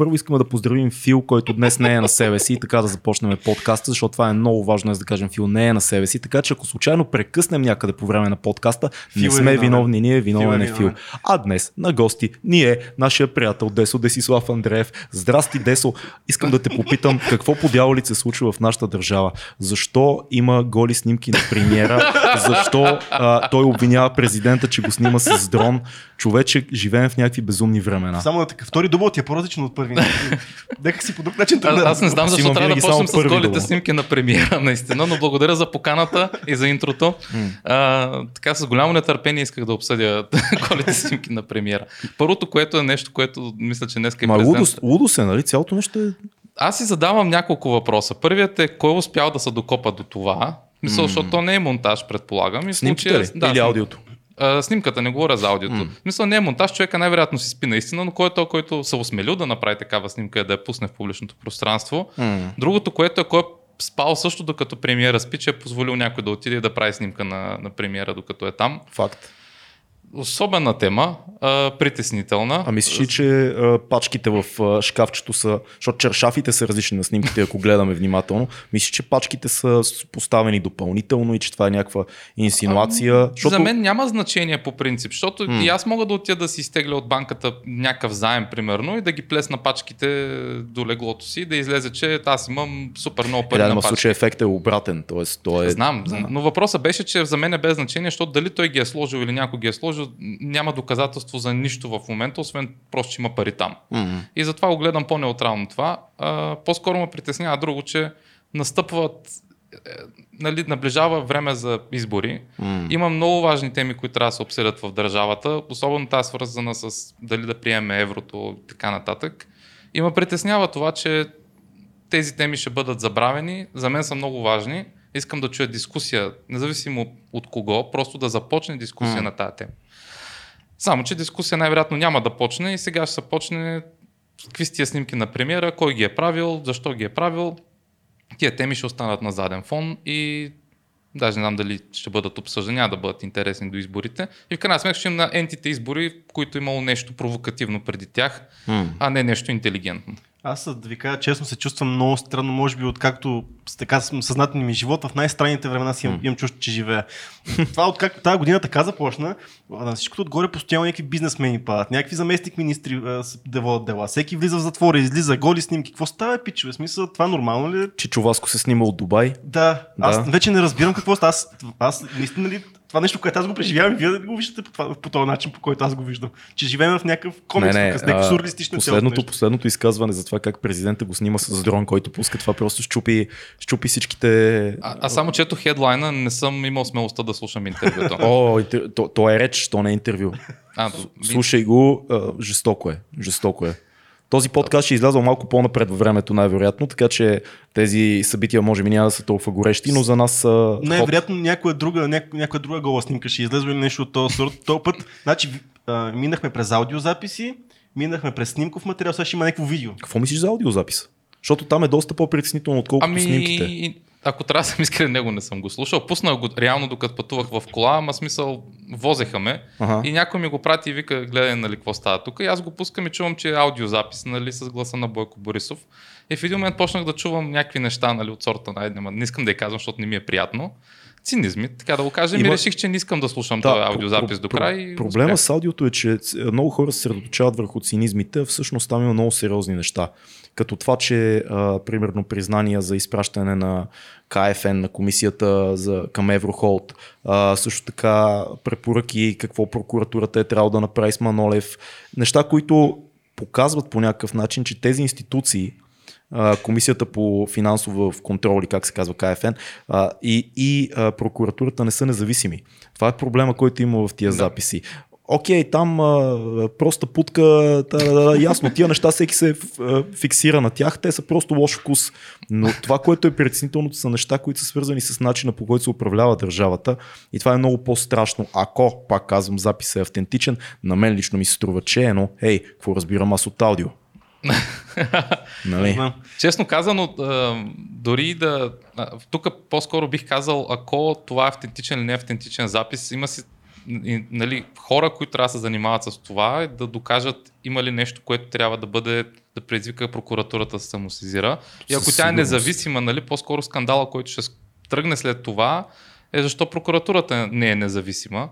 Първо искаме да поздравим Фил, който днес не е на себе си и така да започнем подкаста, защото това е много важно, да кажем Фил не е на себе си. Така че ако случайно прекъснем някъде по време на подкаста, Фил не е сме е виновни, ние виновен е Фил. Фил. А днес на гости ни е нашия приятел Десо Десислав Андреев. Здрасти, Десо. Искам да те попитам какво по дяволите се случва в нашата държава. Защо има голи снимки на премиера? Защо а, той обвинява президента, че го снима с дрон? Човече, живеем в някакви безумни времена. Само на така. Втори дубъл ти е по-различен от първи. Нека си по друг начин. Аз, аз не знам защо трябва да почнем с голите снимки на премиера, наистина, но благодаря за поканата и за интрото. А, така с голямо нетърпение исках да обсъдя голите снимки на премиера. Първото, което е нещо, което мисля, че днес е Ма, лудо, лудо се, нали? Цялото нещо е аз си задавам няколко въпроса. Първият е кой е успял да се докопа до това? Мисля, mm. защото то не е монтаж, предполагам. И Снимките случая, ли? Да, Или аудиото? А, снимката, не говоря за аудиото. Mm. Мисля, не е монтаж, човека най-вероятно си спи наистина, но кой е то, който се осмелил да направи такава снимка и да я пусне в публичното пространство. Mm. Другото, което е кой е спал също докато премиера спи, че е позволил някой да отиде и да прави снимка на, на премиера докато е там. Факт особена тема, а, притеснителна. А мислиш ли, че а, пачките в а, шкафчето са, защото чершафите са различни на снимките, ако гледаме внимателно, мислиш, че пачките са поставени допълнително и че това е някаква инсинуация? А, защото... За мен няма значение по принцип, защото м- и аз мога да отида да си изтегля от банката някакъв заем, примерно, и да ги плесна пачките до леглото си, да излезе, че аз имам супер много пари. Е, на случай ефектът е обратен. Тоест, то е... Знам, но въпросът беше, че за мен е без значение, защото дали той ги е сложил или някой ги е сложил, няма доказателство за нищо в момента, освен просто, че има пари там. Mm-hmm. И затова го гледам по-неутрално това. А, по-скоро ме притеснява друго, че настъпват е, нали, наближава време за избори. Mm. Има много важни теми, които трябва да се обсъдят в държавата, особено тази свързана с дали да приеме еврото и така нататък. И ме притеснява това, че тези теми ще бъдат забравени. За мен са много важни. Искам да чуя дискусия, независимо от кого, просто да започне дискусия mm. на тази тема. Само, че дискусия най-вероятно няма да почне и сега ще се почне какви са тия снимки на премиера, кой ги е правил, защо ги е правил. Тия теми ще останат на заден фон и даже не знам дали ще бъдат обсъждани, няма да бъдат интересни до изборите. И в крайна сметка ще има на ентите избори, в които е имало нещо провокативно преди тях, mm. а не нещо интелигентно. Аз да ви кажа честно, се чувствам много странно, може би откакто с така съзнателни ми живот, в най-странните времена си имам, имам чувство, че живея. Това откакто тази година така започна, на всичкото отгоре постоянно някакви бизнесмени падат, някакви заместник министри да водят дела, всеки влиза в затвора, излиза голи снимки. Какво става, пичове? Смисъл, това нормално ли? Е? Че Чуваско се снима от Дубай? Да, аз да. вече не разбирам какво става. Аз, аз наистина ли това нещо, което аз го преживявам, вие да го виждате по, това, по този начин, по който аз го виждам. Че живеем в някакъв комикс, не, не, с някакво сюрреалистично последното, последното изказване за това как президента го снима с дрон, който пуска това, просто щупи, щупи всичките. А, а само чето хедлайна, не съм имал смелостта да слушам интервюто. О, то, то е реч, то не е интервю. А, Слушай го, жестоко е. Жестоко е. Този подкаст ще излязъл малко по-напред във времето, най-вероятно, така че тези събития може би няма да са толкова горещи, но за нас са. Най-вероятно някоя друга, няко, някоя друга гола снимка ще излезе или нещо от този сорт. Този път, значи, а, минахме през аудиозаписи, минахме през снимков материал, сега ще има някакво видео. Какво мислиш за аудиозапис? Защото там е доста по-притеснително, отколкото ами... снимките ако трябва да съм искрен, него не съм го слушал. Пуснах го реално докато пътувах в кола, ама смисъл возеха ме ага. и някой ми го прати и вика, гледай нали какво става тук. И аз го пускам и чувам, че е аудиозапис нали, с гласа на Бойко Борисов. И в един момент почнах да чувам някакви неща нали, от сорта на не искам да я казвам, защото не ми е приятно цинизми, така да го кажем. Има... И реших, че не искам да слушам да, този аудиозапис про, до край. И проблема с аудиото е, че много хора се съсредоточават върху цинизмите, всъщност там има много сериозни неща. Като това, че а, примерно признания за изпращане на КФН, на комисията за, към Еврохолд, а, също така препоръки какво прокуратурата е трябвало да направи с Манолев. Неща, които показват по някакъв начин, че тези институции, Комисията по финансов контрол, как се казва КФН, и, и прокуратурата не са независими. Това е проблема, който има в тия да. записи окей, там а, проста путка, да, да, да, ясно, тия неща всеки се а, фиксира на тях, те са просто лош вкус. Но това, което е притеснителното, са неща, които са свързани с начина по който се управлява държавата. И това е много по-страшно. Ако, пак казвам, записът е автентичен, на мен лично ми се струва, че е, но, ей, какво разбирам аз от аудио? нали? Честно казано, дори да. Тук по-скоро бих казал, ако това е автентичен или не автентичен запис, има си нали, хора, които трябва да се занимават с това, да докажат има ли нещо, което трябва да бъде да предизвика прокуратурата да се самосезира. И ако Със тя е независима, нали, по-скоро скандала, който ще тръгне след това, е защо прокуратурата не е независима.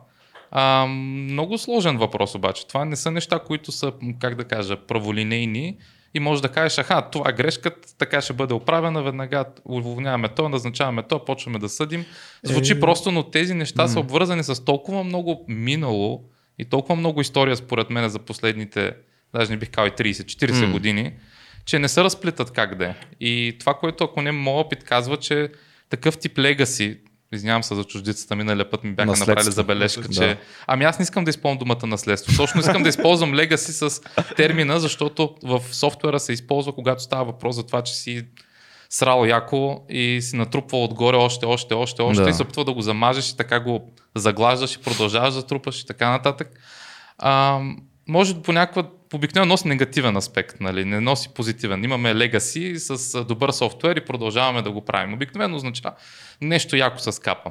А, много сложен въпрос обаче. Това не са неща, които са, как да кажа, праволинейни и може да кажеш, аха, това е грешката, така ще бъде оправена, веднага уволняваме то, назначаваме то, почваме да съдим. Звучи Е, просто, но тези неща са обвързани с толкова много минало и толкова много история, според мен, за последните, даже не бих казал и 30-40 М. години, че не се разплитат как да е. И това, което ако не моят опит казва, че такъв тип легаси, извинявам се за чуждицата, миналия път ми бяха Наследство. направили забележка, Да. че ами аз не искам да използвам думата наследство. Точно искам да използвам легаси с термина, защото в софтуера се използва, когато става въпрос за това, че си срал яко и си натрупвал отгоре още, още, още, още Да. и се опитва да го замажеш и така го заглаждаш и продължаваш да трупаш и така нататък. А, може по някаква обикновено носи негативен аспект, нали? не носи позитивен. Имаме легаси с добър софтуер и продължаваме да го правим. Обикновено означава нещо яко с капа.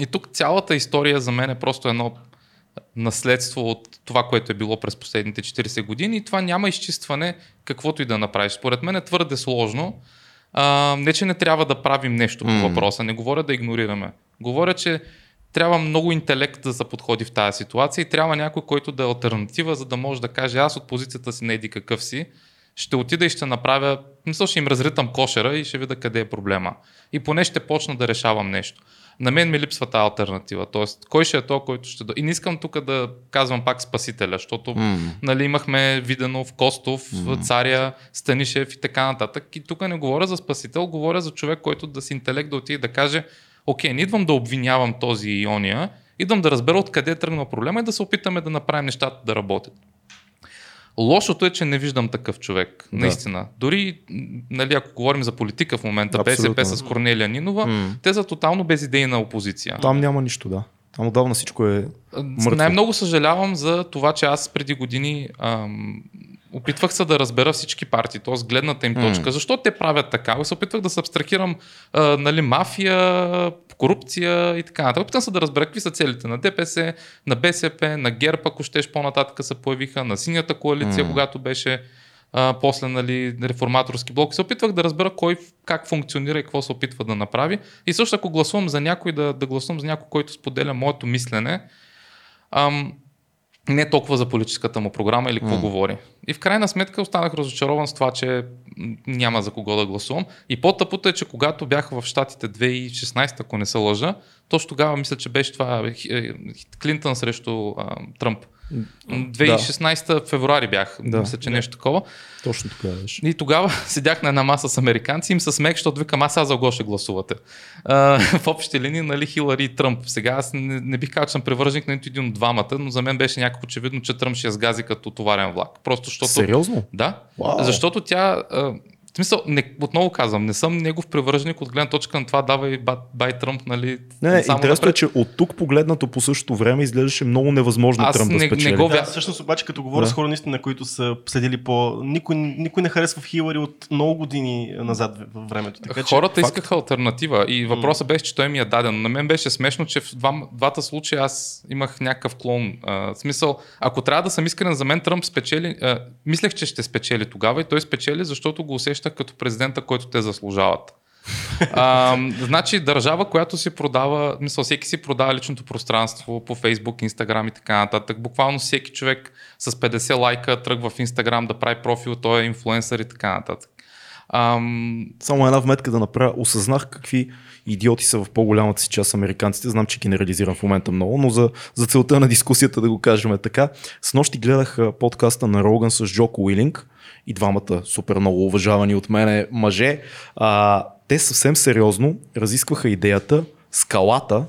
И тук цялата история за мен е просто едно наследство от това, което е било през последните 40 години и това няма изчистване каквото и да направиш. Според мен е твърде сложно. А, не, че не трябва да правим нещо по въпроса, не говоря да игнорираме. Говоря, че трябва много интелект да се подходи в тази ситуация и трябва някой, който да е альтернатива, за да може да каже аз от позицията си не еди какъв си, ще отида и ще направя, мисля, ще им разритам кошера и ще видя къде е проблема. И поне ще почна да решавам нещо. На мен ми липсва тази альтернатива. Тоест, кой ще е то, който ще... И не искам тук да казвам пак спасителя, защото М. нали, имахме Виденов, Костов, Царя, Станишев и така нататък. И тук не говоря за спасител, говоря за човек, който да си интелект да отиде да каже, окей, не идвам да обвинявам този и ония, идвам да разбера откъде е тръгнал проблема и да се опитаме да направим нещата да работят. Лошото е, че не виждам такъв човек. Да. Наистина. Дори, нали, ако говорим за политика в момента, Абсолютно. БСП с Корнелия Нинова, М. те са тотално безидейна опозиция. Там няма нищо, да. Там отдавна всичко е мъртво. Най-много съжалявам за това, че аз преди години ам, опитвах се да разбера всички партии, т.е. гледната им точка. Защо те правят така? Се опитвах да се абстрахирам а, нали, мафия, корупция и така нататък. Опитвам се да разбера какви са целите на ДПС, на БСП, на ГЕРБ, ако щеш по-нататък се появиха, на синята коалиция, М. когато беше а, после нали, реформаторски блок. И се опитвах да разбера кой как функционира и какво се опитва да направи. И също ако гласувам за някой, да, да гласувам за някой, който споделя моето мислене, ам, не толкова за политическата му програма или какво М. говори. И в крайна сметка останах разочарован с това, че няма за кого да гласувам. И по-тъпото е, че когато бях в Штатите 2016, ако не се лъжа, точно тогава мисля, че беше това е, е, Клинтън срещу а, Тръмп. М, 2016 февруари бях, Да. мисля, че нещо такова. Точно тогава беше. И тогава седях на една маса с американци и им се смех, защото викам, аз сега за ще гласувате. А, в общи линии, нали, Хилари и Тръмп. Сега аз не, не бих казал, че съм привърженик на нито един от двамата, но за мен беше някакво очевидно, че Тръмп ще я сгази като товарен влак. Просто защото... Сериозно? Да, Вау. защото тя... А, в смисъл, не, отново казвам, не съм негов привърженик от гледна точка на това, давай бай, бай Тръмп, нали? Не, не интересно е, напред. че от тук погледнато по същото време изглеждаше много невъзможно Аз Тръмп да не- не спечели. го Да, вя- всъщност обаче като говоря Да. с хора наистина, които са следили по... Никой, никой не харесва в Хилари от много години назад във времето. Така, че, Хората факт. искаха альтернатива и въпросът беше, че той ми е даден. На мен беше смешно, че в два, двата случая аз имах някакъв клон. А, в смисъл, ако трябва да съм искрен, за мен Тръмп спечели, а, мислех, че ще спечели тогава и той спечели, защото го усещах като президента, който те заслужават. А, значи държава, която си продава, мисъл, всеки си продава личното пространство по Facebook, Instagram и така нататък. Буквално всеки човек с 50 лайка тръгва в Instagram да прави профил, той е инфлуенсър и така нататък. Ам, Само една вметка да направя. Осъзнах какви идиоти са в по-голямата си част американците. Знам, че генерализирам в момента много, но за, за целта на дискусията да го кажем така. С нощи гледах подкаста на Роган с Джоко Уилинг и двамата супер много уважавани от мене мъже. А, те съвсем сериозно разискваха идеята скалата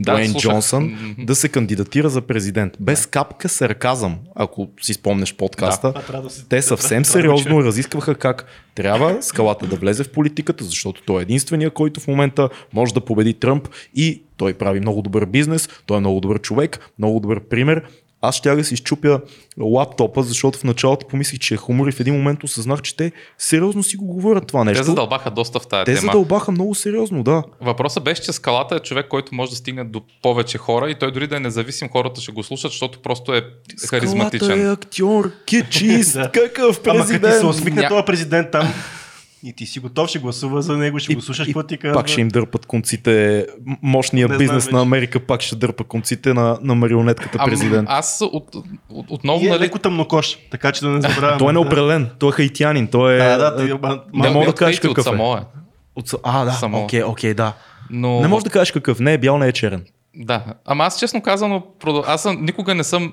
Да, Дуейн слушах. Джонсън да се кандидатира за президент. Без капка сарказъм, ако си спомнеш подкаста. Да Те съвсем да сериозно разискваха как трябва скалата да влезе в политиката, защото той е единствения, който в момента може да победи Тръмп и той прави много добър бизнес, той е много добър човек, много добър пример. Аз ще да си изчупя лаптопа, защото в началото помислих, че е хумор и в един момент осъзнах, че те сериозно си го говорят това нещо. Те задълбаха доста в тази те тема. задълбаха много сериозно, да. Въпросът беше, че скалата е човек, който може да стигне до повече хора и той дори да е независим, хората ще го слушат, защото просто е харизматичен. Скалата е актьор, кичист, какъв Ама като ти се президент. усмихне Ня- този президент там и ти си готов, ще гласува за него, ще го слушаш, какво ти казва. пак ще им дърпат конците, м- мощния Не бизнес на Америка пак ще дърпа конците на, на марионетката Ам, президент. аз от, от, отново, И е нали, леко тъмнокош, така че да не забравяме. Той е неопределен, той е хаитянин, той е... Да, да, е, ти, ма- не малко- мога да кажеш от какъв е. От... А, да, Само. окей, окей, да. Но... Не можеш да кажеш какъв, не е бял, не е черен. Да, ама аз честно казано, аз съм, никога не съм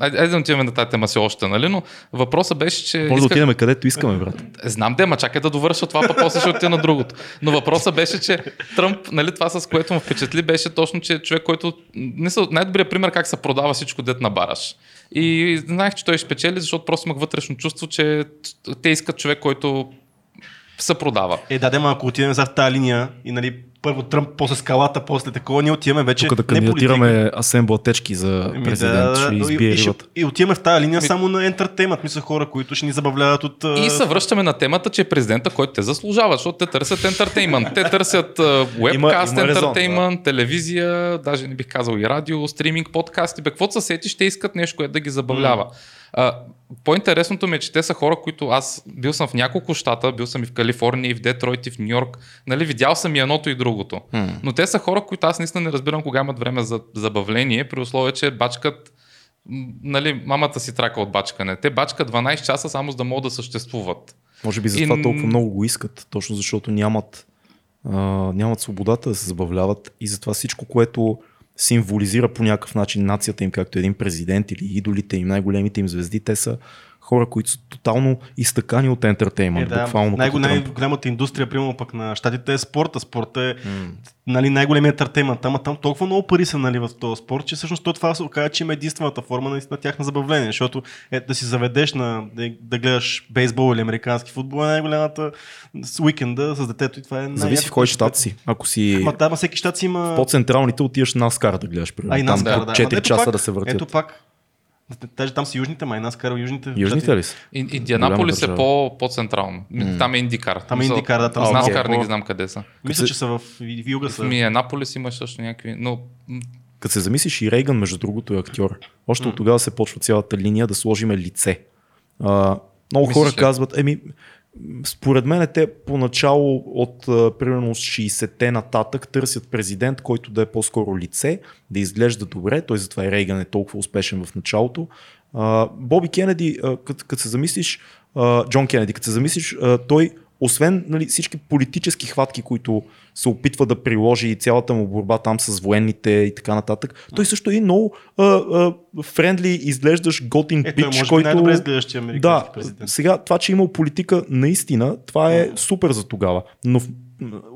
Айде айде да отиваме на тази тема си още, нали? Но въпросът беше, че... Може да исках- отидем където искаме, брат. Знам де, ма чакай да довърша това, па после ще отида на другото. Но въпросът беше, че Тръмп, нали, това с което му впечатли, беше точно, че е човек, който... Не са, най-добрият пример как се продава всичко дет на бараш. И знаех, че той ще спечели, защото просто имах вътрешно чувство, че те искат човек, който се продава. Е, да, да, ако отидем за тази линия и нали, първо Тръмп, после скалата, после такова, ние отиваме вече Тук да не кандидатираме Асембла Течки за Еми, президент, ще и, избие и, ще- рибата. и отиваме в тази линия само на ентертеймент, мисля хора, които ще ни забавляват от... И се връщаме на темата, че е президента, който те заслужават, защото те търсят ентертеймент. Те търсят вебкаст, ентертеймент, телевизия, даже не бих казал и радио, стриминг, подкасти. Бе, каквото се сети, ще искат нещо, което да ги забавлява. А, по-интересното ми е, че те са хора, които аз бил съм в няколко щата, бил съм и в Калифорния, и в Детройт, и в Нью Йорк. Нали, видял съм и едното и другото. Но те са хора, които аз наистина не разбирам кога имат време за забавление, при условие, че бачкат нали, мамата си трака от бачкане. Те бачкат 12 часа само за да могат да съществуват. Може би И- затова толкова много го искат, точно защото нямат, а, нямат свободата да се забавляват и затова всичко, което символизира по някакъв начин нацията им, както един президент или идолите им, най-големите им звезди, те са хора, които са тотално изтъкани от Е, ентертеймент, да, буквално най- най-голямата индустрия, примерно пък на щатите е спорта. Спорта е нали, най-големият ентертеймент. Ама там толкова много пари са нали, в този спорт, че всъщност то това се оказа, че има единствената форма на, на тяхна забавление. Защото е, да си заведеш на, да, да гледаш бейсбол или американски футбол е най-голямата с уикенда с детето и това е Зависи в кой щат си. Ако си Ма да, ма всеки щат си има... по-централните, отиваш на Наскар да гледаш. Примерно. А и Там Наскар, по да. 4 Ама ето часа пак- да се въртят. Ето пак. Даже там са южните, май Наскар южните. Южните щати. ли са? Индианаполис е по, по-централно. Там е Индикар. Там е Индикар, да, там са Наскар не ги знам къде са. Мисля, че са в, в юга В са. Минеаполис има също някакви, но Като се замислиш и Рейган, между другото, е актьор. Още от тогава се почва цялата линия да сложиме лице. А, много Мислиш хора ли? казват, еми, според мен те поначало от примерно 60-те нататък търсят президент, който да е по-скоро лице, да изглежда добре, той затова и Рейган е толкова успешен в началото. Боби Кенеди, като, се замислиш, Джон Кенеди, като се замислиш, той освен нали, всички политически хватки, които се опитва да приложи и цялата му борба там с военните и така нататък, той също е и много френдли, изглеждаш готин Е, той пич, може който... най-добре изглеждащия американски Да, президент. сега това, че е имал политика, наистина, това е супер за тогава. Но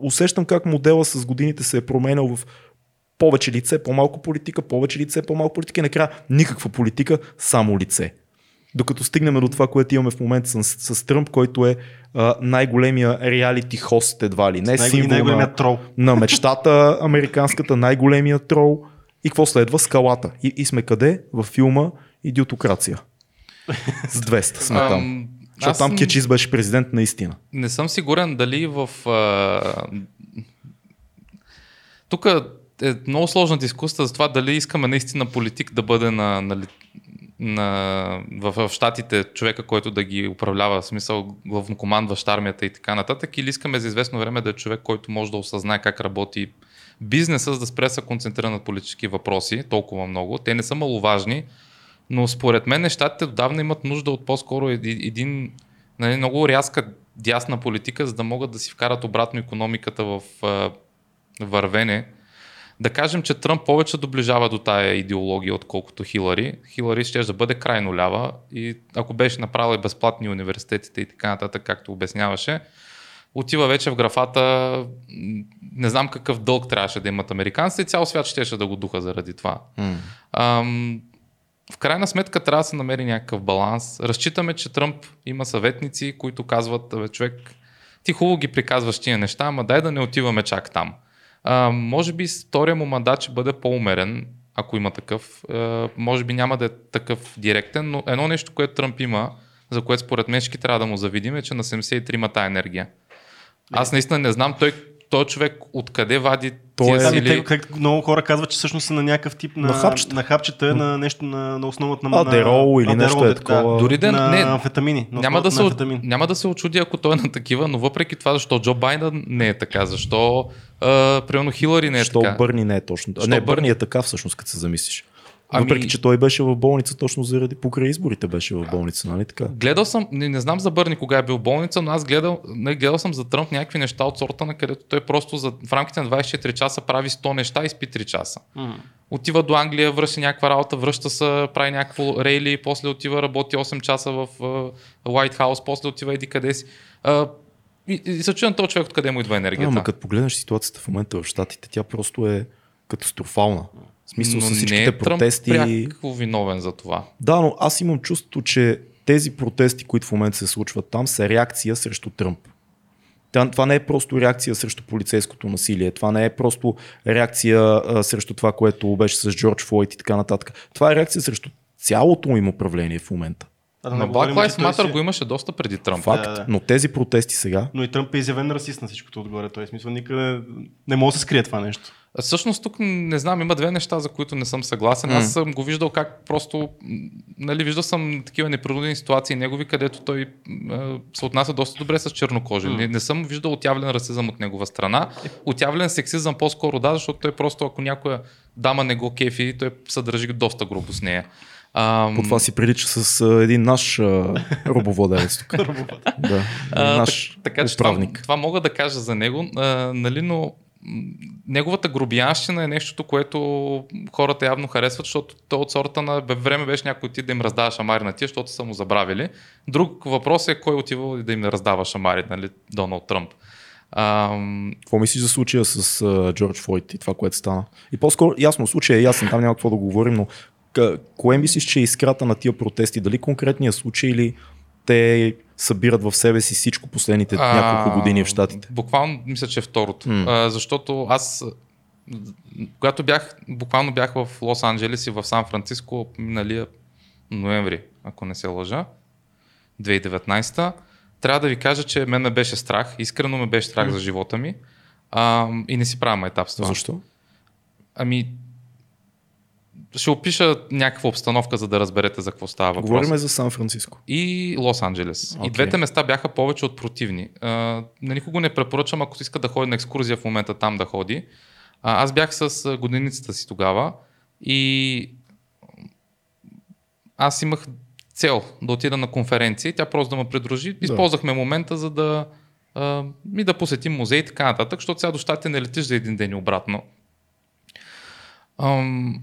усещам как модела с годините се е променял в повече лице, по-малко политика, повече лице, по-малко политика и накрая никаква политика, само лице. Докато стигнем до това, което имаме в момента с, с Тръмп, който е а, най-големия реалити хост едва ли. Не Най- символ на, трол. на мечтата, американската, най-големия трол. И какво следва? Скалата. И, и сме къде? Във филма Идиотокрация. С 200 сме там. ам, Защото аз там Кечис беше президент наистина. не съм сигурен дали в... А... Тук е много сложна дискусия за това дали искаме наистина политик да бъде на, на, на, в, в щатите човека, който да ги управлява, в смисъл главнокомандващ армията и така нататък, или искаме за известно време да е човек, който може да осъзнае как работи бизнеса, за да спре да се концентрира на политически въпроси, толкова много. Те не са маловажни, но според мен нещата отдавна имат нужда от по-скоро един, един нали, много рязка дясна политика, за да могат да си вкарат обратно економиката в а, вървене. Да кажем, че Тръмп повече доближава до тая идеология, отколкото Хилари. Хилари ще да бъде крайно лява и ако беше направил и безплатни университетите и така нататък, както обясняваше, отива вече в графата, не знам какъв дълг трябваше да имат американците и цял свят щеше да го духа заради това. Ам, в крайна сметка трябва да се намери някакъв баланс. Разчитаме, че Тръмп има съветници, които казват, човек, ти хубаво ги приказваш тия неща, ама дай да не отиваме чак там. А, може би втория му мандат ще бъде по-умерен ако има такъв. Е, може би няма да е такъв директен, но едно нещо, което Тръмп има, за което според мен ще трябва да му завидим, е, че на 73 има тая енергия. Аз наистина не знам той той човек откъде вади той тия е, сили? те, как много хора казват, че всъщност са на някакъв тип на, На хапчета. на, хапчета, на нещо на, на основата на Адерол или нещо е такова. Дори да на не, амфетамини. На няма, да се, амфетамин. няма да се очуди, ако той е на такива, но въпреки това, защо Джо Байден не е така, защо а, примерно Хилари не е Що така. Бърни не е точно. Що не, Бърни е така всъщност, като се замислиш. Ами- Въпреки, че той беше в болница точно заради покрай изборите беше в болница, нали така? Гледал съм, не, не знам за Бърни кога е бил в болница, но аз гледал, не, гледал съм за Тръмп някакви неща от сорта, на където той просто за, в рамките на 24 часа прави 100 неща и спи 3 часа. М. Отива до Англия, върши някаква работа, връща се, прави някакво рейли, после отива, работи 8 часа в White House, после отива еди къде си. А, и, и се чудя на този човек откъде му идва енергията. Ама като погледнеш ситуацията в момента в Штатите, тя просто е катастрофална. Смисъл Но с не всичките е протести. Тръмп пряко виновен за това. Да, но аз имам чувството, че тези протести, които в момента се случват там, са реакция срещу Тръмп. Това не е просто реакция срещу полицейското насилие, това не е просто реакция а, срещу това, което беше с Джордж Флойд и така нататък. Това е реакция срещу цялото им управление в момента. А да Но не Black Lives Matter си- го имаше доста преди Тръмп. Факт. да, да. Но тези протести сега, Но и Тръмп е изявен расист на всичкото отгоре. Той е смисъл никъде не може да се скрие това нещо. А Всъщност тук не знам, има две неща, за които не съм съгласен. Mm. Аз съм го виждал как просто, нали, виждал съм такива неприродени ситуации негови, където той м, се отнася доста добре с чернокожи. Mm. Не, не съм виждал отявлен расизъм от негова страна. Отявлен сексизъм по-скоро да, защото той просто, ако някоя дама не го кефи, той се държи доста грубо с нея. Ам, по това си прилича с а, един наш а, робовладелец тук. да, А, наш так- така че това, управник. това мога да кажа за него, а, нали, но неговата грубиянщина е нещото, което хората явно харесват, защото то от сорта на време беше някой ти да им раздава шамари на тия, защото са му забравили. Друг въпрос е кой отива да им раздава шамари, нали, Доналд Тръмп. Ам, Какво мислиш за случая с Джордж Флойд и това, което стана? И по-скоро, ясно, случая е ясен, там няма какво да го говорим, но кое мислиш, че е изкрата на тия протести? Дали конкретния случай или те събират в себе си всичко последните А, няколко години в Штатите? Буквално мисля, че е второто. М. А, защото аз, когато бях, буквално бях в Лос Анджелес и в Сан Франциско миналия ноември, ако не се лъжа, 2019 трябва да ви кажа, че мен ме беше страх, искрено ме беше страх за живота ми а, и не си правя етап с това. Защо? Ами, ще опиша някаква обстановка, за да разберете за какво става въпрос Говориме за Сан Франциско. и Лос Анджелес. И двете места бяха повече от противни. А, на никого не препоръчам, ако иска да ходи на екскурзия в момента там да ходи. А, аз бях с годиницата си тогава и аз имах цел да отида на конференция и тя просто да ме придружи. Използвахме момента, за да а, и да посетим музей и така нататък, защото сега до щатите не летиш за един ден и обратно. Ам,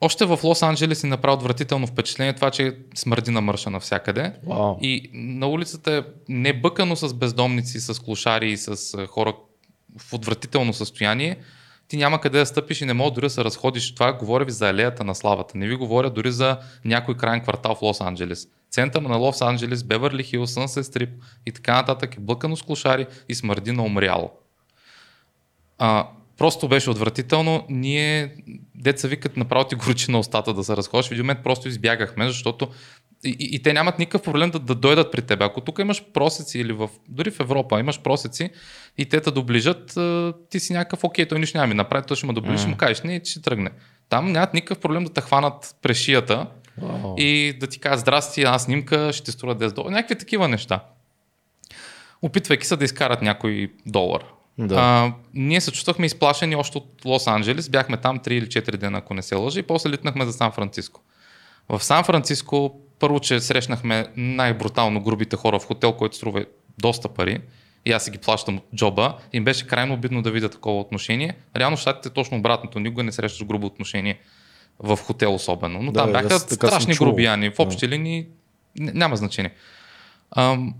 още в Лос Анджелес си направи отвратително впечатление това, че смърди на мърша навсякъде. Вау. И на улицата е не бъкано с бездомници, с клошари и с а, хора в отвратително състояние. Ти няма къде да стъпиш и не мога дори да се разходиш. Това говоря ви за алеята на славата. Не ви говоря дори за някой крайен квартал в Лос Анджелес. Център на Лос Анджелес, Беверли Хил, Сънсет Стрип и така нататък е бъкано с клошари и смърди на умряло. А, просто беше отвратително. Ние, деца викат, направо ти горчи на устата да се разходиш. В един момент просто избягахме, защото и, и, и те нямат никакъв проблем да, да дойдат при теб. Ако тук имаш просеци или в, дори в Европа имаш просеци и те те доближат, ти си някакъв окей, той нищо няма ми направи, той ще ме доближи, ще му кажеш не и ще тръгне. Там нямат никакъв проблем да те хванат през шията Вау. и да ти кажат здрасти, една снимка, ще ти струва 10 долара. Някакви такива неща. Опитвайки се да изкарат някой долар. Да. А, ние се чувствахме изплашени още от Лос Анджелес. Бяхме там 3 или 4 дена, ако не се лъжа, и после литнахме за Сан Франциско. В Сан Франциско първо, че срещнахме най-брутално грубите хора в хотел, който струва доста пари. И аз си ги плащам от джоба. Им беше крайно обидно да видя такова отношение. Реално щатите е точно обратното. Никога не срещаш грубо отношение в хотел особено. Но Да, там бе, бяха страшни грубияни. В общи линии н- няма значение. Ам,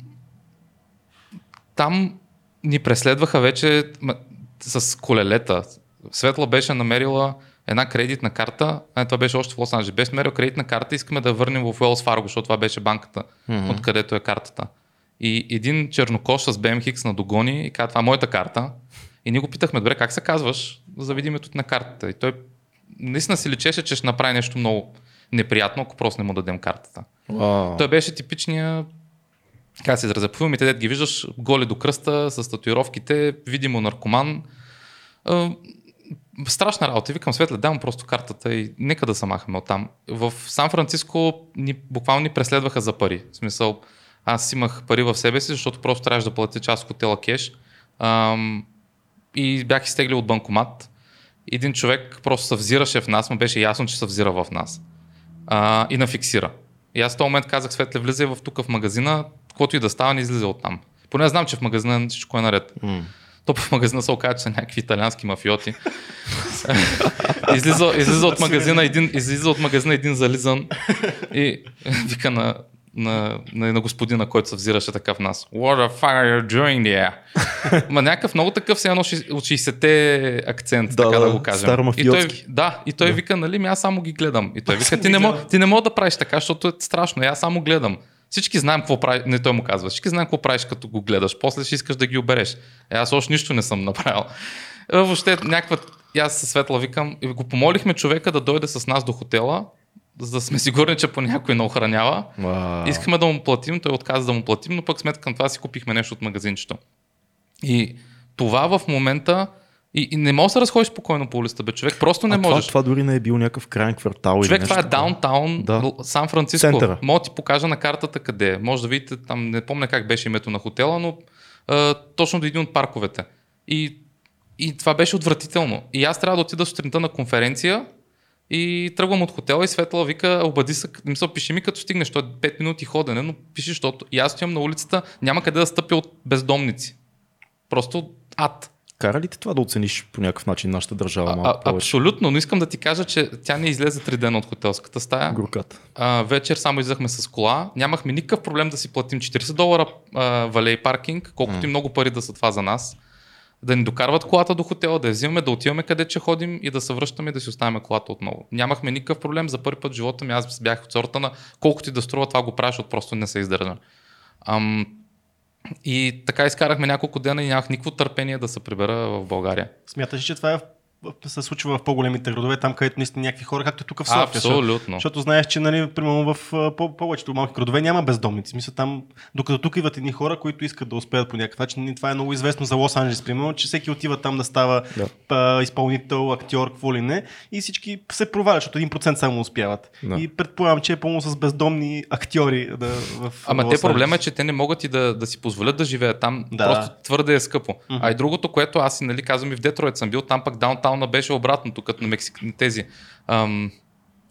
там ни преследваха вече с колелета. Светла беше намерила една кредитна карта, а това беше още в Лос Анджелес. Беше намерил кредитна карта, искаме да върнем в Уелс Фарго, защото това беше банката, mm-hmm. откъдето е картата. И един чернокош с BMX на догони и каза, това е моята карта. И ние го питахме, добре, как се казваш, за да видим на картата. И той наистина си личеше, че ще направи нещо много неприятно, ако просто не му дадем картата. Wow. Той беше типичния как се изразя, по филмите, дед ги виждаш голи до кръста, с татуировките, видимо наркоман. Страшна работа. Викам, Светле, дам просто картата и нека да се махаме оттам. В Сан Франциско ни, буквално ни преследваха за пари. В смисъл, аз имах пари в себе си, защото просто трябваше да платя част от хотела кеш. Ам, и бях изтеглил от банкомат. Един човек просто се взираше в нас, му беше ясно, че се взира в нас. А, и нафиксира. И аз в този момент казах, Светле, влизай в тук в магазина, каквото и да става, не излиза от там. Поне знам, че в магазина всичко е наред. Mm. То в магазина се оказа, че са някакви италиански мафиоти. излиза, излиза, от магазина един, излиза от магазина един зализан и вика на, на, на, на господина, който се взираше така в нас. What the fuck are you doing there? Ма някакъв много такъв се едно от 60-те акцент, Да, така да, да, го кажем. старо и той, да, и той вика, нали, аз само ги гледам. И той вика, ти не, гледам. ти не мога да правиш така, защото е страшно. Аз само гледам. Всички знаем какво прави, не той му казва, всички знаем какво правиш като го гледаш, после ще искаш да ги обереш. Е, аз още нищо не съм направил. Е, Въобще някаква, и аз със Светла викам, и го помолихме човека да дойде с нас до хотела, за да сме сигурни, че по някой не охранява. Wow. Искахме да му платим, той отказа да му платим, но пък сметка към това си купихме нещо от магазинчето. И това в момента, и, и не можеш да се разходиш спокойно по улицата, бе, човек, просто не а можеш. Това, това дори не е бил някакъв крайен квартал. Човек, това е даунтаун, Да. Сан Франциско. Центъра. Мога ти покажа на картата къде е. Може да видите там, не помня как беше името на хотела, но а, точно до един от парковете. И, и това беше отвратително. И аз трябва да отида сутринта на конференция и тръгвам от хотела и Светла вика, обади се, мисъл, пиши ми като стигнеш, то е 5 минути ходене, но пиши, защото и аз стоям на улицата, няма къде да стъпя от бездомници. Просто ад. Кара ли те това да оцениш по някакъв начин нашата държава А, малко а, абсолютно, но искам да ти кажа, че тя не излезе три дена от хотелската стая. Горката. А, вечер само излезахме с кола. Нямахме никакъв проблем да си платим 40 долара а, валей паркинг, колкото и много пари да са това за нас. Да ни докарват колата до хотела, да я взимаме, да отиваме къде че ходим и да се връщаме и да си оставяме колата отново. Нямахме никакъв проблем. За първи път в живота ми аз бях от сорта на колкото и да струва това го правиш, защото просто не се издържа. Ам, и така изкарахме няколко дена и нямах никакво търпение да се прибера в България. Смяташ, че това е се случва в по-големите градове, там където наистина някакви хора, както тук в София. Абсолютно. защото знаеш, че нали, примерно в повечето малки градове няма бездомници. Мисля, там, докато тук идват едни хора, които искат да успеят по някакъв начин. И Това е много известно за Лос Анджелес, примерно, че всеки отива там да става Да. а, изпълнител, актьор, какво ли не. И всички се провалят, защото 1% само успяват. Да. И предполагам, че е пълно с бездомни актьори да, в Ама те проблема е, че те не могат и да, да си позволят да живеят там. Да. Просто твърде е скъпо. Mm-hmm. А и другото, което аз си нали, казвам и в Детройт съм бил, там пък даунтауна беше обратното, като на Мексик, тези ам,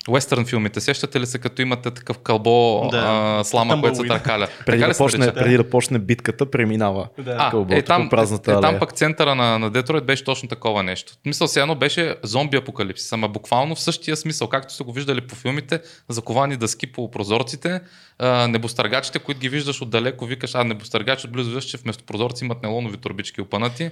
Уестърн филмите. Сещате ли се, като имате такъв кълбо Да. да. а, слама, което се търкаля? Преди да, се почне, нарича? преди да почне битката, преминава. Да. А, кълбото е, там, празната е, там алея. пък центъра на, на Детройт беше точно такова нещо. Мисъл си едно беше зомби апокалипсис, ама буквално в същия смисъл, както сте го виждали по филмите, заковани дъски по прозорците, а, небостъргачите, които ги виждаш отдалеко, викаш, а небостъргач отблизо виждаш, че вместо прозорци имат нейлонови турбички опънати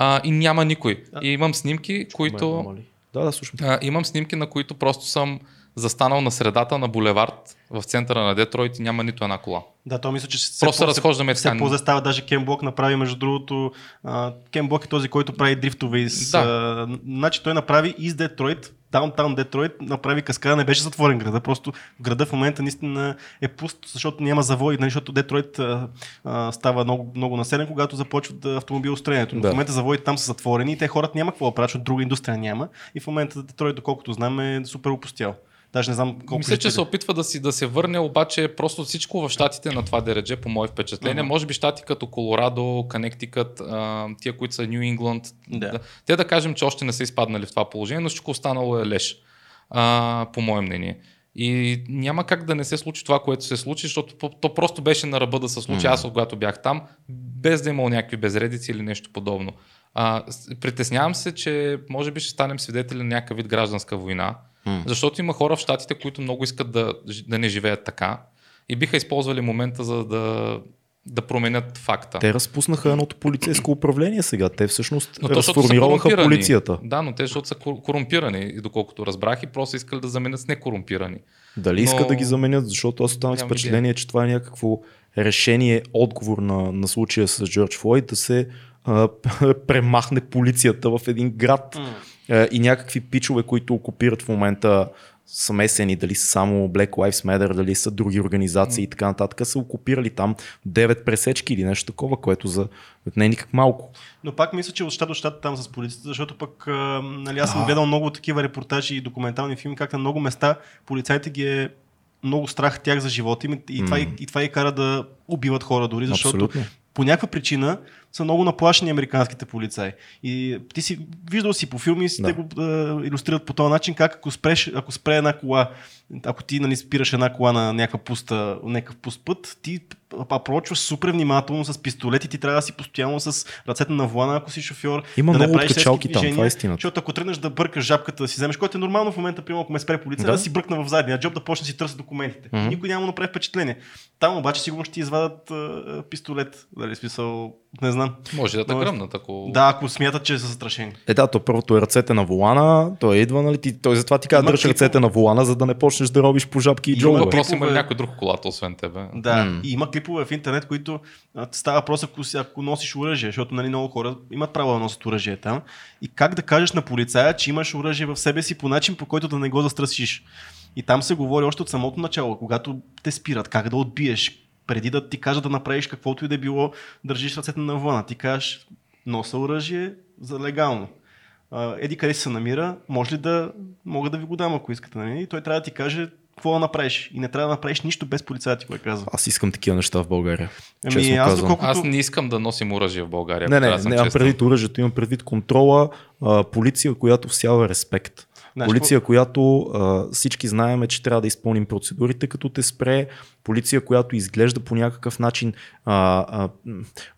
а, и няма никой. И имам снимки, които... Да, да, слушам. А, имам снимки, на които просто съм застанал на средата на булевард в центъра на Детройт и няма нито една кола. Да, то мисля, че се Просто се разхождаме все така. по става даже Кен Блок направи, между другото, Кен Блок е този, който прави дрифтове из... Да. Значи той направи из Детройт, даунтаун Детройт, направи каскада, не беше затворен града, просто града в момента наистина е пуст, защото няма завои, нали, защото Детройт а, а, става много, много населен, когато започват автомобилостроенето. Но Да. в момента заводите там са затворени и те хората няма какво да правят, защото друга индустрия няма и в момента Детройт, доколкото знам, е супер опустял. Даже не знам колко Мисля, че се опитва да, си, да се върне, обаче просто всичко в щатите на това дередже, по мое впечатление. Мгм. Може би щати като Колорадо, Канектикът, тия, които са Нью Ингланд, Да. те да кажем, че още не са изпаднали в това положение, но всичко останало е леш, а, по мое мнение. И няма как да не се случи това, което се случи, защото то, то просто беше на ръба да се случи. Мгм. Аз, когато бях там, без да е имал някакви безредици или нещо подобно. А, притеснявам се, че може би ще станем свидетели на някакъв вид гражданска война, Защото има хора в щатите, които много искат да, да не живеят така и биха използвали момента за да, да променят факта. Те разпуснаха едното полицейско управление сега. Те всъщност Но разформироваха полицията. Да, но те защото са кор- корумпирани, доколкото разбрах, и просто искали да заменят с некорумпирани. Дали искат Но- да ги заменят, защото аз останах с впечатление, че това е някакво решение, отговор на, на случая с Джордж Флойд, да се а, премахне полицията в един град. Mm. И някакви пичове, които окупират в момента са месени, дали са само Black Lives Matter, дали са други организации mm. и така нататък, са окупирали там 9 пресечки или нещо такова, което за не е никак малко. Но пак мисля, че от щат до щат там с полицията, защото пък нали, аз съм гледал много такива репортажи и документални филми, как на много места полицайите ги е много страх тях за живота им и, mm. това, и, и това и кара да убиват хора дори, защото Абсолютно. по някаква причина са много наплашени американските полицаи. И ти си виждал си по филми, да. те го да, иллюстрират по този начин, как ако, спреш, ако спре една кола, ако ти нали, спираш една кола на някакъв пуста, някакъв пуст път, ти прочваш супер внимателно с пистолет и ти трябва да си постоянно с ръцете на влана, ако си шофьор. Има да много откачалки там, това е истина. Защото ако тръгнеш да бъркаш жабката да си вземеш, което е нормално в момента, примерно ако ме спре полиция, да, да си бръкна в задния джоб да почне да си търся документите. Mm-hmm. Никой няма да направи впечатление. Там обаче сигурно ще ти извадат а, пистолет. Дали смисъл, не знам. Може да те гръмнат, ако... Да, ако смятат, че са застрашени. Е, да, то първото е ръцете на волана, той идва, нали? Ти, той затова ти казва да дръж ръцете на волана, за да не почнеш да робиш по жабки и джобове. Въпрос има ли някой друг колата, освен тебе? Да, mm. и има клипове в интернет, които става въпрос, ако, ако носиш оръжие, защото нали, много хора имат право да носят оръжие там. И как да кажеш на полицая, че имаш оръжие в себе си по начин, по който да не го застрашиш. И там се говори още от самото начало, когато те спират, как да отбиеш, преди да ти кажа да направиш каквото и да е било, държиш ръцете на. Ти кажеш, носа оръжие за легално. Еди къде се намира, може ли да мога да ви го дам, ако искате. Нали? И той трябва да ти каже какво да направиш. И не трябва да направиш нищо без полицаят ти го е казва. Аз искам такива неща в България. Ами, аз, доколкото... аз не искам да носим оръжие в България. Не, не, не, имам предвид оръжието, имам предвид контрола, а, полиция, която всява респект. Значи, полиция, която а, всички знаеме, че трябва да изпълним процедурите, като те спре. Полиция, която изглежда по някакъв начин а, а,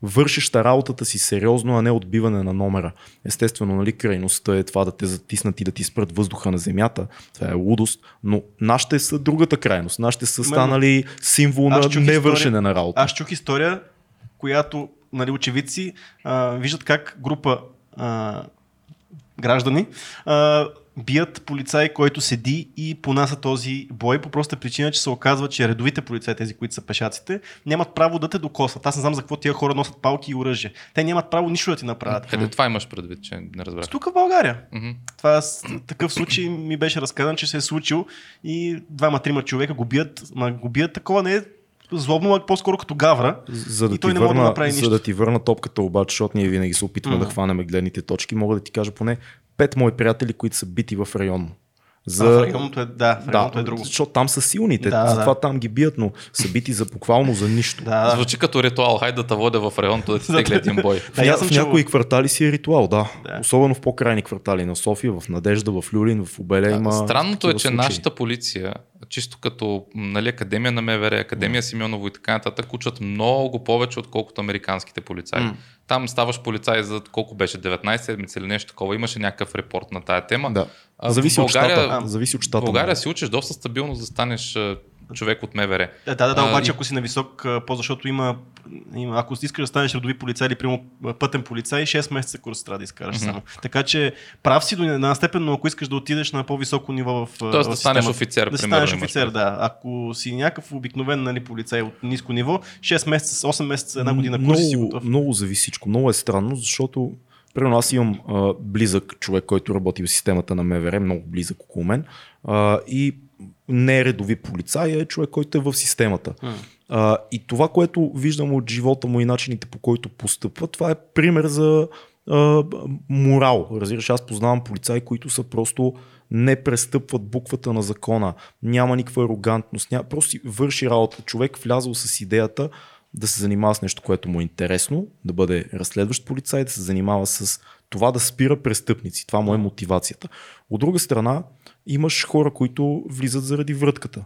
вършеща работата си сериозно, а не отбиване на номера. Естествено, нали, крайността е това да те затиснат и да ти спрат въздуха на земята. Това е лудост. Но нашите са другата крайност. Нашите са станали символ на невършене на работа. Аз чух история, която нали, очевидци а, виждат как група а, граждани а, бият полицай, който седи и понася този бой по проста причина, че се оказва, че редовите полицаи, тези, които са пешаците, нямат право да те докосват. Аз не знам за какво тия хора носят палки и оръжие. Те нямат право нищо да ти направят. Къде това имаш предвид, че не разбрах? Тук в България. Mm-hmm. Това такъв случай ми беше разказан, че се е случил и двама-трима човека го бият, ма го бият такова не е злобно, а по-скоро като гавра. За да, и той не върна, да направи нищо. за да ти върна топката обаче, защото ние винаги се опитваме mm. да хванем гледните точки, мога да ти кажа поне пет мои приятели, които са бити в район. За... А, в районното е, да, в районното да, е друго. Защото там са силните, да, затова да. там ги бият, но са бити за буквално за нищо. Да, Звучи като ритуал, хайде да те водя в районто да ти стегля един бой. Да, в, в някои квартали си е ритуал, да. да. Особено в по-крайни квартали на София, в Надежда, в Люлин, в Обеля да, има. Странното е, че случаи. нашата полиция, чисто като нали, Академия на МВР, Академия mm. Симеоново и така нататък, учат много повече, отколкото американските полицаи. Mm. Там ставаш полицай за колко беше, 19 седмици или нещо такова. Имаше някакъв репорт на тая тема. Да. Зависи, България, от щата. Зависи от щата. В България си учиш доста стабилно да станеш човек от МВР. Да, да, да, обаче ако си на висок по защото има, има, ако искаш да станеш редови полицай или прямо пътен полицай, 6 месеца курс трябва да изкараш mm-hmm. само. Така че прав си до една степен, но ако искаш да отидеш на по-високо ниво в Тоест в да станеш офицер, да примерно, станеш офицер, да. Ако си някакъв обикновен нали, полицай от ниско ниво, 6 месеца, 8 месеца, една година курс си готов. Много зависи всичко. Много е странно, защото Примерно аз имам а, близък човек, който работи в системата на МВР, много близък около мен. А, и не е редови полицай, е човек, който е в системата. Mm. А, и това, което виждам от живота му и начините по който постъпва, това е пример за а, морал. Разбираш, аз познавам полицаи, които са просто не престъпват буквата на закона, няма никаква арогантност, няма, просто върши работа. Човек влязъл с идеята да се занимава с нещо, което му е интересно, да бъде разследващ полицай, да се занимава с това да спира престъпници. Това му е мотивацията. От друга страна, имаш хора, които влизат заради врътката.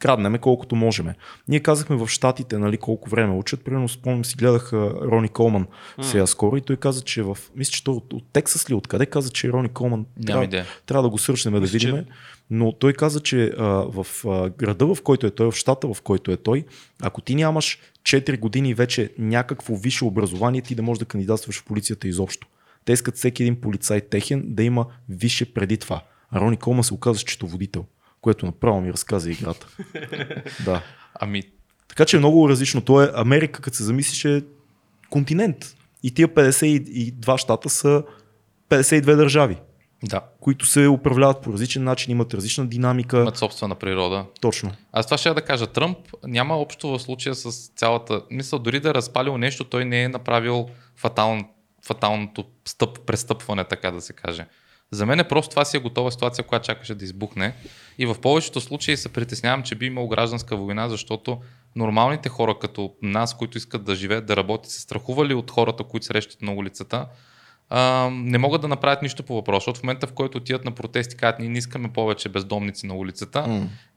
Да краднеме колкото можеме. Ние казахме в Штатите, нали, колко време учат. Примерно спомням си, гледах Рони Колман mm. сега скоро и той каза, че в... Мисля, че той от, от Тексас ли, откъде каза, че Рони Колман трябва, трябва да го сръчнем да видим. Че... Но той каза, че а, в а, града, в който е той, в щата, в който е той, ако ти нямаш 4 години вече някакво висше образование, ти да можеш да кандидатстваш в полицията изобщо. Те искат всеки един полицай техен да има висше преди това. А Рони Колман се оказа счетоводител, което направо ми разказа играта. да. Ами. Така че е много различно. То е Америка, като се замислиш, е континент. И тия 52 щата са 52 държави, Да. които се управляват по различен начин, имат различна динамика. Имат собствена природа. Точно. Аз това ще я да кажа. Тръмп няма общо в случая с цялата... Мисля, дори да е разпалил нещо, той не е направил фатал... фаталното стъп, престъпване, така да се каже. За мен е просто това си е готова ситуация, която чакаше да избухне. И в повечето случаи се притеснявам, че би имал гражданска война, защото нормалните хора като нас, които искат да живеят, да работят, се страхували от хората, които срещат на улицата, а, не могат да направят нищо по въпроса. Защото в момента, в който отидат на протести, казват, ние не искаме повече бездомници на улицата,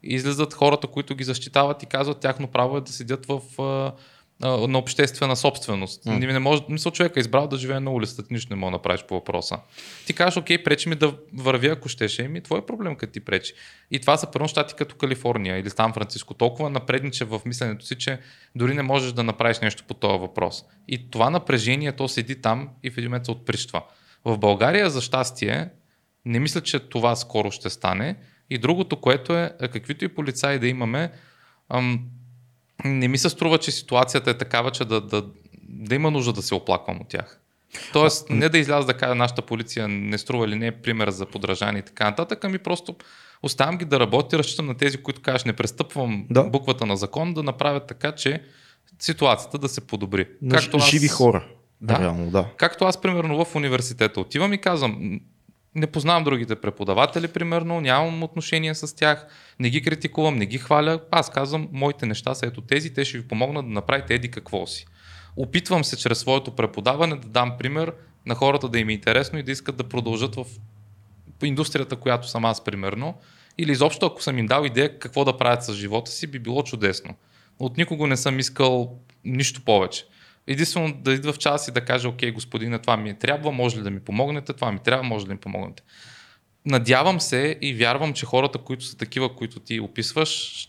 и излизат хората, които ги защитават и казват, тяхно право е да седят в, а, на обществена собственост. Mm. Не може, мисля, човек е избрал да живее на улицата, ти нищо не мога да направиш по въпроса. Ти кажеш, окей, пречи ми да вървя, ако щеше, ми твой проблем, като ти пречи. И това са първо щати като Калифорния или Сан Франциско, толкова напредниче в мисленето си, че дори не можеш да направиш нещо по този въпрос. И това напрежение, то седи там и в един момент се отприщва. В България, за щастие, не мисля, че това скоро ще стане. И другото, което е, е, каквито и полицаи да имаме, ам, не ми се струва, че ситуацията е такава, че да, да, да има нужда да се оплаквам от тях. Тоест, не да изляза да кажа нашата полиция не струва или не е пример за подражание и така нататък, ами просто оставям ги да работи, разчитам на тези, които кажеш не престъпвам Да. буквата на закон, да направят така, че ситуацията да се подобри. На Както аз- живи хора. Да. Реално, да. Както аз, примерно, в университета отивам и казвам, не познавам другите преподаватели, примерно, нямам отношение с тях, не ги критикувам, не ги хваля. Аз казвам, моите неща са ето тези, те ще ви помогнат да направите еди какво си. Опитвам се чрез своето преподаване да дам пример на хората да им е интересно и да искат да продължат в индустрията, която съм аз, примерно. Или изобщо, ако съм им дал идея какво да правят с живота си, би било чудесно. От никого не съм искал нищо повече. Единствено да идва в час и да каже, окей, господине, това ми е трябва, може ли да ми помогнете, това ми трябва, може ли да ми помогнете. Надявам се и вярвам, че хората, които са такива, които ти описваш,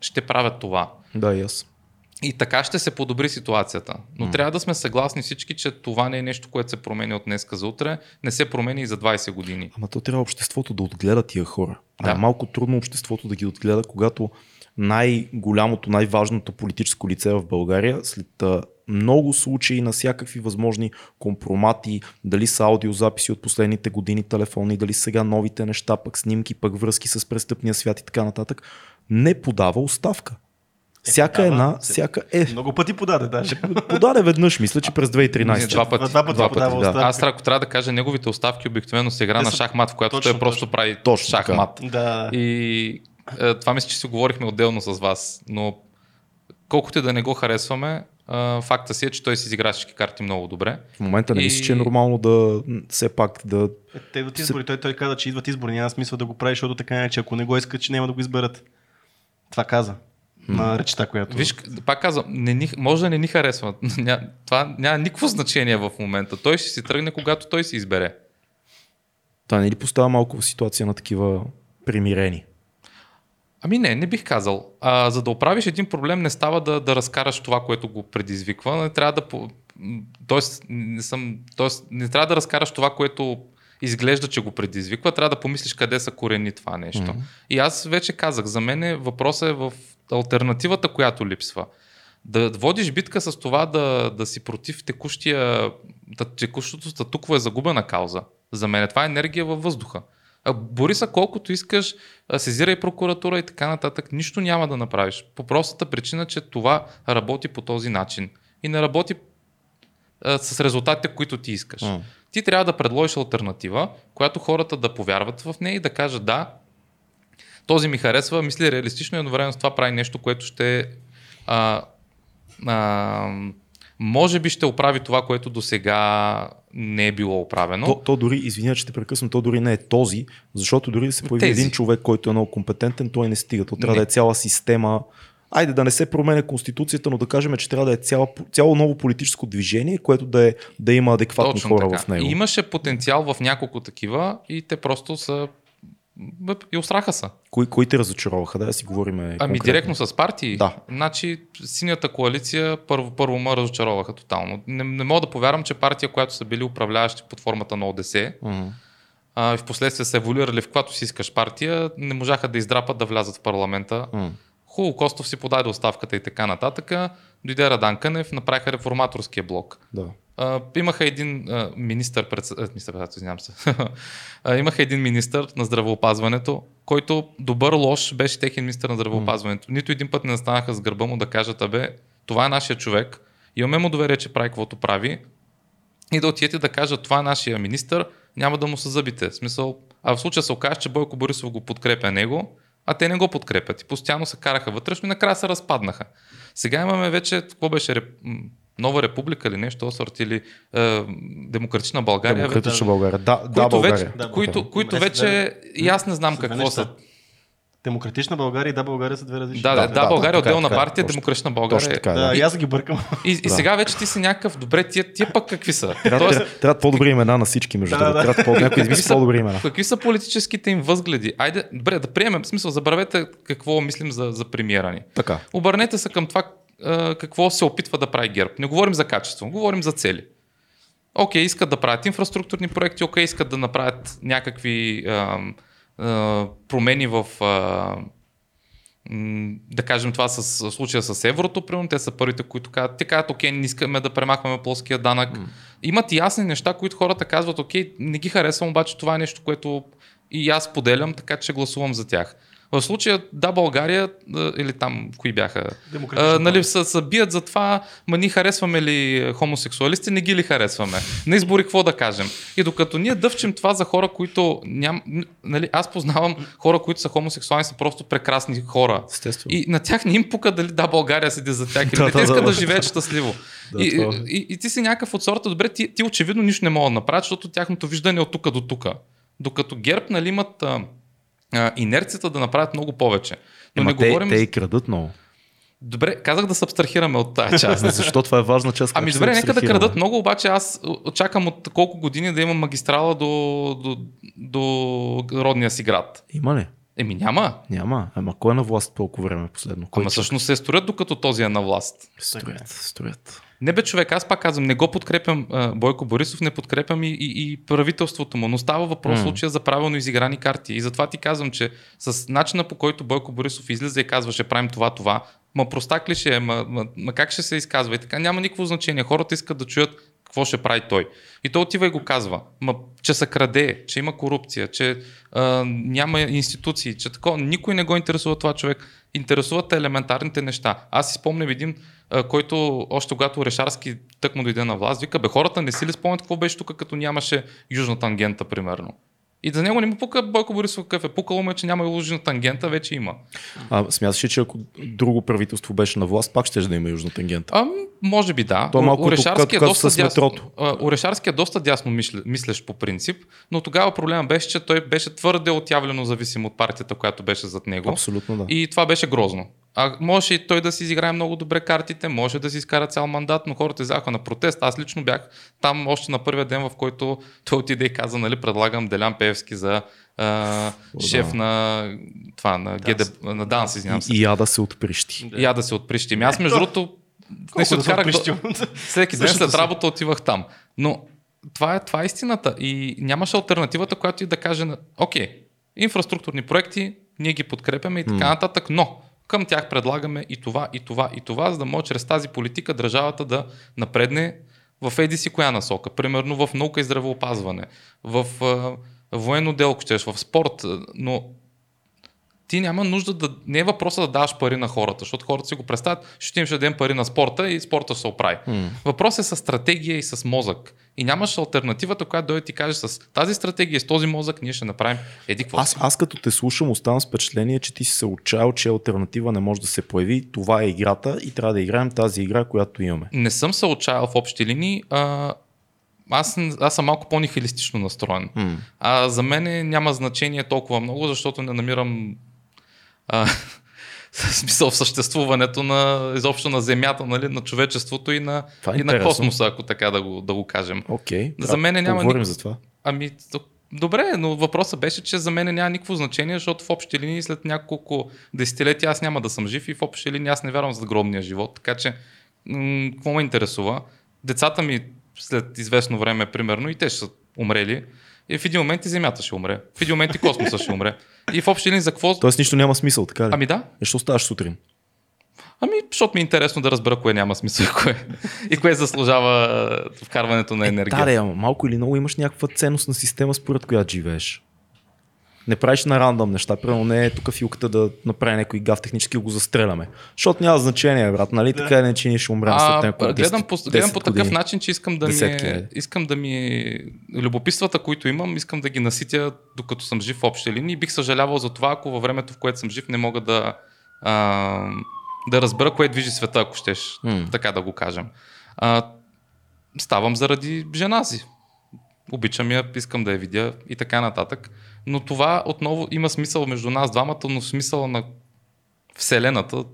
ще правят това. Да, и аз. И така ще се подобри ситуацията. Но М. трябва да сме съгласни всички, че това не е нещо, което се променя от днеска за утре, не се променя и за 20 години. Ама то трябва обществото да отгледа тия хора. А Да. е малко трудно обществото да ги отгледа, когато най-голямото, най-важното политическо лице в България, след а, много случаи на всякакви възможни компромати, дали са аудиозаписи от последните години телефони, дали сега новите неща, пък снимки, пък връзки с престъпния свят и така нататък, не подава оставка. Всяка подава. една, всяка е. Много пъти подаде даже. Подаде веднъж, мисля, че през 2013. Не, два пъти. Два пъти Два пъти, подава да. Аз ако трябва да кажа, неговите оставки обикновено се игра Те на шахмат, в която точно, той просто точно. прави Точно шахмат. Да. И е, това мисля, че си говорихме отделно с вас, но колкото и да не го харесваме, факта си е, че той си изигра всички карти много добре. В момента не И- мисля, че е нормално да все пак да Е, Те идват избори. Той, той каза, че идват избори. Няма смисъл да го прави, защото така е, че ако не го искат, че няма да го изберат. Това каза. На речта, която. Виж, пак казвам, не ни, може да не ни харесва. Ня, това няма никакво значение в момента. Той ще си тръгне, когато той си избере. Това не ли поставя малко в ситуация на такива примирени? Ами не, не бих казал. А, за да оправиш един проблем, не става да, да разкараш това, което го предизвиква. Не трябва да. Тоест не, съм, тоест, не трябва да разкараш това, което изглежда, че го предизвиква. Трябва да помислиш къде са корени това нещо. Мгм. И аз вече казах, за мен е- въпросът е в альтернативата, която липсва. Да водиш битка с това да, да си против текущия, да, текущото статукво е загубена кауза. За мен това е енергия във въздуха. А бори се колкото искаш, сезирай прокуратура и така нататък. Нищо няма да направиш. По простата причина, че това работи по този начин. И не работи а, с резултатите, които ти искаш. М. Ти трябва да предложиш альтернатива, която хората да повярват в нея и да кажат да, този ми харесва, мисли реалистично и едновременно с това прави нещо, което ще а, а, може би ще оправи това, което до сега не е било оправено. То, то дори, извиня, че те прекъсвам, то дори не е този, защото дори да се появи Тези. един човек, който е много компетентен, той не стига. То трябва Не. да е цяла система. Айде да не се променя конституцията, но да кажем, че трябва да е цяло, цяло ново политическо движение, което да, е, да има адекватни Точно хора така. в него. И имаше потенциал в няколко такива и те просто са и устраха са. Кои, кои те разочароваха? Да, си говорим. Ами конкретно. директно с партии. Да. Значи синята коалиция първо, първо ме разочароваха тотално. Не, не мога да повярвам, че партия, която са били управляващи под формата на ОДС, Мгм. а, и в последствие са еволюирали в която си искаш партия, не можаха да издрапат да влязат в парламента. М. Хубаво, Костов си подаде оставката и така нататък. Дойде Радан Кънев, направиха реформаторския блок. Да. А, имаха един а, министър, председател, извинявам се, а, имаха един министър на здравеопазването, който добър лош беше техен министър на здравеопазването. Нито един път не настанаха с гърба му да кажат, абе, това е нашия човек, имаме му доверие, че прави каквото прави, и да отидете да кажат, това е нашия министър, няма да му се зъбите. В смисъл, а в случая се окаже, че Бойко Борисов го подкрепя него, а те не го подкрепят и постоянно се караха вътрешно и накрая се разпаднаха. Сега имаме вече, какво беше, Нова република или нещо, сорт или е, Демократична България. Демократична България, да, които да, България. Вече, да, които, които вече и аз не знам какво са. Демократична България и Да България са две различни. Да, да, да, да България е отделна така, партия, точно, Демократична България. Точно така, да, и, аз ги бъркам. И, и, да. сега вече ти си някакъв, добре, тия, тия пък какви са? Трябва, Тоест... трябва по-добри имена на всички, между другото. Трябва по- някой измисли по-добри имена. Какви са политическите им възгледи? Айде, добре, да приемем, в смисъл, забравете какво мислим за, за премиера ни. Така. Обърнете се към това какво се опитва да прави ГЕРБ. Не говорим за качество, говорим за цели. Окей, искат да правят инфраструктурни проекти, окей, искат да направят някакви а, а, промени в а, да кажем това с случая с еврото, примерно, те са първите, които казват, те казват, окей, не искаме да премахваме плоския данък. Mm. Имат ясни неща, които хората казват, окей, не ги харесвам, обаче това е нещо, което и аз поделям, така че гласувам за тях. В случая, да, България, или там, кои бяха, а, нали, са, са бият за това, ма ние харесваме ли хомосексуалисти, не ги ли харесваме. На избори какво да кажем. И докато ние дъвчим това за хора, които ням, нали, аз познавам хора, които са хомосексуални, са просто прекрасни хора. Естествено. И на тях не им пука дали да, България седи за тях или те искат да живеят щастливо. Да, и, и, и, и, ти си някакъв от сорта, добре, ти, ти очевидно нищо не могат да направят, защото тяхното виждане е от тук до тук. Докато ГЕРБ нали, имат а, инерцията да направят много повече. Но Ема не те, говорим... те и крадат много. Добре, казах да се абстрахираме от тази част. Защо това е важна част? Ами добре, нека да крадат много, обаче аз очаквам от колко години да имам магистрала до, до, до родния си град. Има ли? Еми няма. Няма. Ама кой е на власт толкова време последно? Кой Ама всъщност се строят докато този е на власт. Строят, строят. Не бе човек, аз пак казвам, не го подкрепям а, Бойко Борисов, не подкрепям и, и, и правителството му, но става въпрос mm. случая за правилно изиграни карти. И затова ти казвам, че с начина по който Бойко Борисов излиза и казва, ще правим това, това, ма простак ли ще е, ма, ма, ма как ще се изказва и така, няма никакво значение. Хората искат да чуят какво ще прави той. И той отива и го казва, ма, че се краде, че има корупция, че а, няма институции, че такова. Никой не го интересува това човек. Интересуват елементарните неща. Аз си спомням един който още когато Решарски тък му дойде на власт, вика, бе хората не си ли спомнят какво беше тук, като нямаше южна тангента, примерно. И за него не му пука Бойко Борисов какъв е. Пукало му е, че няма южна тангента, вече има. А смяташ ли, че ако друго правителство беше на власт, пак ще да има южна тангента? А, може би да. То е малко Орешарски, е доста дясно, Орешарски е доста дясно мислещ по принцип, но тогава проблема беше, че той беше твърде отявлено зависим от партията, която беше зад него. Абсолютно да. И това беше грозно. А може и той да си изиграе много добре картите, може да си изкара цял мандат, но хората изяха на протест. Аз лично бях там още на първия ден, в който той отиде и каза, нали, предлагам Делян Певски за а, шеф да. на това, на, ГД, на ДАНС, извинявам се. И, я да се отприщи. И я да се отприщи. Ами аз между другото не се откарах до... Всеки ден след работа отивах там. Но това е, това е истината. И нямаше альтернативата, която и да каже, окей, инфраструктурни проекти, ние ги подкрепяме и така нататък, но към тях предлагаме и това, и това, и това, за да може чрез тази политика държавата да напредне в еди си коя насока. Примерно в наука и здравеопазване, в военно дело, в спорт, но ти няма нужда да... Не е въпроса да даваш пари на хората, защото хората си го представят, ще им ще дадем пари на спорта и спорта ще се оправи. Mm. Въпрос е с стратегия и с мозък. И нямаш альтернативата, която дойде ти каже с тази стратегия, с този мозък, ние ще направим еди какво. Аз, аз като те слушам, оставам с впечатление, че ти си се отчаял, че альтернатива не може да се появи. Това е играта и трябва да играем тази игра, която имаме. Не съм се отчаял в общи линии. А, аз, аз съм малко по-нихилистично настроен. Mm. А за мен няма значение толкова много, защото не намирам а, смисъл в съществуването на изобщо на Земята, нали, на човечеството и на, е и на космоса, ако така да го, да го кажем. Okay. За мен няма. Говорим ник... за това. Ами, добре, но въпросът беше, че за мен няма никакво значение, защото в общи линии след няколко десетилетия аз няма да съм жив и в общи линии аз не вярвам за гробния живот. Така че, м- какво ме интересува? Децата ми след известно време, примерно, и те ще са умрели. И в един момент и Земята ще умре. В един момент и космоса ще умре. И в общи линии за какво? Тоест нищо няма смисъл, така ли? Ами да. Е, що ставаш сутрин? Ами, защото ми е интересно да разбера кое няма смисъл и кое, и кое заслужава вкарването на енергия. Е, да, малко или много имаш някаква ценност на система, според която живееш не правиш на рандъм неща. Примерно не е тук филката да направи някой гав технически го застреляме. Защото няма значение, брат. Нали? Да. Така е, не, че ние ще умрем след темpo. Гледам, по, гледам по такъв начин, че искам да, Десетки, ми, е, искам да ми любопитствата, които имам, искам да ги наситя докато съм жив в общи линии. Бих съжалявал за това, ако във времето, в което съм жив, не мога да, а, да разбера кое движи света, ако щеш, mm. така да го кажем. А, ставам заради жена си. Обичам я, искам да я видя и така нататък но това отново има смисъл между нас двамата, но смисъл на Вселената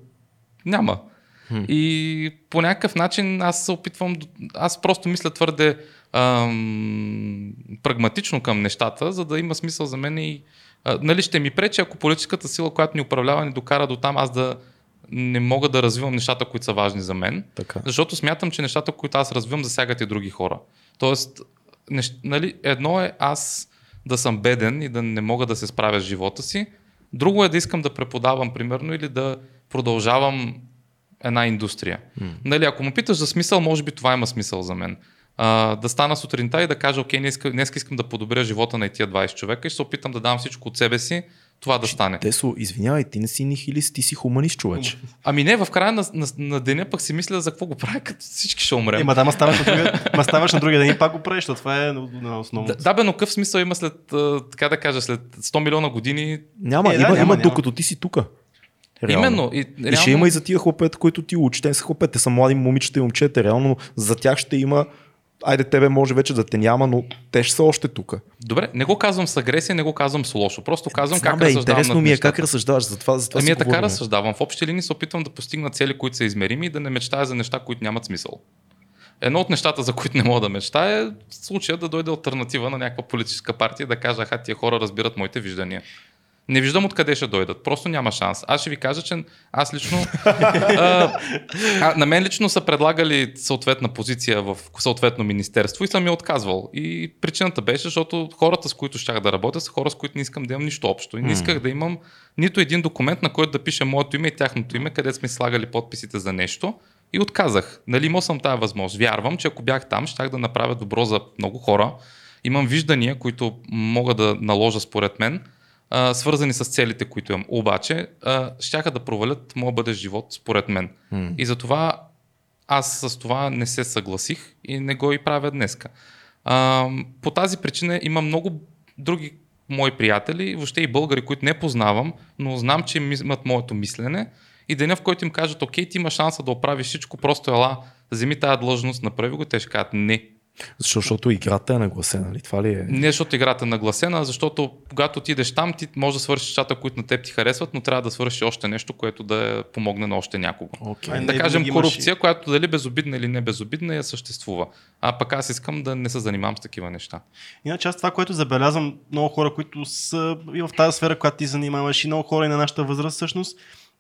няма. Хм. И по някакъв начин аз се опитвам, аз просто мисля твърде ам, прагматично към нещата, за да има смисъл за мен и а, нали ще ми пречи, ако политическата сила, която ни управлява, ни докара до там, аз да не мога да развивам нещата, които са важни за мен. Така. Защото смятам, че нещата, които аз развивам, засягат и други хора. Тоест, нещ, нали, едно е аз да съм беден и да не мога да се справя с живота си. Друго е да искам да преподавам, примерно, или да продължавам една индустрия. Mm. Нали, ако му питаш за смисъл, може би това има смисъл за мен. А, да стана сутринта и да кажа, окей, днес, днес искам да подобря живота на тия 20 човека и ще се опитам да дам всичко от себе си, това да стане. Тесо, извинявай, ти не си нихилист, ти си хуманист, човече. Ами не, в края на, на, на деня пък си мисля за какво го правя, като всички ще умрем. Ема да, ма ставаш, на другия, ма ставаш на другия ден и пак го правиш, това е на основно. Да, да, бе, но какъв смисъл има след, така да кажа, след 100 милиона години? Няма, е, има, да, няма, има няма. докато ти си тук. Реално. Именно. И, реално... и ще има и за тия хлопета, които ти учи. Те са хлопета, те са млади момичета и момчета. Реално за тях ще има айде тебе може вече да те няма, но те ще са още тук. Добре, не го казвам с агресия, не го казвам с лошо. Просто казвам Знам, как бе, разсъждавам. Интересно ми е как разсъждаваш, за това, за това Ами е така разсъждавам. В общи линии се опитвам да постигна цели, които са измерими и да не мечтая за неща, които нямат смисъл. Едно от нещата, за които не мога да мечтая е случая да дойде альтернатива на някаква политическа партия да каже, аха, тия хора разбират моите виждания. Не виждам откъде ще дойдат. Просто няма шанс. Аз ще ви кажа, че аз лично. а, а, на мен лично са предлагали съответна позиция в съответно министерство и съм я отказвал. И причината беше, защото хората, с които щях да работя, са хора, с които не искам да имам нищо общо. И не исках да имам нито един документ, на който да пише моето име и тяхното име, къде сме слагали подписите за нещо. И отказах. Нали, имал съм тази възможност. Вярвам, че ако бях там, щях да направя добро за много хора. Имам виждания, които мога да наложа според мен а, свързани с целите, които имам. Обаче, а, щяха да провалят моят бъдещ живот, според мен. Mm. И затова аз с това не се съгласих и не го и правя днеска. А, по тази причина има много други мои приятели, въобще и българи, които не познавам, но знам, че имат моето мислене. И деня, в който им кажат, окей, ти има шанса да оправиш всичко, просто ела, вземи тази длъжност, направи го, те ще кажат не. Защо, защото играта е нагласена, нали? Това ли е? Не, защото играта е нагласена, защото когато отидеш там, ти можеш да свършиш нещата, които на теб ти харесват, но трябва да свършиш още нещо, което да помогне на още някого. Okay. Да кажем корупция, която дали безобидна или не безобидна, я съществува. А пък аз искам да не се занимавам с такива неща. Иначе аз това, което забелязвам, много хора, които са и в тази сфера, която ти занимаваш, и много хора и на нашата възраст, всъщност,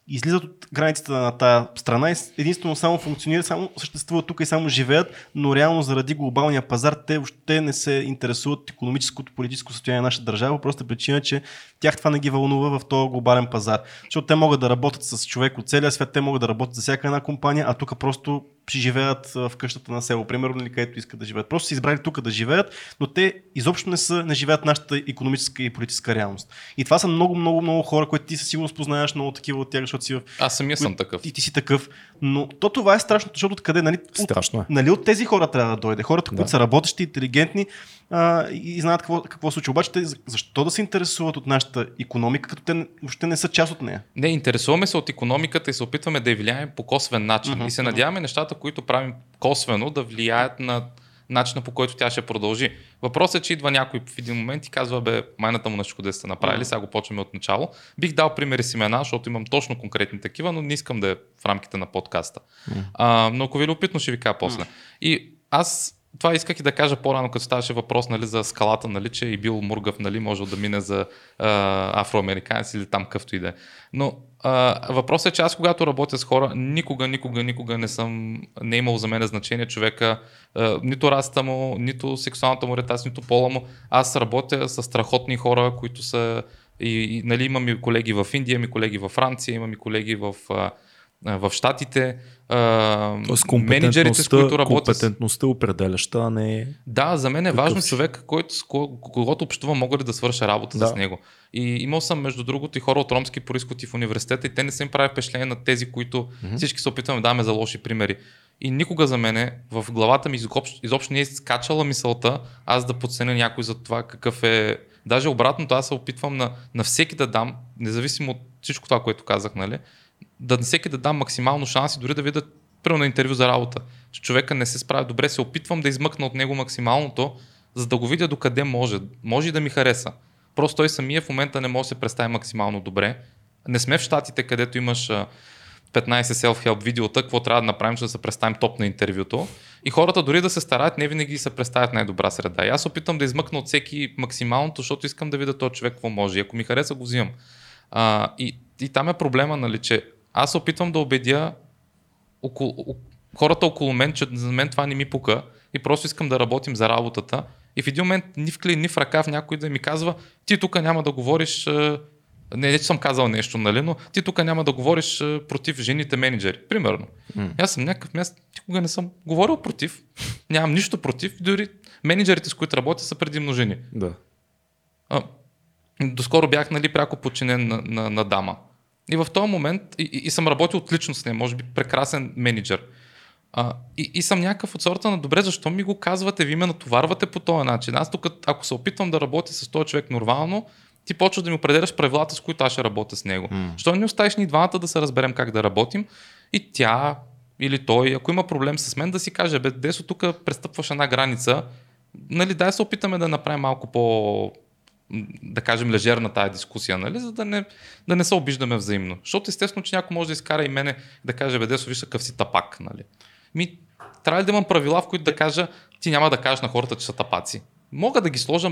излизат от границата на тая страна и единствено само функционират, само съществуват тук и само живеят, но реално заради глобалния пазар те въобще не се интересуват от економическото, политическо състояние на нашата държава, просто причина, че тях това не ги вълнува в този глобален пазар. Защото те могат да работят с човек от целия свят, те могат да работят за всяка една компания, а тук просто си живеят в къщата на село, примерно, или където искат да живеят. Просто са избрали тук да живеят, но те изобщо не, са, не живеят нашата економическа и политическа реалност. И това са много, много, много хора, които ти със сигурност познаваш много такива от тях, защото си в. Аз самия съм такъв. И ти си такъв. Но то това е страшно, защото откъде, нали? Страшно е. Нали от тези хора трябва да дойде. Хората, които да. са работещи, интелигентни, а, и знаят какво, какво случва. Обаче те защо да се интересуват от нашата економика, като те въобще не са част от нея? Не, интересуваме се от економиката и се опитваме да я влияем по косвен начин. Uh-huh, и се надяваме uh-huh. нещата, които правим косвено, да влияят на начина по който тя ще продължи. Въпросът е, че идва някой в един момент и казва, бе, майната му нещо да сте направили, сега го почваме от начало. Бих дал примери с имена, защото имам точно конкретни такива, но не искам да е в рамките на подкаста. Mm. А, но ако ви е любопитно, ще ви кажа после. Mm. И аз това исках и да кажа по-рано, като ставаше въпрос нали, за скалата, нали, че и бил Мургав нали, може да мине за а, афроамериканец или там къвто и да е. Но а, въпросът е, че аз когато работя с хора, никога, никога, никога не съм, не е имал за мен значение човека, а, нито расата му, нито сексуалната му ориентация, нито пола му. Аз работя с страхотни хора, които са и, и нали, имам и колеги в Индия, имам и колеги във Франция, имам и колеги в а, в Штатите, менеджерите, с които работят. Компетентността е определяща, а не. Да, за мен е важно човек, който, с когото общува, мога ли да свърша работа да. с него. И имал съм, между другото, и хора от ромски происход и в университета, и те не са им прави впечатление на тези, които mm-hmm. всички се опитваме да даме за лоши примери. И никога за мене в главата ми изобщо, изобщо не е скачала мисълта аз да подценя някой за това какъв е. Даже обратното, аз се опитвам на, на всеки да дам, независимо от всичко това, което казах, нали, да на всеки да дам максимално шанси, дори да видя първо на интервю за работа, че човека не се справя добре, се опитвам да измъкна от него максималното, за да го видя докъде може. Може и да ми хареса. Просто той самия в момента не може да се представи максимално добре. Не сме в щатите, където имаш 15 self-help видеота, какво трябва да направим, че да се представим топ на интервюто. И хората дори да се стараят, не винаги се представят най-добра среда. И аз опитам да измъкна от всеки максималното, защото искам да видя този човек какво може. И ако ми хареса, го взимам. А, и, и там е проблема, нали, че аз опитвам да убедя около, хората около мен, че за мен това не ми пука и просто искам да работим за работата. И в един момент ни в клин, ни в ръкав някой да ми казва, ти тук няма да говориш, не, не че съм казал нещо, нали, но ти тук няма да говориш против жените менеджери, примерно. Mm. Аз съм някакъв място, никога не съм говорил против, нямам нищо против, дори менеджерите, с които работя, са предимно жени. Да. А, доскоро бях нали, пряко подчинен на, на, на дама. И в този момент, и, и, и съм работил отлично с нея, може би прекрасен менеджер. А, и, и съм някакъв от сорта на добре, защо ми го казвате, ви ме натоварвате по този начин. Аз тук, ако се опитвам да работя с този човек нормално, ти почваш да ми определяш правилата, с които аз ще работя с него. Mm. Що не оставиш ни двамата да се разберем как да работим и тя или той, ако има проблем с мен, да си каже, бе, Десо, тук престъпваш една граница, нали, дай се опитаме да направим малко по да кажем, лежерна тази дискусия, нали? за да не, да не се обиждаме взаимно. Защото естествено, че някой може да изкара и мене да каже, бе, Десо, виж какъв си тапак. Нали? Ми, трябва да имам правила, в които да кажа, ти няма да кажеш на хората, че са тапаци. Мога да ги сложа,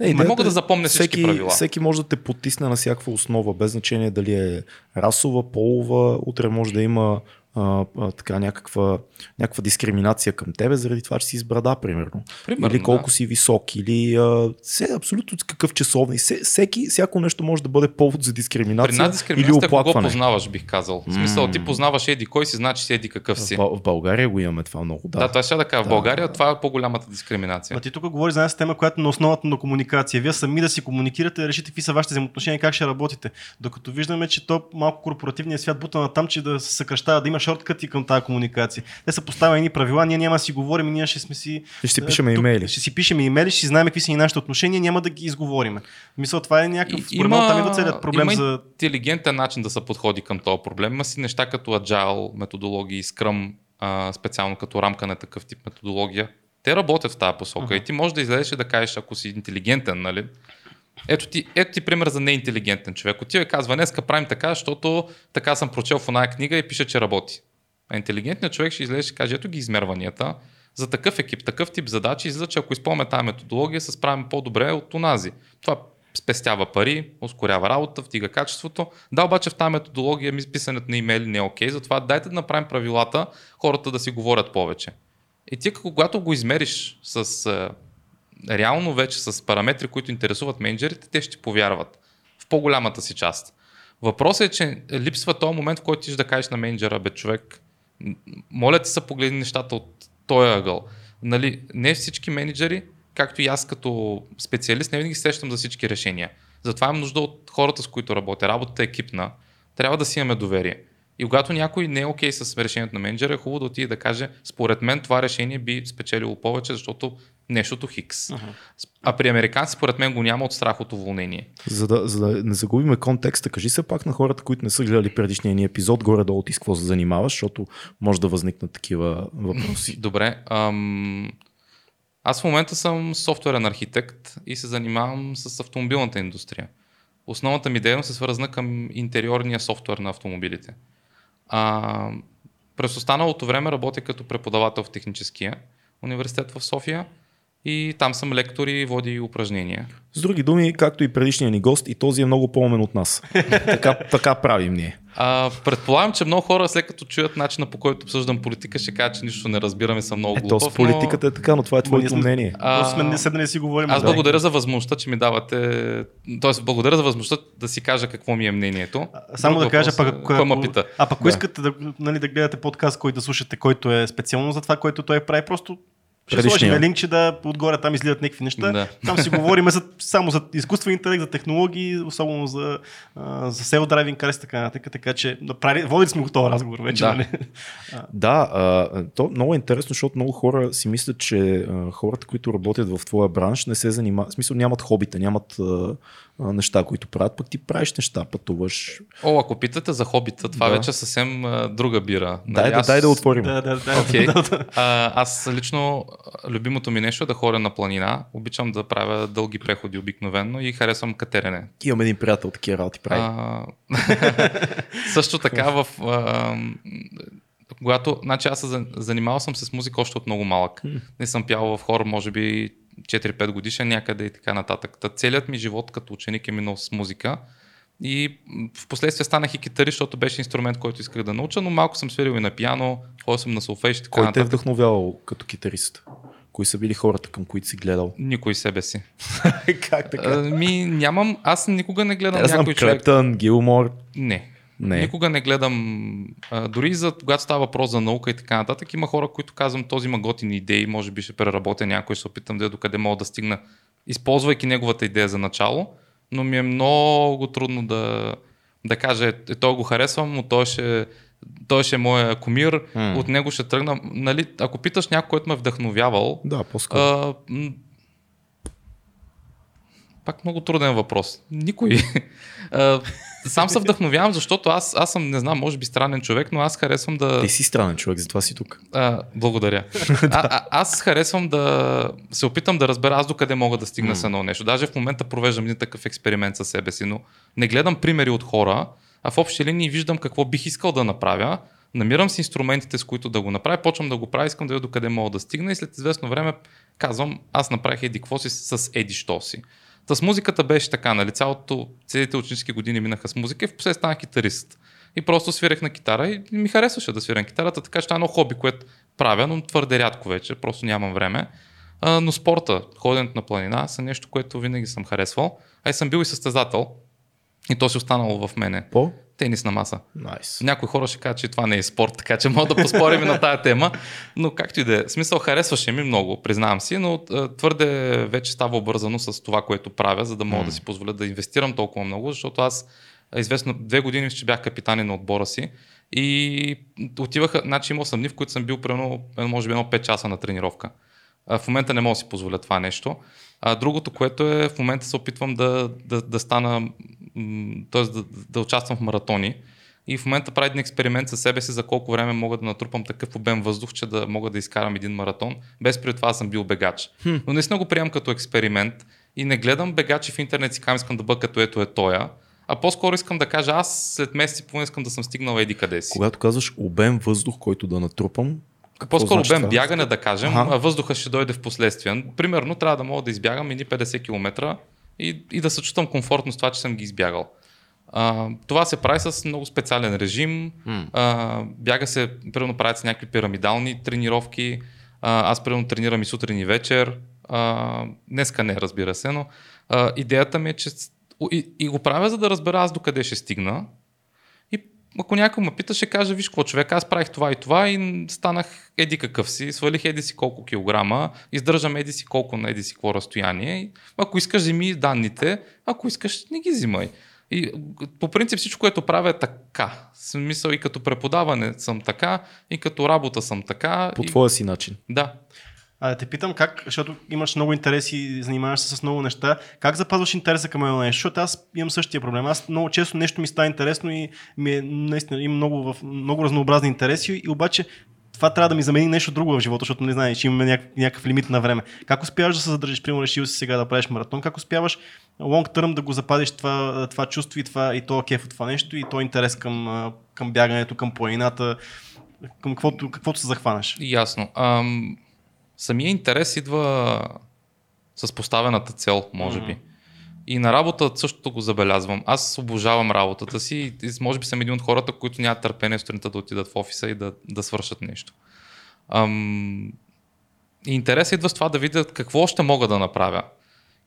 не, не мога да запомня всеки, всички правила. Всеки може да те потисне на всякаква основа, без значение дали е расова, полова, утре може да има а, а, така някаква, някаква дискриминация към тебе заради това, че си с брада, примерно. примерно или колко да. си висок, или а, все, абсолютно какъв часовник. Всеки, всяко нещо може да бъде повод за дискриминация. При нас дискриминацията или кого познаваш, бих казал. В смисъл, ти познаваш еди кой си, значи си еди какъв си. В, в България го имаме това много. Да, да това ще да кажа. Да. В България това е по-голямата дискриминация. А ти тук говориш за една система, която е на основата на комуникация. Вие сами да си комуникирате, да решите какви са вашите взаимоотношения, как ще работите. Докато виждаме, че то малко корпоративният свят бута на там, че да се съкръщава, да има шорткъти към тази комуникация. Те са поставени правила, ние няма да си говорим, ние ще сме си. Ще си пишем имейли. Ще си пишем имейли, ще си знаем какви са и нашите отношения, няма да ги изговорим. Мисля, това е някакъв. И, има, там идва целият проблем има за. интелигентен начин да се подходи към този проблем. Има си неща като agile, методологии, Scrum, а, специално като рамка на такъв тип методология. Те работят в тази посока uh-huh. и ти можеш да излезеш и да кажеш, ако си интелигентен, нали? Ето ти, ето ти пример за неинтелигентен човек. Отива и казва, днеска правим така, защото така съм прочел в една книга и пише, че работи. А интелигентният човек ще излезе и каже, ето ги измерванията. За такъв екип, такъв тип задачи, излиза, че ако използваме тази методология, се справим по-добре от онази. Това спестява пари, ускорява работа, втига качеството. Да, обаче в тази методология ми писането на имейли не е окей, затова дайте да направим правилата, хората да си говорят повече. И ти, когато го измериш с е, реално вече с параметри, които интересуват менеджерите, те ще повярват в по-голямата си част. Въпросът е, че липсва този момент, в който ти ще да кажеш на менеджера, бе човек, моля ти се погледни нещата от този ъгъл. Нали, не всички менеджери, както и аз като специалист, не винаги сещам за всички решения. Затова имам нужда от хората, с които работя. Работата е екипна. Трябва да си имаме доверие. И когато някой не е окей okay с решението на менеджера, е хубаво да отиде да каже, според мен това решение би спечелило повече, защото нещото хикс. Uh-huh. А при американци, според мен, го няма от страх от уволнение. За да, за да не загубим контекста, кажи се пак на хората, които не са гледали предишния ни епизод, горе-долу ти с какво се занимаваш, защото може да възникнат такива въпроси. Добре. Ам... Аз в момента съм софтуерен архитект и се занимавам с автомобилната индустрия. Основната ми дейност е свързана към интериорния софтуер на автомобилите. А, през останалото време работя като преподавател в техническия университет в София и там съм лектор и води упражнения. С други думи, както и предишния ни гост, и този е много по-умен от нас. така, така правим ние. А, предполагам, че много хора, след като чуят начина по който обсъждам политика, ще кажат, че нищо не разбираме, съм много Ето, глупав. с политиката е така, но това е твоето сме- мнение. А, сме не седнали да си говорим. Аз да. благодаря за възможността, че ми давате. Тоест, благодаря за възможността да си кажа какво ми е мнението. А, Само Друг да кажа, въпрос пък е, ако, кой ме пита. а пък ако Да. искате да, нали, да гледате подкаст, който да слушате, който е специално за това, което той прави, просто ще Предишния. сложим линкче да отгоре там излизат някакви неща. Да. Там си говорим за, само за изкуствен интелект, за технологии, особено за, а, за self-driving cars и така нататък. Така че направи, водили сме го този разговор вече. Да. Нали? Да, а, то много е интересно, защото много хора си мислят, че а, хората, които работят в твоя бранш, не се занимават, в смисъл нямат хобита, нямат а, неща, които правят, пък ти правиш неща, пътуваш. О, ако питате за хобита, това Да. вече е съвсем а, друга бира. Дай, Нали, да, дай да отворим. Да, да, да. Окей. да, да. А, аз лично любимото ми нещо е да ходя на планина. Обичам да правя дълги преходи обикновенно и харесвам катерене. Имам един приятел, такива работи прави. А, също така в... А, когато, значи аз се занимавал съм се с музика още от много малък. Не съм пял в хор, може би 4-5 годишен някъде и така нататък. Та целият ми живот като ученик е минал с музика. И в последствие станах и китарист, защото беше инструмент, който исках да науча, но малко съм свирил и на пиано, ходил съм на солфеж и така Кой те е нататък. вдъхновявал като китарист? Кои са били хората, към които си гледал? Никой себе си. как А, ми нямам, аз никога не гледам знам, някой човек. Клептън, Гилмор. Не. Не. Никога не гледам, а, дори за когато става въпрос за наука и така нататък, има хора, които казвам, този има готини идеи, може би ще преработя някой, ще опитам да е докъде мога да стигна, използвайки неговата идея за начало, но ми е много трудно да, да кажа, е, той го харесвам, но той ще, той ще е моя кумир, М. от него ще тръгна. Нали, ако питаш някой, който ме е вдъхновявал, Да, по-скоро. а, пак много труден въпрос. Никой. Сам се вдъхновявам, защото аз, аз съм, не знам, може би странен човек, но аз харесвам да... Ти си странен човек, затова си тук. А, благодаря. а, а, аз харесвам да се опитам да разбера аз докъде мога да стигна с едно нещо. Даже в момента провеждам един такъв експеримент със себе си, но не гледам примери от хора, а в общи линии виждам какво бих искал да направя, намирам си инструментите, с които да го направя, почвам да го правя, искам да видя докъде мога да стигна и след известно време казвам, аз направих еди какво си с еди що си. Та с музиката беше така, нали? Цялото, целите ученически години минаха с музика и в последствие станах китарист. И просто свирех на китара и ми харесваше да свиря на китарата, така че това е едно хоби, което правя, но твърде рядко вече, просто нямам време. А, но спорта, ходенето на планина са нещо, което винаги съм харесвал. А и съм бил и състезател. И то си останало в мене. По? Тенис на маса. Найс. Някои хора ще кажат, че това не е спорт, така че мога да поспорим на тая тема. Но както и да е. Смисъл, харесваше ми много, признавам си, но твърде вече става обързано с това, което правя, за да мога да си позволя да инвестирам толкова много, защото аз известно две години ще бях капитани на отбора си и отиваха, значи имал съм дни, в които съм бил примерно, може би едно 5 часа на тренировка. В момента не мога да си позволя това нещо. А другото, което е, в момента се опитвам да, да, да стана, т.е. Да, да участвам в маратони. И в момента правя един експеримент със себе си за колко време мога да натрупам такъв обем въздух, че да мога да изкарам един маратон, без преди това съм бил бегач. Хм. Но наистина го приемам като експеримент и не гледам бегачи в интернет си казвам, искам да бъда като ето е тоя, а по-скоро искам да кажа, аз след месец и половина искам да съм стигнал еди къде си. Когато казваш обем въздух, който да натрупам, какво По-скоро значи обем това? бягане, да кажем, Аха. а въздуха ще дойде в последствие. Примерно трябва да мога да избягам едни 50 км и, и да се чувствам комфортно с това, че съм ги избягал. А, това се прави с много специален режим. А, бяга се, примерно правят се някакви пирамидални тренировки. А, аз примерно тренирам и сутрин и вечер. А, днеска не, разбира се, но а, идеята ми е, че и, и го правя, за да разбера аз докъде ще стигна. Ако някой ме пита, ще каже, виж какво човек, аз правих това и това и станах еди какъв си, свалих еди си колко килограма, издържам еди си колко на еди си какво разстояние. И ако искаш, вземи данните, ако искаш, не ги взимай. И по принцип всичко, което правя е така. Смисъл и като преподаване съм така, и като работа съм така. По и... твоя си начин. Да. А да те питам как, защото имаш много интереси, занимаваш се с много неща, как запазваш интереса към едно нещо? Защото аз имам същия проблем. Аз много често нещо ми става интересно и ми е, наистина имам много, в, много разнообразни интереси и обаче това трябва да ми замени нещо друго в живота, защото не знаеш, че имаме някакъв, някакъв лимит на време. Как успяваш да се задържиш, примерно решил си сега да правиш маратон, как успяваш лонг търм да го запазиш това, това чувство и, това, и то кеф от това нещо и то интерес към, към бягането, към планината, към каквото, каквото се захванеш? Ясно. Ам, самия интерес идва с поставената цел, може би. И на работа същото го забелязвам. Аз обожавам работата си и може би съм един от хората, които нямат търпение сутринта да отидат в офиса и да, да свършат нещо. Ам... И интересът идва с това да видя какво още мога да направя.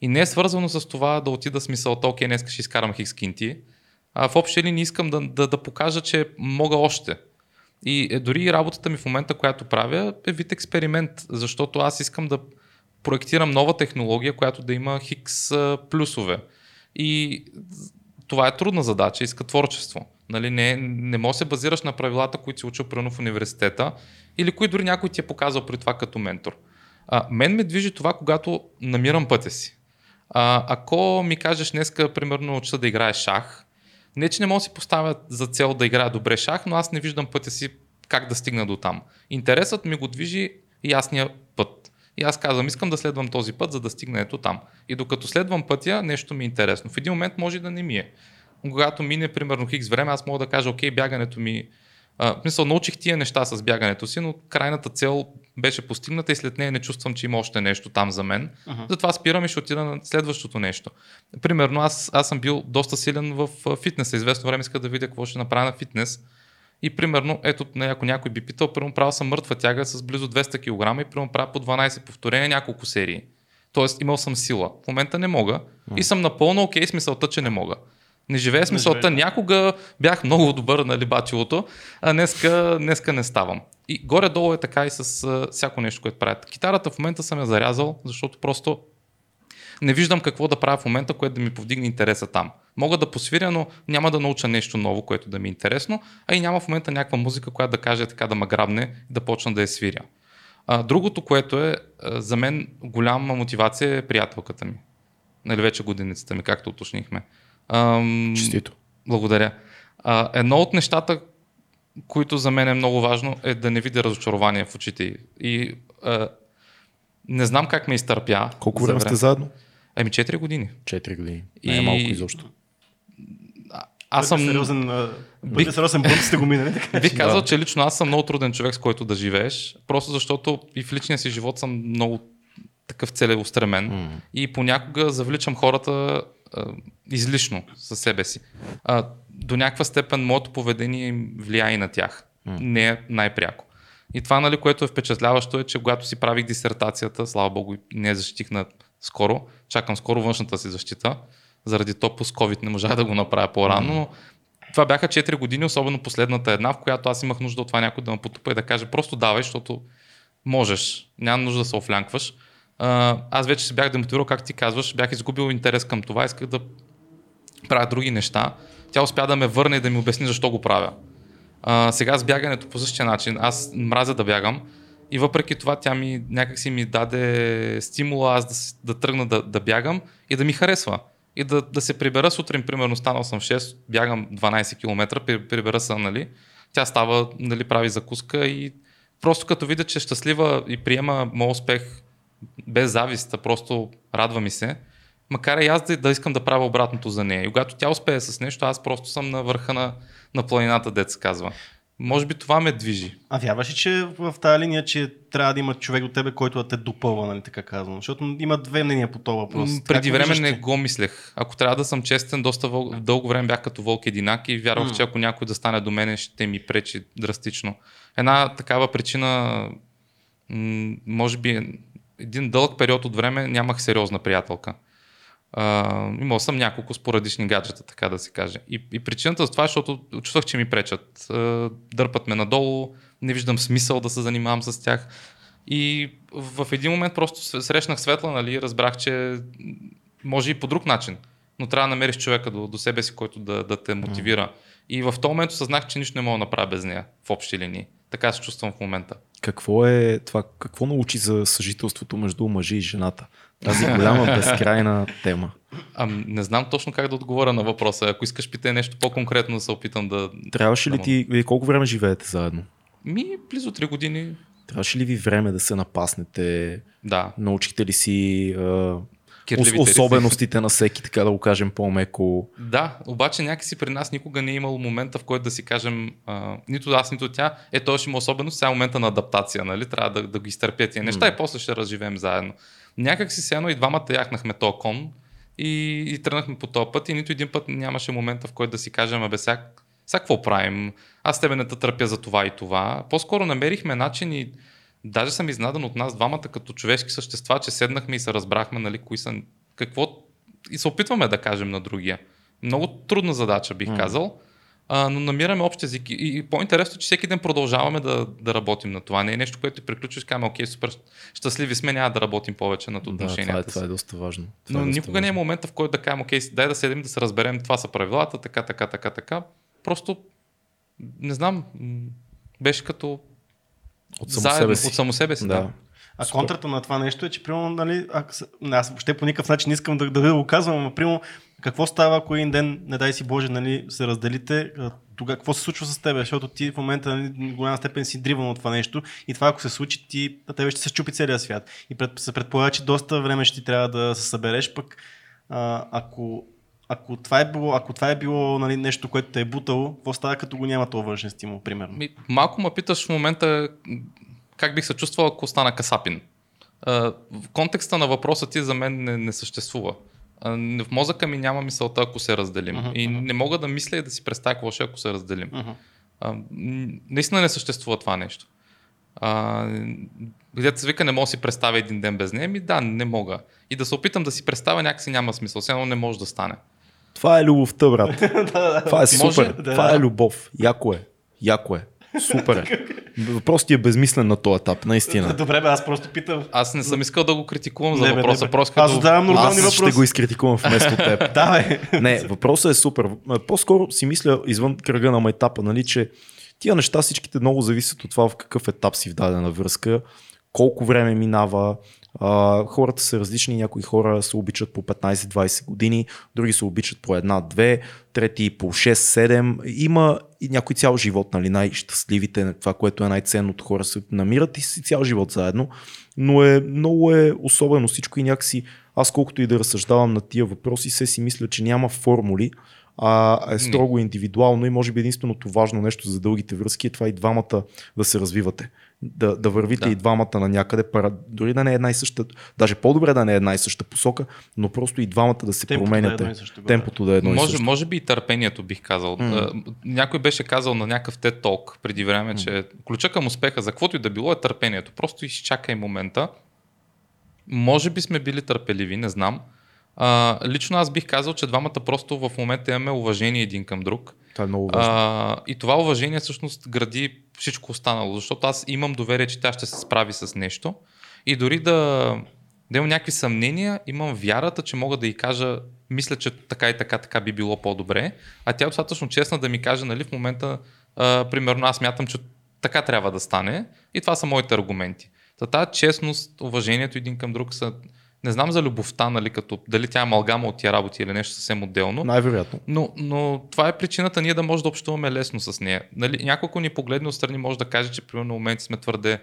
И не е свързано с това да отида с мисълта, окей, днес ще изкарам хикс кинти, а в общи линии искам да, да, да покажа, че мога още. И е, дори работата ми в момента, която правя, е вид експеримент, защото аз искам да проектирам нова технология, която да има хикс плюсове. И това е трудна задача, иска творчество. Нали, не, не можеш да се базираш на правилата, които си учил примерно в университета или които дори някой ти е показал при това като ментор. А, мен ме движи това, когато намирам пътя си. А, ако ми кажеш днеска, примерно, уча да играе шах, не, че не мога да си поставя за цел да играя добре шах, но аз не виждам пътя си как да стигна до там. Интересът ми го движи ясния път. И аз казвам, искам да следвам този път, за да стигна ето там. И докато следвам пътя, нещо ми е интересно. В един момент може да не ми е. Когато мине примерно хикс време, аз мога да кажа, окей, бягането ми а, мисъл, научих тия неща с бягането си, но крайната цел беше постигната и след нея не чувствам, че има още нещо там за мен. Uh-huh. Затова спирам и ще отида на следващото нещо. Примерно, аз, аз съм бил доста силен в фитнеса. Известно време иска да видя какво ще направя на фитнес. И примерно, ето, ако някой би питал, примерно правил съм мъртва тяга с близо 200 кг и примерно правя по 12 повторения няколко серии. Тоест имал съм сила. В момента не мога uh-huh. и съм напълно окей okay с мисълта, че не мога. Не живея с мисълта. Някога бях много добър на либачилото, а днеска, днеска не ставам. И горе-долу е така и с а, всяко нещо, което правят. Китарата в момента съм я зарязал, защото просто не виждам какво да правя в момента, което да ми повдигне интереса там. Мога да посвиря, но няма да науча нещо ново, което да ми е интересно, а и няма в момента някаква музика, която да каже така да ме грабне и да почна да я свиря. А, другото, което е за мен голяма мотивация е приятелката ми. Нали вече годиницата ми, както уточнихме. Ам, Честито. Благодаря. А, едно от нещата, които за мен е много важно, е да не видя разочарование в очите. И а, не знам как ме изтърпя. Колко време сте заедно? Еми 4 години. 4 години. Не е малко изобщо. Аз съм... Сериозен, бих... сериозен път сте го минали. Така. Бих казал, да. че лично аз съм много труден човек, с който да живееш, просто защото и в личния си живот съм много такъв целеустремен mm. и понякога завличам хората а, излишно със себе си. А, до някаква степен моето поведение влияе и на тях. Mm. Не е най-пряко. И това, нали, което е впечатляващо е, че когато си правих дисертацията, слава богу, не защитих на скоро, чакам скоро външната си защита, заради то по COVID не можах да го направя по-рано, но това бяха 4 години, особено последната една, в която аз имах нужда от това някой да ме потупа и да каже просто давай, защото можеш, няма нужда да се офлянкваш аз вече се бях демотивирал, как ти казваш, бях изгубил интерес към това, исках да правя други неща. Тя успя да ме върне и да ми обясни защо го правя. А, сега с бягането по същия начин. Аз мразя да бягам и въпреки това тя ми някакси ми даде стимула аз да, да тръгна да, да бягам и да ми харесва. И да, да се прибера сутрин, примерно станал съм в 6, бягам 12 км, прибера се, нали. Тя става, нали, прави закуска и просто като видя, че е щастлива и приема моят успех без завист, просто радва ми се. Макар и аз да, да искам да правя обратното за нея. И когато тя успее с нещо, аз просто съм на върха на, на планината, дет се казва. Може би това ме движи. А вярваш ли, че в тази линия, че трябва да има човек до тебе, който да те допълва, нали така казвам? Защото има две мнения по този въпрос. Преди време не го мислех. Ако трябва да съм честен, доста въл... дълго време бях като вълк единак и вярвах, mm. че ако някой да стане до мене, ще ми пречи драстично. Една такава причина, може би един дълъг период от време нямах сериозна приятелка. Uh, имал съм няколко спорадични гаджета, така да се каже. И, и причината за това е, защото чувствах, че ми пречат. Uh, дърпат ме надолу, не виждам смисъл да се занимавам с тях. И в един момент просто срещнах светла, нали, разбрах, че може и по друг начин, но трябва да намериш човека до, до себе си, който да, да те мотивира. И в този момент осъзнах, че нищо не мога да направя без нея в общи линии. Така се чувствам в момента. Какво е това? Какво научи за съжителството между мъжа и жената? Тази голяма безкрайна тема. А, не знам точно как да отговоря на въпроса. Ако искаш питай нещо по-конкретно, да се опитам да. Трябваше да ли ти. Вие колко време живеете заедно? Ми, близо 3 години. Трябваше ли ви време да се напаснете? Да. Научихте ли си особеностите на всеки, така да го кажем по-меко. Да, обаче някакси при нас никога не е имало момента, в който да си кажем, а, нито аз, нито тя, е, той ще има особеност, сега е момента на адаптация, нали? Трябва да, да го изтърпя тия неща mm. и после ще разживеем заедно. Някак си едно и двамата яхнахме то кон и, и тръгнахме по този път и нито един път нямаше момента, в който да си кажем, абе сега, сега какво правим? Аз тебе не те търпя за това и това. По-скоро намерихме начин и даже съм изнадан от нас двамата като човешки същества, че седнахме и се разбрахме, нали, кои са, какво и се опитваме да кажем на другия. Много трудна задача, бих mm. казал, а, но намираме общ език. И, и по-интересно, че всеки ден продължаваме да, да работим на това. Не е нещо, което приключиш, казваме, окей, супер, щастливи сме, няма да работим повече над отношенията. Да, това е, това е доста важно. Това но е доста никога важно. не е момента, в който да кажем, окей, дай да седем да се разберем, това са правилата, така, така, така, така. Просто, не знам, беше като от само заедно, себе си. От само себе си, да. да. А контрата на това нещо е, че примерно, нали, аз въобще по никакъв начин не искам да, да ви го казвам, но примерно, какво става, ако един ден, не дай си Боже, нали, се разделите, тогава какво се случва с теб? Защото ти в момента нали, голяма степен си дриван от това нещо и това ако се случи, ти, на тебе ще се чупи целия свят. И пред, се предполага, че доста време ще ти трябва да се събереш, пък а, ако ако това е било, ако това е било нали, нещо, което те е бутало, какво става като го няма този външен стимул, примерно? Ми, малко ме питаш в момента как бих се чувствал, ако стана касапин. в контекста на въпроса ти за мен не, не съществува. В мозъка ми няма мисълта, ако се разделим. Uh-huh, и не мога да мисля и да си представя какво ще, ако се разделим. Uh-huh. наистина не съществува това нещо. Где се вика, не мога да си представя един ден без нея, ми да, не мога. И да се опитам да си представя някакси няма смисъл. Все едно не може да стане. Това е любовта, брат. Това е супер. Това е любов. Яко е. Яко е. Супер е. Въпросът ти е безмислен на този етап, наистина. Добре, бе, аз просто питам. Аз не съм искал да го критикувам за не, въпроса. Не, просто аз задавам нормални аз въпроси. ще го изкритикувам вместо теб. да, бе. Не, въпросът е супер. По-скоро си мисля извън кръга на майтапа, нали, че тия неща всичките много зависят от това в какъв етап си в дадена връзка, колко време минава, а, хората са различни, някои хора се обичат по 15-20 години, други се обичат по една-две, трети по 6-7. Има и някой цял живот, нали, най-щастливите, това, което е най-ценното, хора се намират и си цял живот заедно, но е много е особено всичко и някакси аз колкото и да разсъждавам на тия въпроси, се си мисля, че няма формули, а е строго индивидуално и може би единственото важно нещо за дългите връзки е това и двамата да се развивате да, да вървите да. и двамата на някъде, пара, дори да не е една и съща, даже по-добре да не е една и съща посока, но просто и двамата да се темпото променяте. Да е също, темпото да е едно може, и също. Може би и търпението бих казал. Mm. Някой беше казал на някакъв TED Talk преди време, mm. че ключа към успеха за каквото и да било е търпението. Просто изчакай момента. Може би сме били търпеливи, не знам. А, лично аз бих казал, че двамата просто в момента имаме уважение един към друг. Това е много важно. А, и това уважение всъщност гради всичко останало, защото аз имам доверие, че тя ще се справи с нещо и дори да, да имам някакви съмнения, имам вярата, че мога да й кажа, мисля, че така и така, така би било по-добре, а тя е достатъчно честна да ми каже, нали, в момента, а, примерно аз мятам, че така трябва да стане и това са моите аргументи. Та тази честност, уважението един към друг са не знам за любовта, нали, като дали тя е амалгама от тия работи или нещо съвсем отделно. Най-вероятно. Но, но това е причината ние да може да общуваме лесно с нея. Нали, няколко ни погледне отстрани може да каже, че примерно моменти сме твърде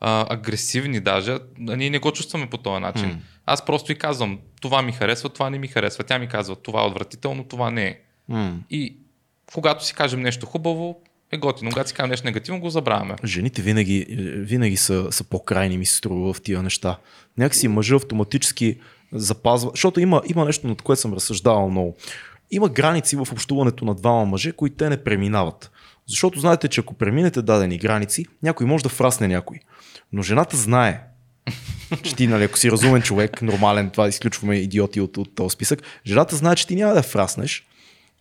а, агресивни даже. Ние не го чувстваме по този начин. Mm. Аз просто и казвам, това ми харесва, това не ми харесва. Тя ми казва, това е отвратително, това не е. Mm. И когато си кажем нещо хубаво, е готино. Когато си кажем нещо негативно, го забравяме. Жените винаги, винаги са, са по-крайни, ми се струва в тия неща. Някакси мъжа автоматически запазва, защото има, има нещо, над което съм разсъждавал много. Има граници в общуването на двама мъже, които те не преминават. Защото знаете, че ако преминете дадени граници, някой може да фрасне някой. Но жената знае, че ти, нали, ако си разумен човек, нормален, това изключваме идиоти от, от този списък, жената знае, че ти няма да фраснеш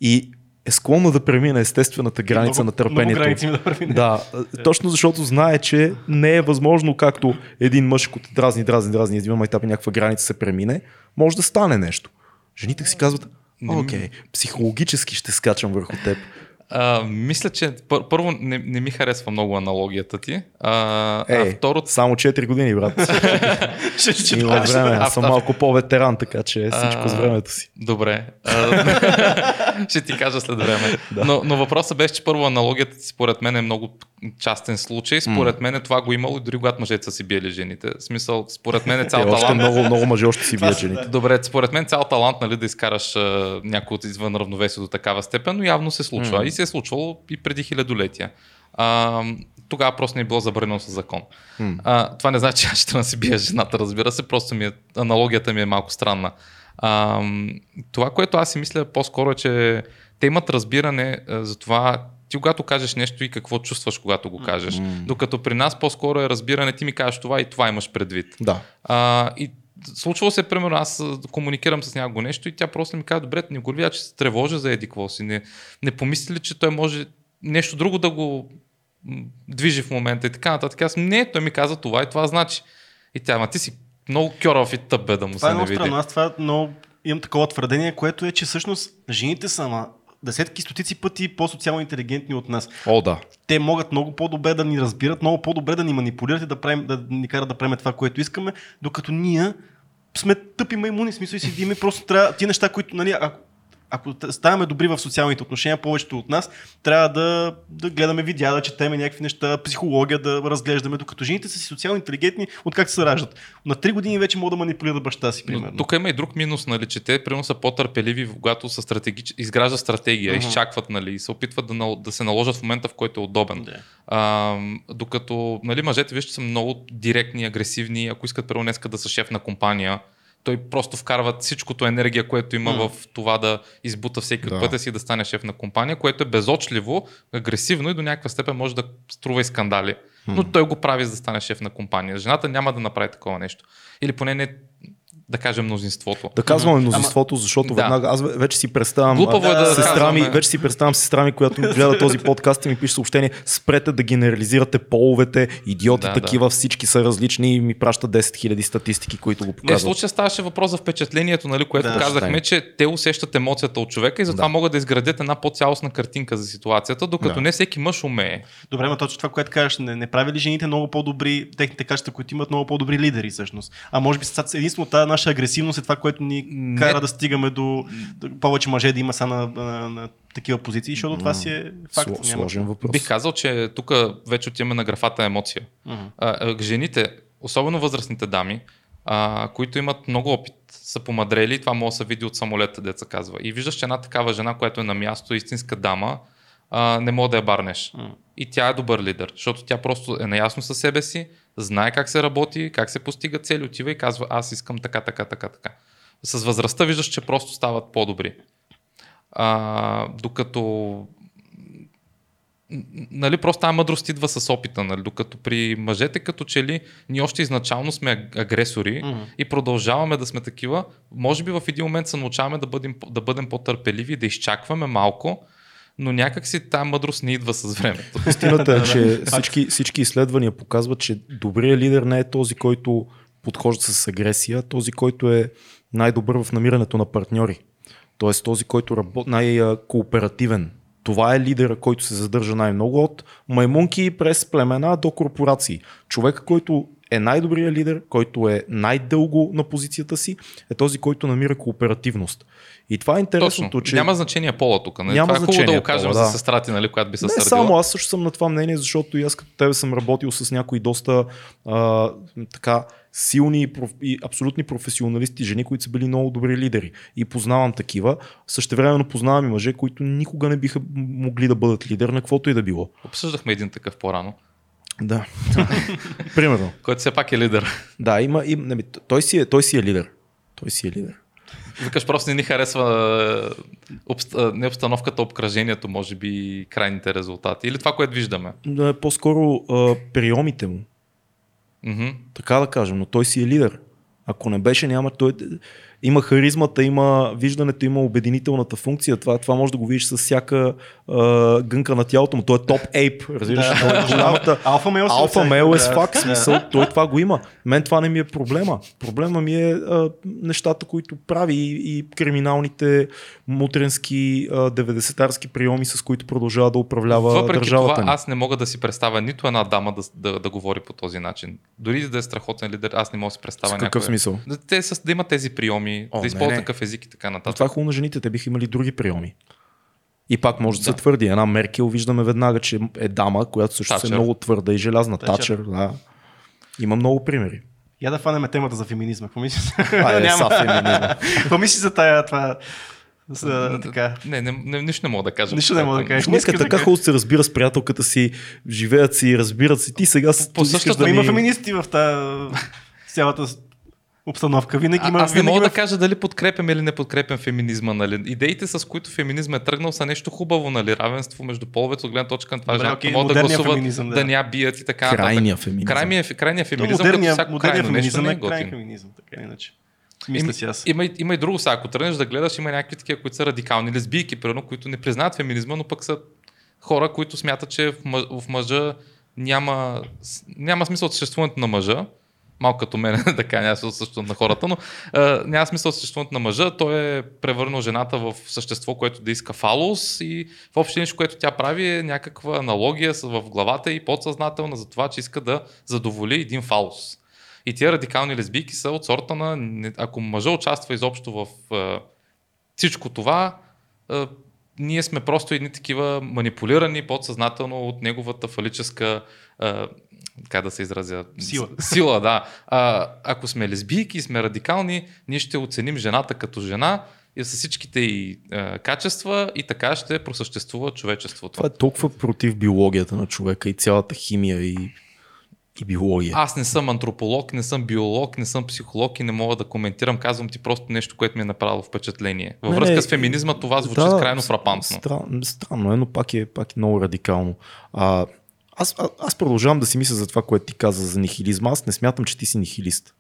и е склонна да премине естествената граница много, на търпението. Много да, да, точно защото знае, че не е възможно както един мъж, който дразни, дразни, дразни, един етап и някаква граница се премине, може да стане нещо. Жените си казват, окей, психологически ще скачам върху теб. А, мисля, че пър- първо не, не ми харесва много аналогията ти. А, е, а второ... Само 4 години, брат. ще, ще Има време. Аз съм малко по-ветеран, така че всичко а, с времето си. Добре. ще ти кажа след време. да. но, но въпросът беше, че първо аналогията ти според мен е много частен случай. Според mm. мен това го имало и дори когато мъжете са си биели жените. В смисъл, според мен е цял е, талант. Много, много мъже още си бият жените. Добре, според мен цял талант нали, да изкараш а, някой от извън равновесие до такава степен, но явно се случва. Mm. Се е случвало и преди хилядолетия. А, тогава просто не е било забранено с закон. Mm. А, това не значи, че аз ще си бия жената, разбира се, просто ми е, аналогията ми е малко странна. А, това, което аз си мисля по-скоро е, че те имат разбиране а, за това ти когато кажеш нещо и какво чувстваш, когато го кажеш. Mm. Докато при нас по-скоро е разбиране, ти ми кажеш това и това имаш предвид. Да. А, и случвало се, примерно, аз комуникирам с някого нещо и тя просто ми казва, добре, не го че се тревожа за еди си. Не, не помисли ли, че той може нещо друго да го движи в момента и така нататък. Аз не, той ми каза това и това значи. И тя, ма ти си много кьорав и тъп бе да му това се е не види. Странно. Аз това много имам такова твърдение, което е, че всъщност жените са на десетки, стотици пъти по-социално интелигентни от нас. О, да. Те могат много по-добре да ни разбират, много по-добре да ни манипулират и да, правим, да ни карат да правим това, което искаме, докато ние сме тъпи маймуни, смисъл и седиме, просто трябва ти неща, които, нали, ако, ако ставаме добри в социалните отношения, повечето от нас, трябва да, да гледаме видеа, да четеме някакви неща, психология да разглеждаме, докато жените са си социално интелигентни, от как се раждат. На 3 години вече могат да манипулират баща си, примерно. Но, тук има и друг минус, нали, че те примерно са по-търпеливи, когато са стратегич... изграждат стратегия, uh-huh. изчакват, нали, и се опитват да, да се наложат в момента, в който е удобен. Yeah. А, докато нали, мъжете, вижте, са много директни, агресивни, ако искат първо днеска да са шеф на компания, той просто вкарва всичкото енергия, което има mm. в това да избута всеки да. от пътя си да стане шеф на компания, което е безочливо, агресивно и до някаква степен може да струва и скандали. Mm. Но той го прави за да стане шеф на компания. Жената няма да направи такова нещо. Или поне не да кажем мнозинството. Да казваме мнозинството, защото да. веднага аз вече си представям Глупаво е да сестра ми, вече си представям сестра ми, която гледа този подкаст и ми пише съобщение, спрете да генерализирате половете, идиоти да, такива, да. всички са различни и ми праща 10 000 статистики, които го показват. Не, в случая ставаше въпрос за впечатлението, нали, което да, казахме, че те усещат емоцията от човека и затова да. могат да изградят една по-цялостна картинка за ситуацията, докато да. не всеки мъж умее. Добре, но точно това, което кажеш, не, не прави ли жените много по-добри, техните качества, които имат много по-добри лидери всъщност. А може би единствено тази наша агресивност е това, което ни не. кара да стигаме до, до повече мъже да има са на, на, на такива позиции, защото това си е факт. Сло, сложен въпрос. Бих казал, че тук вече отиваме на графата емоция. Uh-huh. А, жените, особено възрастните дами, а, които имат много опит, са помадрели, това може да се види от самолета, деца казва. И виждаш, че една такава жена, която е на място, истинска дама, а, не може да я барнеш. Uh-huh. И тя е добър лидер, защото тя просто е наясно със себе си, знае как се работи, как се постига цели, отива и казва аз искам така, така, така, така. С възрастта виждаш, че просто стават по-добри. А, докато нали, просто тази мъдрост идва с опита, нали, докато при мъжете като че ли ние още изначално сме агресори mm-hmm. и продължаваме да сме такива, може би в един момент се научаваме да бъдем, да бъдем по-търпеливи, да изчакваме малко, но някак си тази мъдрост не идва с времето. Истината е, че всички, всички изследвания показват, че добрият лидер не е този, който подхожда с агресия, този, който е най-добър в намирането на партньори. Тоест този, който работи най-кооперативен. Това е лидера, който се задържа най-много от маймунки през племена до корпорации. Човека, който е най-добрият лидер, който е най-дълго на позицията си, е този, който намира кооперативност. И това е интересното, Точно. че... Няма значение пола тук. Нали? Няма това е хубаво да го кажем пола, да. за сестра ти, нали, която би се Не сърдила. само, аз също съм на това мнение, защото и аз като тебе съм работил с някои доста а, така силни и, проф... и абсолютни професионалисти, жени, които са били много добри лидери. И познавам такива. Същевременно познавам и мъже, които никога не биха могли да бъдат лидер на каквото и да било. Обсъждахме един такъв по-рано. Да. Примерно. Който все пак е лидер. Да, има, и, не, той, си е, той си е лидер. Той си е лидер. Викаш, просто не ни харесва обст... не обстановката, обкръжението, може би крайните резултати. Или това, което виждаме? Да, по-скоро а, приемите му. Mm-hmm. Така да кажем, но той си е лидер. Ако не беше, няма. Той, има харизмата, има виждането, има обединителната функция. Това, това може да го видиш с всяка а, гънка на тялото му. Той е топ ейп, разбираш. Да. голямата... Алфа мейл, Алфа мейл е с факт, смисъл. Той това го има. Мен това не ми е проблема. Проблема ми е а, нещата, които прави и, и криминалните мутренски 90-тарски приеми, с които продължава да управлява Въпреки държавата това, ни. аз не мога да си представя нито една дама да, да, да говори по този начин. Дори да е страхотен лидер, аз не мога да си представя. С какъв някоя... смисъл? Те с, да имат тези приеми, О, да използват такъв език и така нататък. Но това е хубаво на жените, те биха имали други приеми. И пак може да, да се твърди. Една Меркел виждаме веднага, че е дама, която също Тачер. е много твърда и желязна. Тачер, Тачер да. Има много примери. Я да фанеме темата за феминизма. Какво мислиш? А, е, са феминизма. Какво мислиш за тая това? За, така. Не, не, не, нищо не мога да кажа. Нищо не мога да кажа. Днес така хубаво се разбира с приятелката си, живеят си, разбират си. Ти сега по същото да има феминисти в тази цялата обстановка. Винаги има. А, аз не винаги мога има... да кажа дали подкрепям или не подкрепям феминизма. Нали. Идеите, с които феминизма е тръгнал, са нещо хубаво, нали. Равенство между половете, от гледна точка на това, Добре, окей, могат да гласуват, феминизъм, да. да. ня бият и така. нататък. Крайния феминизъм. Крайния, крайния феминизъм, като модерния, всяко модерния крайно нещо феминизъм не е е крайен готин. феминизъм, така иначе. Мисля си аз. Има, и- има и друго сега, ако тръгнеш да гледаш, има някакви такива, които са радикални лесбийки, примерно, които не признават феминизма, но пък са хора, които смятат, че в, мъж, в мъжа няма, няма смисъл от съществуването на мъжа. Малко като мен, така, няма от съществуването на хората, но а, няма смисъл съществуването на мъжа. Той е превърнал жената в същество, което да иска фалос и в общи нещо, което тя прави е някаква аналогия в главата и подсъзнателна за това, че иска да задоволи един фалос. И тия радикални лесбийки са от сорта на, ако мъжа участва изобщо в а, всичко това, а, ние сме просто едни такива манипулирани подсъзнателно от неговата фалическа, а, как да се изразя? Сила. Сила, да. А, ако сме лесбийки и сме радикални, ние ще оценим жената като жена и с всичките й а, качества и така ще просъществува човечеството. Това е толкова против биологията на човека и цялата химия и, и биология. Аз не съм антрополог, не съм биолог, не съм психолог и не мога да коментирам. Казвам ти просто нещо, което ми е направило впечатление. Във Не, връзка не, с феминизма това звучи да, крайно фрапантно. Стран, странно е, но пак е, пак е много радикално. А, аз, а, аз продължавам да си мисля за това, което ти каза за нихилизма. Аз не смятам, че ти си нихилист.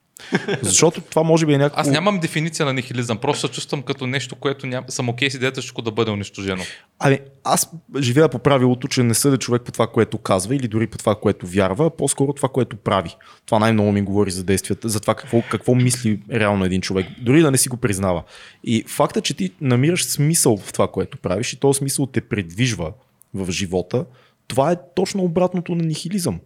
Защото това може би е някакво... Аз нямам дефиниция на нихилизъм, просто се чувствам като нещо, което ням... съм окей с идеята всичко да бъде унищожено. Ами, аз живея по правилото, че не съдя човек по това, което казва или дори по това, което вярва, а по-скоро това, което прави. Това най-много ми говори за действията, за това какво, какво мисли реално един човек, дори да не си го признава. И факта, че ти намираш смисъл в това, което правиш и този смисъл те предвижва в живота, това е точно обратното на нихилизъм.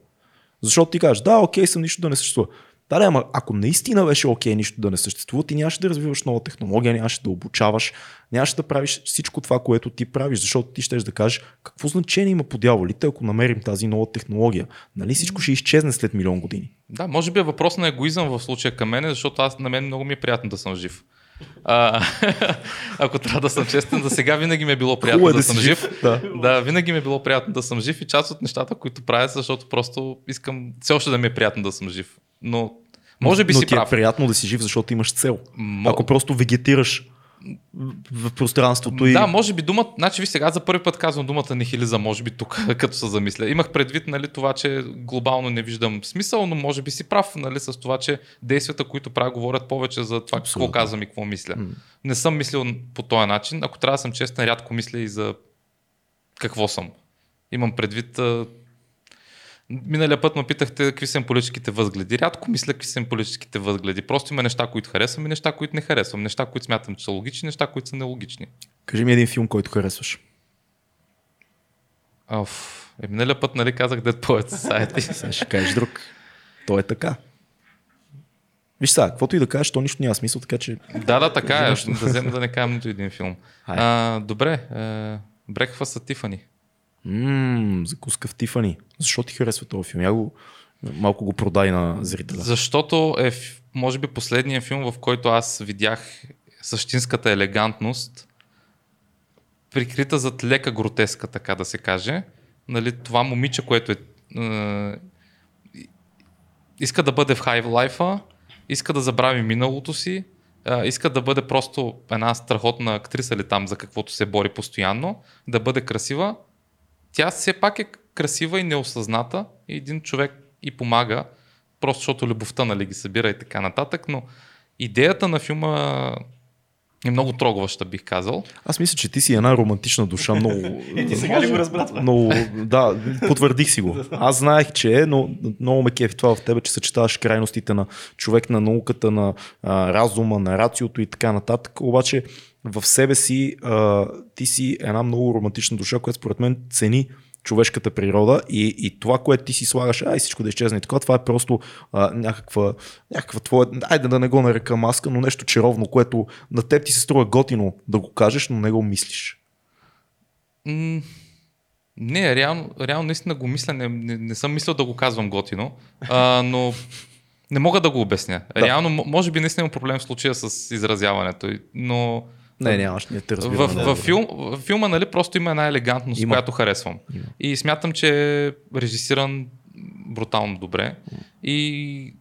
Защото ти кажеш, да, окей съм, нищо да не съществува. Да, да, ама ако наистина беше окей нищо да не съществува, ти нямаше да развиваш нова технология, нямаше да обучаваш, нямаше да правиш всичко това, което ти правиш, защото ти щеш да кажеш какво значение има по дяволите, ако намерим тази нова технология. Нали всичко ще изчезне след милион години. Да, може би е въпрос на егоизъм в случая към мене, защото аз на мен много ми е приятно да съм жив. А, ако трябва да съм честен, за сега винаги ми е било приятно Хубаво е да, да съм жив. жив, да. да, винаги ми е било приятно да съм жив и част от нещата, които правя, защото просто искам все още да ми е приятно да съм жив. Но може би Но си ти прав. е приятно да си жив, защото имаш цел. Мо- Ако просто вегетираш в пространството и... Да, може би думата, значи ви сега за първи път казвам думата нихилизъм, може би тук, като се замисля. Имах предвид нали, това, че глобално не виждам смисъл, но може би си прав нали, с това, че действията, които правя, говорят повече за това Абсолютно. какво казвам и какво мисля. Не съм мислил по този начин. Ако трябва да съм честен, рядко мисля и за какво съм. Имам предвид. Миналия път ме питахте какви са политическите възгледи. Рядко мисля какви са политическите възгледи. Просто има неща, които харесвам и неща, които не харесвам. Неща, които смятам, че са логични, неща, които са нелогични. Кажи ми един филм, който харесваш. Оф, е, миналия път, нали, казах Dead Poets Society. Сега ще кажеш друг. То е така. Виж сега, каквото и да кажеш, то нищо няма смисъл, така че да, да, така е. Да взема да не кажа нито един филм. А, добре, е, Breakfast at Tiffany. Ммм, закуска в Тифани. Защо ти харесва този филм? Я го, малко го продай на зрителя. Защото е, може би, последният филм, в който аз видях същинската елегантност, прикрита зад лека гротеска, така да се каже. Нали, това момиче, което е, е иска да бъде в хай лайфа, иска да забрави миналото си, а, иска да бъде просто една страхотна актриса ли там, за каквото се бори постоянно, да бъде красива. Тя все пак е красива и неосъзната и един човек и помага, просто защото любовта нали, ги събира и така нататък, но идеята на филма е много трогваща, бих казал. Аз мисля, че ти си една романтична душа, много... Е, ти сега ли го разбра това? много да, потвърдих си го. Аз знаех, че е, но много ме кефи това в тебе, че съчетаваш крайностите на човек на науката, на а, разума, на рациото и така нататък. Обаче в себе си а, ти си една много романтична душа, която според мен цени човешката природа и, и това, което ти си слагаш, ай всичко да изчезне и така, това е просто а, някаква, някаква твоя, айде да не го нарека маска, но нещо чаровно, което на теб ти се струва готино да го кажеш, но не го мислиш. М- не, реално, реално наистина го мисля, не, не, не съм мислил да го казвам готино, а, но не мога да го обясня. Да. Реално, може би наистина има проблем в случая с изразяването, но Не, нямаш, ние те в, разбираме. в, в, филм, в филма нали, просто има една елегантност, Има. която харесвам. Има. И смятам, че е режисиран брутално добре. И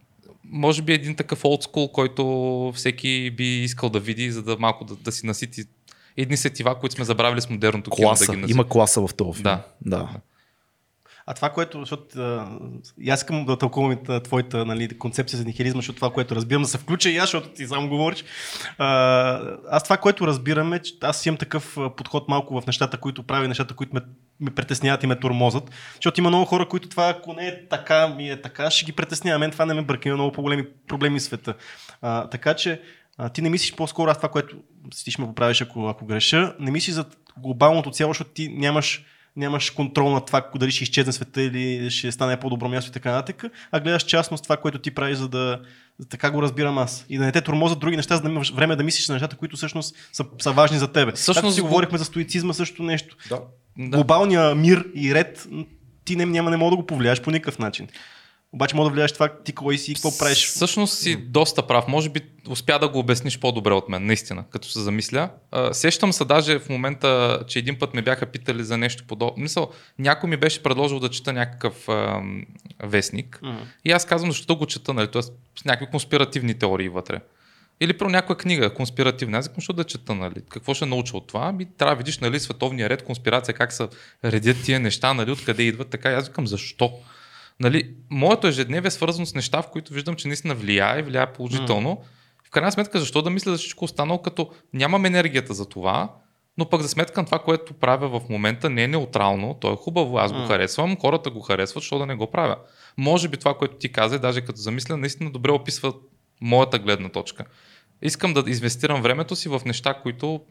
може би един такъв олдскул, който всеки би искал да види, за да малко да, да си насити едни сетива, които сме забравили с модерното кино Класа. да ги насити. Има класа в този филм. Да. да. А това, което, защото а, аз искам да тълкувам твоята нали, концепция за нихилизма, защото това, което разбирам, да се включа и аз, защото ти само говориш. А, аз това, което разбирам е, че аз имам такъв подход малко в нещата, които прави, нещата, които ме, ме притесняват и ме тормозат. Защото има много хора, които това, ако не е така, ми е така, ще ги притеснява. Мен това не ме бърка, има много по-големи проблеми в света. А, така че а, ти не мислиш по-скоро, аз това, което ти ще ме поправиш, ако, ако греша, не мислиш за глобалното цяло, защото ти нямаш нямаш контрол на това дали ще изчезне света или ще стане по-добро място и така нататък, а гледаш частност това, което ти правиш, за да за така го разбирам аз. И да не те тормозят други неща, за да имаш време да мислиш на нещата, които всъщност са, са важни за тебе. Всъщност Както си го- говорихме за стоицизма, също нещо. Да. Глобалния мир и ред, ти не, няма, не мога да го повлияеш по никакъв начин. Обаче мога да влияеш това ти кой си и какво правиш. Всъщност си доста прав. Може би успя да го обясниш по-добре от мен, наистина, като се замисля. А, сещам се даже в момента, че един път ме бяха питали за нещо подобно. Мисъл, някой ми беше предложил да чета някакъв ам, вестник. М. И аз казвам, защо го чета, нали? Тоест, с някакви конспиративни теории вътре. Или про някоя книга, конспиративна. Аз защо да чета, нали? Какво ще науча от това? Ами, трябва да видиш, нали, световния ред, конспирация, как се редят тия неща, нали, откъде идват. Така, аз викам, защо? Нали, моето ежедневие е свързано с неща, в които виждам, че наистина влияе влияе положително. В крайна сметка, защо да мисля за всичко останало, като нямам енергията за това, но пък за сметка на това, което правя в момента не е неутрално, то е хубаво, аз го М. харесвам, хората го харесват, защо да не го правя. Може би това, което ти каза, даже като замисля, наистина добре описва моята гледна точка. Искам да инвестирам времето си в неща, които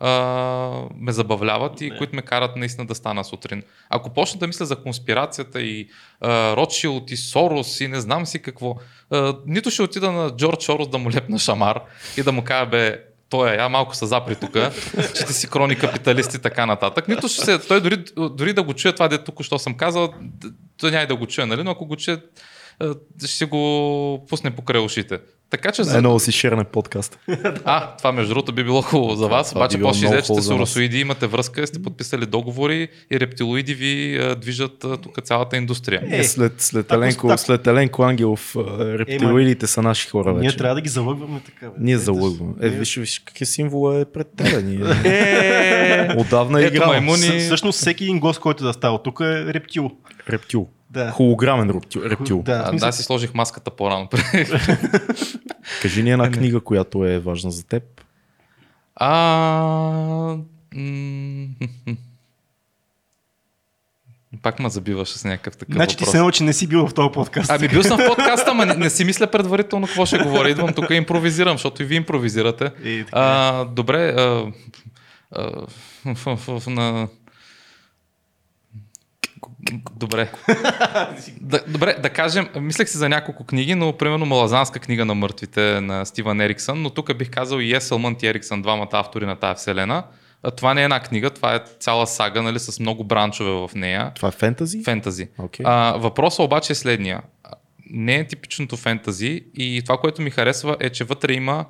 а, ме забавляват и Не. които ме карат наистина да стана сутрин. Ако почна да мисля за конспирацията и а, Ротшилд и Сорос и не знам си какво, а, нито ще отида на Джордж Сорос да му лепна шамар и да му кажа, бе, той е, я малко са запри тук, че ти си крони капиталист и така нататък. Нито ще се, той дори, дори да го чуе това, дето тук що съм казал, той няма да го чуе, нали? но ако го чуе, ще го пусне покрай ушите. Така че... Е, много си шерне подкаст. А, това между другото би било хубаво за вас, Това обаче нас. суросоиди, имате връзка, сте подписали договори и рептилоиди ви а, движат а, тук цялата индустрия. Е, Е, след, след, Еленко, так- след Еленко Ангелов, рептилоидите са наши хора вече. Ние трябва да ги залъгваме така. Бе. Ние залъгваме. Е, виж, виж какъв символ е пред тебе. Ние... Е, Отдавна Ето играм. маймуни. Всъщност всеки един гост, който да става тук е рептил. Рептил. Да. Холограмен рептил. рептил. Да, а, да, си сложих маската по-рано. Кажи ни една книга, която е важна за теб. а, м, пак ме забиваш с някакъв такъв Значи ти въпрос. се научи, не си бил в този подкаст. Ами бил съм в подкаста, ама не, не си мисля предварително какво ще говоря. Идвам тук и импровизирам, защото и ви импровизирате. И така. А, добре. А, а, в, в, в, на... Добре. да, добре, да кажем, мислех си за няколко книги, но примерно Малазанска книга на мъртвите на Стивън Ериксън, но тук бих казал и Есълмънт и Ериксън, двамата автори на тази вселена. А, това не е една книга, това е цяла сага, нали, с много бранчове в нея. Това е фентази? Фентази. Окей. А, въпросът обаче е следния. Не е типичното фентази и това, което ми харесва е, че вътре има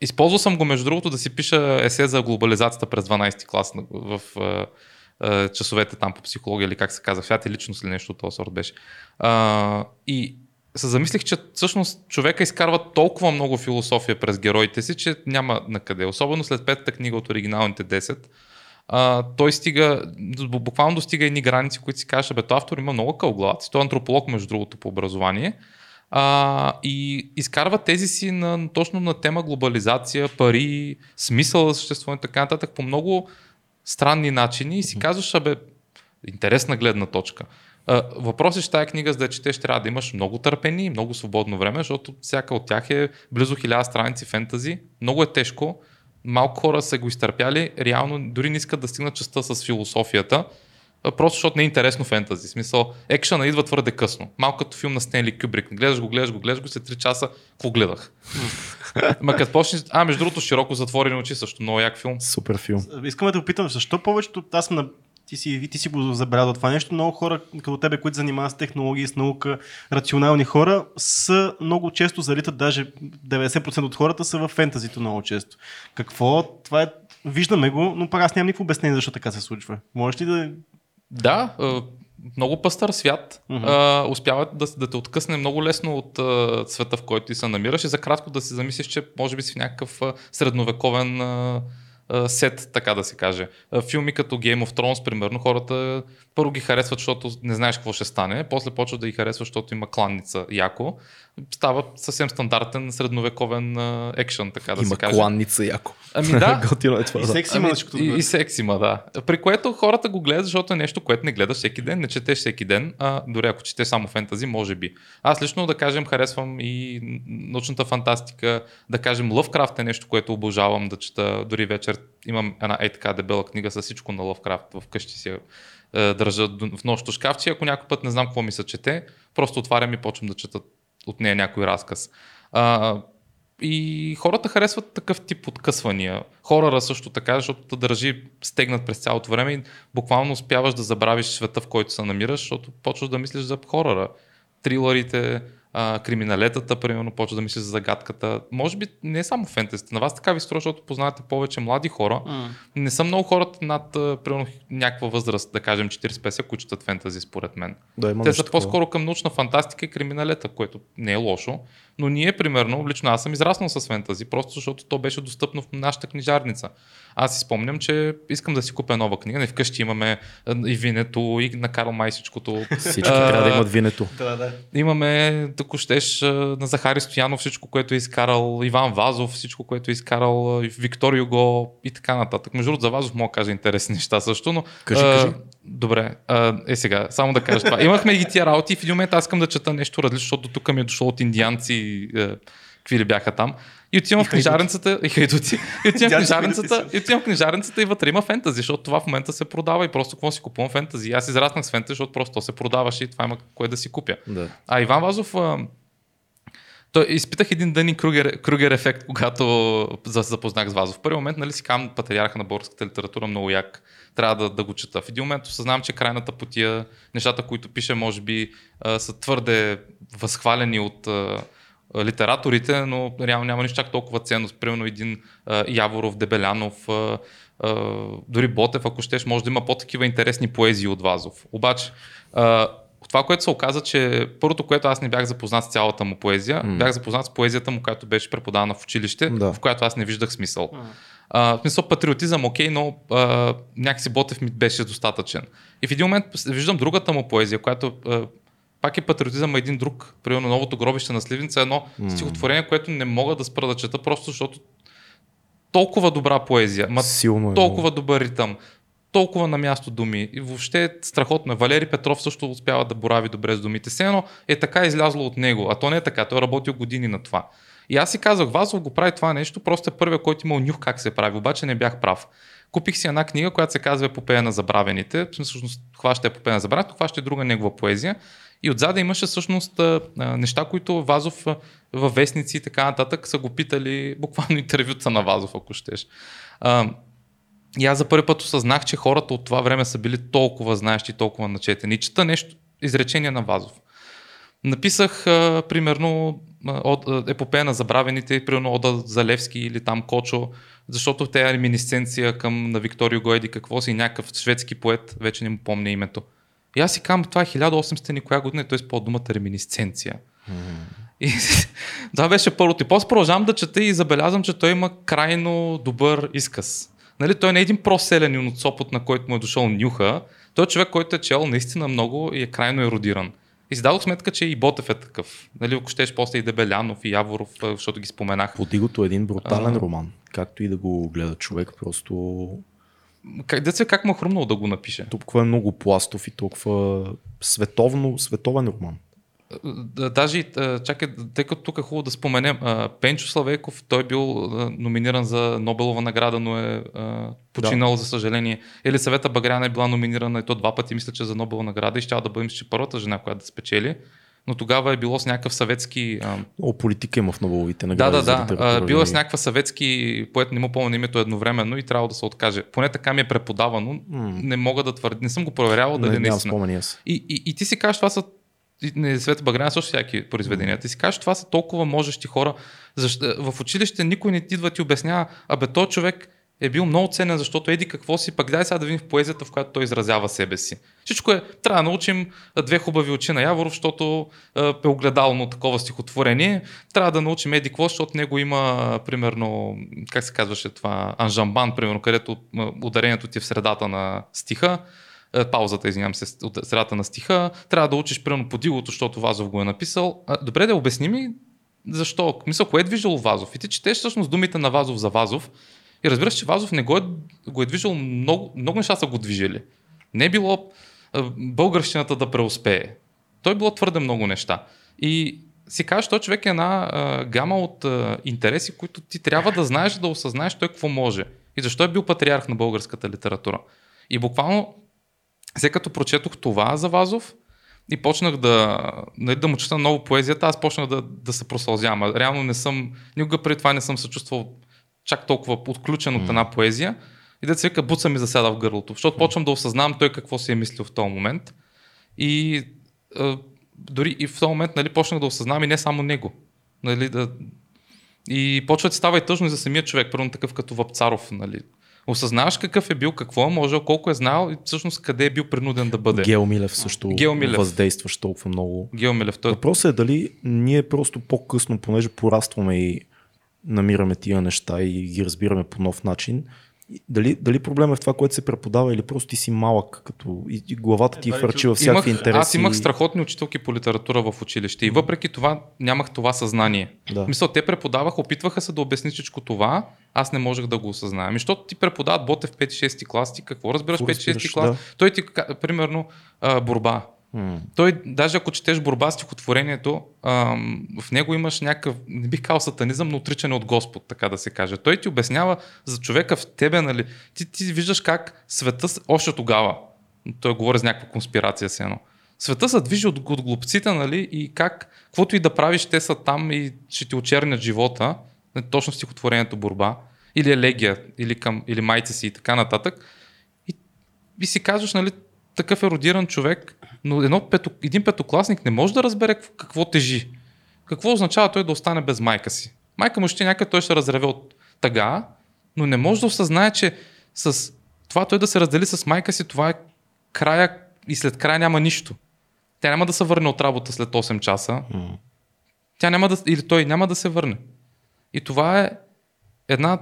Използвал съм го, между другото, да си пиша есе за глобализацията през 12 ти клас на- в часовете там по психология или как се казва, свят и личност или нещо от този сорт беше. А, и се замислих, че всъщност човека изкарва толкова много философия през героите си, че няма на къде. Особено след петата книга от оригиналните 10. А, той стига, бу- буквално достига едни граници, които си казваш, бе, той автор има много къл главата си. Той е антрополог, между другото, по образование. А, и изкарва тези си на, точно на тема глобализация, пари, смисъл за съществуване и така нататък по много странни начини и си казваш, абе, интересна гледна точка. Въпросът е, че тази книга, за да четеш, трябва да имаш много търпение и много свободно време, защото всяка от тях е близо хиляда страници фентази. Много е тежко. Малко хора са го изтърпяли. Реално дори не искат да стигнат частта с философията, просто защото не е интересно фентази. Смисъл, екшена идва твърде късно. Малко като филм на Стенли Кюбрик. Гледаш го, гледаш го, гледаш го, след 3 часа, какво гледах? Ма като почнеш... А, между другото, широко затворени очи също. Много як филм. Супер филм. Искам да те попитам, защо повечето, аз съм на ти си, ти си го забелязал това нещо, много хора като тебе, които занимават с технологии, с наука, рационални хора, са много често залитат, даже 90% от хората са в фентазито много често. Какво? Това е, виждаме го, но пак аз нямам никакво обяснение защо така се случва. Можеш ли да... Да, много пъстър свят, Мгм. а, успява да, да те откъсне много лесно от а, света, в който ти се намираш и за кратко да си замислиш, че може би си в някакъв а, средновековен а, а, сет, така да се каже. А, филми като Game of Thrones, примерно, хората първо ги харесват, защото не знаеш какво ще стане, после почват да ги харесват, защото има кланница яко. Става съвсем стандартен средновековен а, екшън, така да Има се каже. кланница яко. Ами да, Готино е това. И да. секси има Ами, и, и секс има, да. При което хората го гледат, защото е нещо, което не гледаш всеки ден, не четеш всеки ден, а дори ако четеш само фентази, може би. Аз лично, да кажем, харесвам и научната фантастика, да кажем, Лъвкрафт е нещо, което обожавам да чета. Дори вечер имам една е така дебела книга с всичко на Лъвкрафт вкъщи си е, държа в нощното шкафче. Ако някой път не знам какво ми се чете, просто отварям и почвам да чета от нея някой разказ. А, и хората харесват такъв тип откъсвания. Хорора също така, защото те държи стегнат през цялото време и буквално успяваш да забравиш света, в който се намираш, защото почваш да мислиш за хорора. Трилърите, а, криминалетата, примерно, почваш да мислиш за загадката. Може би не е само фентезите. На вас така ви струва, защото познавате повече млади хора. М. Не са много хората над примерно, някаква възраст, да кажем 40-50, които четат фентази, според мен. Да, Те са такова. по-скоро към научна фантастика и криминалета, което не е лошо. Но ние, примерно, лично аз съм израснал с фентази, просто защото то беше достъпно в нашата книжарница. Аз си спомням, че искам да си купя нова книга. Не вкъщи имаме и винето, и на Карл Май всичкото. Всички А, трябва да имат винето. Да, да. Имаме, ако щеш, на Захари Стоянов всичко, което е изкарал, Иван Вазов, всичко, което е изкарал, Виктор Юго и така нататък. Между другото, за Вазов мога да кажа интересни неща също, но... Кажи, а, кажи. Добре, а, е сега, само да кажа това. Имахме ги тия работи и в един момент аз искам да чета нещо различно, защото тук ми е дошло от индианци, е, какви ли бяха там. И отивам в книжарницата, и хайдути, и отивам в книжарницата, и отивам в книжарницата и вътре има фентази, защото това в момента се продава и просто какво си купувам фентази. И Аз израснах с фентази, защото просто то се продаваше и това има кое да си купя. Да. А Иван Вазов, той изпитах един Дъни Кругер, Кругер ефект, когато за- запознах с Вазов. В първи момент, нали си кам патриарха на българската литература много як. Трябва да, да го чета. В един момент осъзнавам, че крайната потия, нещата, които пише, може би а, са твърде възхвалени от а, литераторите, но реално няма нищо чак толкова ценност. Примерно един а, Яворов, Дебелянов, а, а, дори Ботев, ако щеш, може да има по-такива интересни поезии от Вазов. Обаче, а, това, което се оказа, че първото, което аз не бях запознат с цялата му поезия, М. бях запознат с поезията му, която беше преподавана в училище, Да. в която аз не виждах смисъл. М. А, в смисъл патриотизъм, окей, но а, някакси Ботев ми беше достатъчен. И в един момент виждам другата му поезия, която а, пак е патриотизъм, а един друг, примерно новото гробище на Сливница, едно М. стихотворение, което не мога да спра да чета, просто защото толкова добра поезия, ма Силно е. толкова добър ритъм, толкова на място думи. И въобще е страхотно. Валери Петров също успява да борави добре с думите. Все едно е така излязло от него, а то не е така. Той е работил години на това. И аз си казах, Вазов го прави това нещо, просто е първият, който имал нюх как се прави, обаче не бях прав. Купих си една книга, която се казва Епопея на забравените. Всъщност хваща Епопея на забравените, хваща и друга негова поезия. И отзаде имаше всъщност неща, които Вазов във вестници и така нататък са го питали, буквално интервюта на Вазов, ако щеш. И аз за първи път осъзнах, че хората от това време са били толкова знаещи, толкова начетени. И чета нещо, изречение на Вазов. Написах, а, примерно, от, епопея на забравените, примерно Ода за Левски или там Кочо, защото те е реминисценция към на Викторио Гойди, какво си, някакъв шведски поет, вече не му помня името. И аз си казвам, това е 1800 ни коя година и той използва думата реминисценция. И това беше първото. И после продължавам да чета и забелязвам, че той има крайно добър изказ. Нали, той не е един проселен от Сопот, на който му е дошъл нюха. Той е човек, който е чел наистина много и е крайно еродиран. И си дадох сметка, че и Ботев е такъв. Нали, ако щеш после и Дебелянов, и Яворов, защото ги споменах. Подигото е един брутален А. роман. Както и да го гледа човек, просто Как, деца, как му е хрумнало да го напише? толкова е много пластов и толкова световно, световен роман. Да, Даже, и, а, чакай, тъй като тук е хубаво да споменем, Пенчо Славейков, той е бил номиниран за Нобелова награда, но е починал, да. за съжаление. Елисавета Багряна е била номинирана и то два пъти, мисля, че за Нобелова награда и ще да бъдем, че първата жена, която да спечели. Но тогава е било с някакъв съветски... Много политика има в Нобеловите да, награди. да, да. литература А, бил е с винаги. някаква съветски поет, не му помня името едновременно и трябва да се откаже. Поне така ми е преподавано. М. Не мога да твърдя. Не съм го проверявал дали Не, наистина. И, и, и ти си кажеш, това са не Света Багряна, също всяки произведения. Ти си кажеш, това са толкова можещи хора. Защо, в училище никой не ти идва ти обяснява, абе, той човек е бил много ценен, защото еди какво си, пък дай сега да видим в поезията, в която той изразява себе си. Всичко е, трябва да научим две хубави очи на Яворов, защото е огледално такова стихотворение. Трябва да научим еди какво, защото него има, примерно, как се казваше това, анжамбан, примерно, където ударението ти е в средата на стиха паузата, извинявам се, от средата на стиха, трябва да учиш примерно по дилото, защото Вазов го е написал. Добре да обясни ми защо? Мисля, кое е движил Вазов? И ти четеш всъщност думите на Вазов за Вазов и разбираш, че Вазов не го е, го е движил, много, много неща са го движили. Не е било българщината да преуспее. Той е било твърде много неща. И си кажеш, той човек е една а, гама от а, интереси, които ти трябва да знаеш, да осъзнаеш той какво може. И защо е бил патриарх на българската литература. И буквално, след като прочетох това за Вазов, и почнах да, нали, да му чета много поезията, аз почнах да, да се просълзявам. Реално не съм, никога преди това не съм се чувствал чак толкова отключен от една поезия. И да се вика, буца ми засяда в гърлото, защото почвам да осъзнавам той какво си е мислил в този момент. И а, дори и в този момент нали, почнах да осъзнавам и не само него. Нали, да... И почва да става и тъжно и за самия човек, първо такъв като Вапцаров, нали, осъзнаваш какъв е бил, какво е можел, колко е знал и всъщност къде е бил принуден да бъде. Гео Милев също Гео Милев. въздействаш толкова много. Гео Милев. Той... Въпросът е дали ние просто по-късно, понеже порастваме и намираме тия неща и ги разбираме по нов начин, дали, дали проблем е в това, което се преподава или просто ти си малък, като и, и главата ти е, хвърчи във всякакви имах, интереси. Аз имах страхотни учителки по литература в училище и въпреки това нямах това съзнание. Да. Мисля, те преподаваха, опитваха се да обясни всичко това, аз не можех да го осъзная. Ами, защото ти преподават Ботев 5-6 клас, ти какво разбираш 5-6 клас? Да. Той ти, примерно, борба. Той, даже ако четеш борба стихотворението, ам, в него имаш някакъв, не бих казал сатанизъм, но отричане от Господ, така да се каже. Той ти обяснява за човека в тебе, нали? Ти, ти виждаш как света, още тогава, той говори за някаква конспирация си едно. Света се движи от, от глупците, нали? И как, каквото и да правиш, те са там и ще ти очернят живота. Точно стихотворението борба. Или елегия, или, към, или майци си и така нататък. И, и си казваш, нали, такъв еродиран човек, но едно пето, един петокласник не може да разбере какво тежи. Какво означава той да остане без майка си? Майка му ще някъде той ще разреве от тъга, но не може да осъзнае, че с това той да се раздели с майка си, това е края и след края няма нищо. Тя няма да се върне от работа след 8 часа. Mm. Тя няма да, или той няма да се върне. И това е една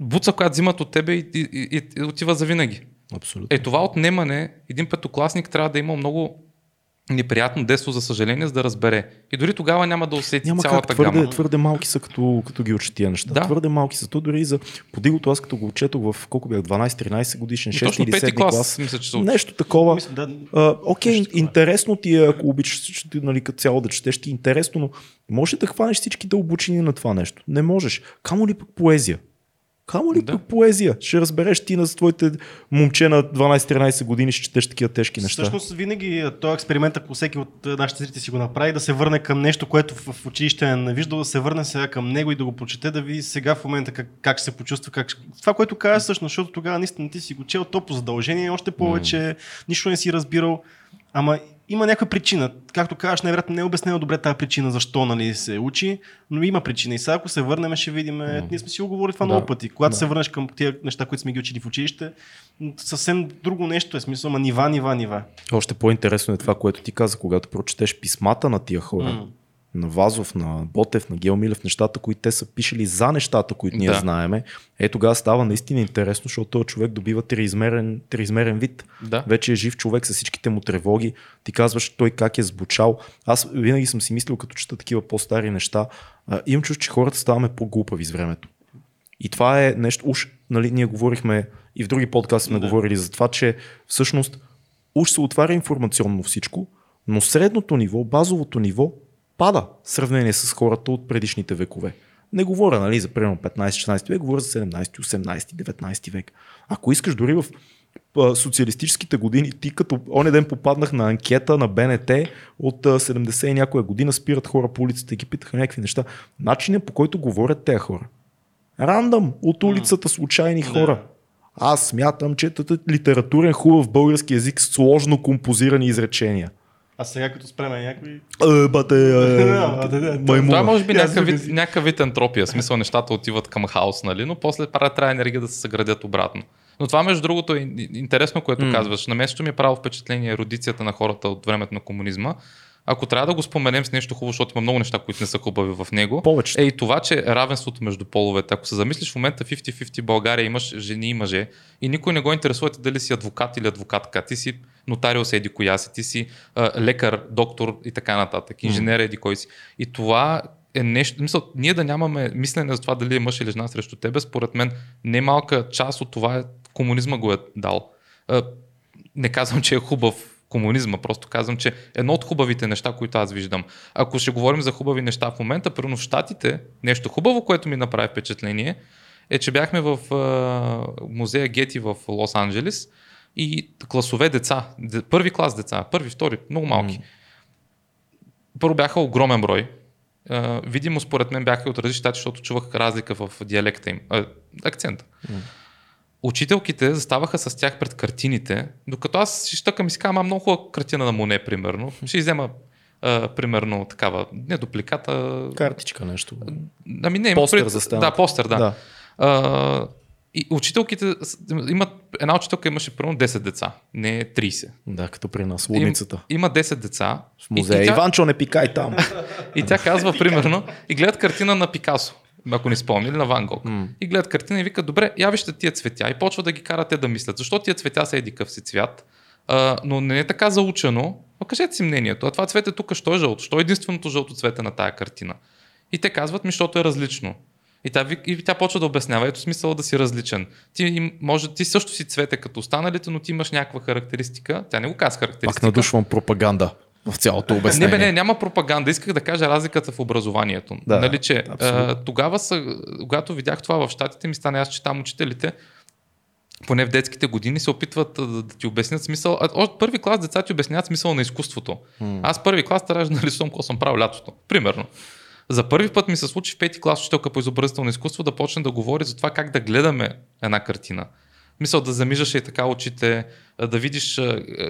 буца, която взимат от тебе и, и, и, и отива за винаги. Абсолютно. Е това отнемане, един петокласник трябва да има много неприятно детство, за съжаление, за да разбере. И дори тогава няма да усети няма цялата как, твърде, гама. Твърде малки са, като, като ги учат тия неща. Да. Твърде малки са. То дори и за подигото, аз като го четох в колко бях, 12-13 годишен, 6 или 7 клас. клас мисля, че нещо такова. Мисля, да, а, окей, нещо интересно ти е, ако обичаш нали, като цяло да четеш, ти е интересно, но може да хванеш всички дълбочини на това нещо. Не можеш. Камо ли пък поезия? Камо ли да. поезия? Ще разбереш ти на твоите момче на 12-13 години, ще четеш такива тежки неща. Всъщност винаги е, този експеримент, ако всеки от е, нашите зрители си го направи, да се върне към нещо, което в училище не виждал, да се върне сега към него и да го прочете, да види сега в момента как, как се почувства. Как... Това, което каза всъщност, защото тогава наистина ти си го чел, то по задължение, още повече, mm. нищо не си разбирал. Ама има някаква причина. Както казваш, най-вероятно не е обяснено добре тази причина, защо нали, се учи, но има причина. И сега, ако се върнем, ще видим. Mm. Ние сме си го говорили това да. много пъти. Когато да. се върнеш към тези неща, които сме ги учили в училище, съвсем друго нещо е смисъл, ама нива, нива, нива. Още по-интересно е това, което ти каза, когато прочетеш писмата на тия хора. Mm на Вазов, на Ботев, на Геомилев, нещата, които те са пишели за нещата, които ние да. знаеме, е тогава става наистина интересно, защото този човек добива триизмерен, триизмерен вид. Да. Вече е жив човек с всичките му тревоги. Ти казваш той как е звучал. Аз винаги съм си мислил, като чета такива по-стари неща, а, имам чувство, че хората ставаме по-глупави с времето. И това е нещо, уж, нали, ние говорихме и в други подкасти сме да. говорили за това, че всъщност уж се отваря информационно всичко, но средното ниво, базовото ниво пада в сравнение с хората от предишните векове. Не говоря нали, за примерно 15-16 век, говоря за 17, 18, 19 век. Ако искаш дори в социалистическите години, ти като оня ден попаднах на анкета на БНТ от 70 и някоя година, спират хора по улицата и ги питаха някакви неща. Начинът по който говорят тези хора. Рандъм от улицата случайни хора. Аз смятам, че литературен хубав български язик сложно композирани изречения. А сега като спреме някой... Е, бате, е, маймуна. Това е може би някакъв вид, някакъв вид ентропия. В Смисъл нещата отиват към хаос, нали? но после правят трябва енергия да се съградят обратно. Но това, между другото, е ин- интересно, което М. казваш. На също ми е правило впечатление ерудицията на хората от времето на комунизма. Ако трябва да го споменем с нещо хубаво, защото има много неща, които не са хубави в него, Повечето. е и това, че равенството между половете. Ако се замислиш в момента 50-50 България имаш жени и мъже и никой не го интересува ти дали си адвокат или адвокатка. Ти си нотариус еди коя си, ти си а, лекар, доктор и така нататък, инженер еди кой си. И това е нещо, мисъл, ние да нямаме мислене за това дали е мъж или жена срещу тебе, според мен немалка част от това е комунизма го е дал. А, не казвам, че е хубав комунизма, просто казвам, че едно от хубавите неща, които аз виждам. Ако ще говорим за хубави неща в момента, примерно в Штатите, нещо хубаво, което ми направи впечатление, е, че бяхме в а, музея Гети в Лос Анджелис и класове деца, де- първи клас деца, първи, втори, много малки. Първо бяха огромен брой. А, видимо, според мен бяха от различни щати, защото чувах разлика в диалекта им, а, акцента. Учителките заставаха с тях пред картините, докато аз ще щъкам и си казвам, «А, много хубава картина на Моне, примерно. Ще взема а, примерно такава, не дупликата, Картичка нещо. Ами не, Постер пред- за стената. Да, постер, да. Да. А, и учителките имат, една учителка имаше примерно 10 деца, не 30. Да, като при нас, лудницата. Им, има 10 деца. В музея. И, и, тя, Иванчо, не пикай там. и тя казва, примерно, и гледат картина на Пикасо, ако не спомня, или на Ван Гог. М. И гледат картина и викат, добре, я вижте тия цветя. И почва да ги карат те да мислят. Защо тия цветя са еди къв си цвят? А, но не е така заучено. Но кажете си мнението. А това цвете тук, що е жълто? Що е единственото жълто цвете на тая картина? И те казват ми, защото е различно. И тя, и тя почва да обяснява, ето смисъл да си различен. Ти, може, ти също си цвете като останалите, но ти имаш някаква характеристика. Тя не го казва Пак характеристика. надушвам пропаганда в цялото Не, обяснение. бе, не, няма пропаганда. Исках да кажа разликата в образованието. Да, нали, че, а, тогава, са, когато видях това в щатите, ми стана аз, че там учителите, поне в детските години, се опитват да, да ти обяснят смисъл. А, от първи клас деца ти обясняват смисъл на изкуството. М. Аз първи клас трябваше да нарисувам какво съм правил лятото. Примерно. За първи път ми се случи в пети клас учителка по изобразително изкуство да почне да говори за това как да гледаме една картина. Мисъл да замижаш и така очите, да видиш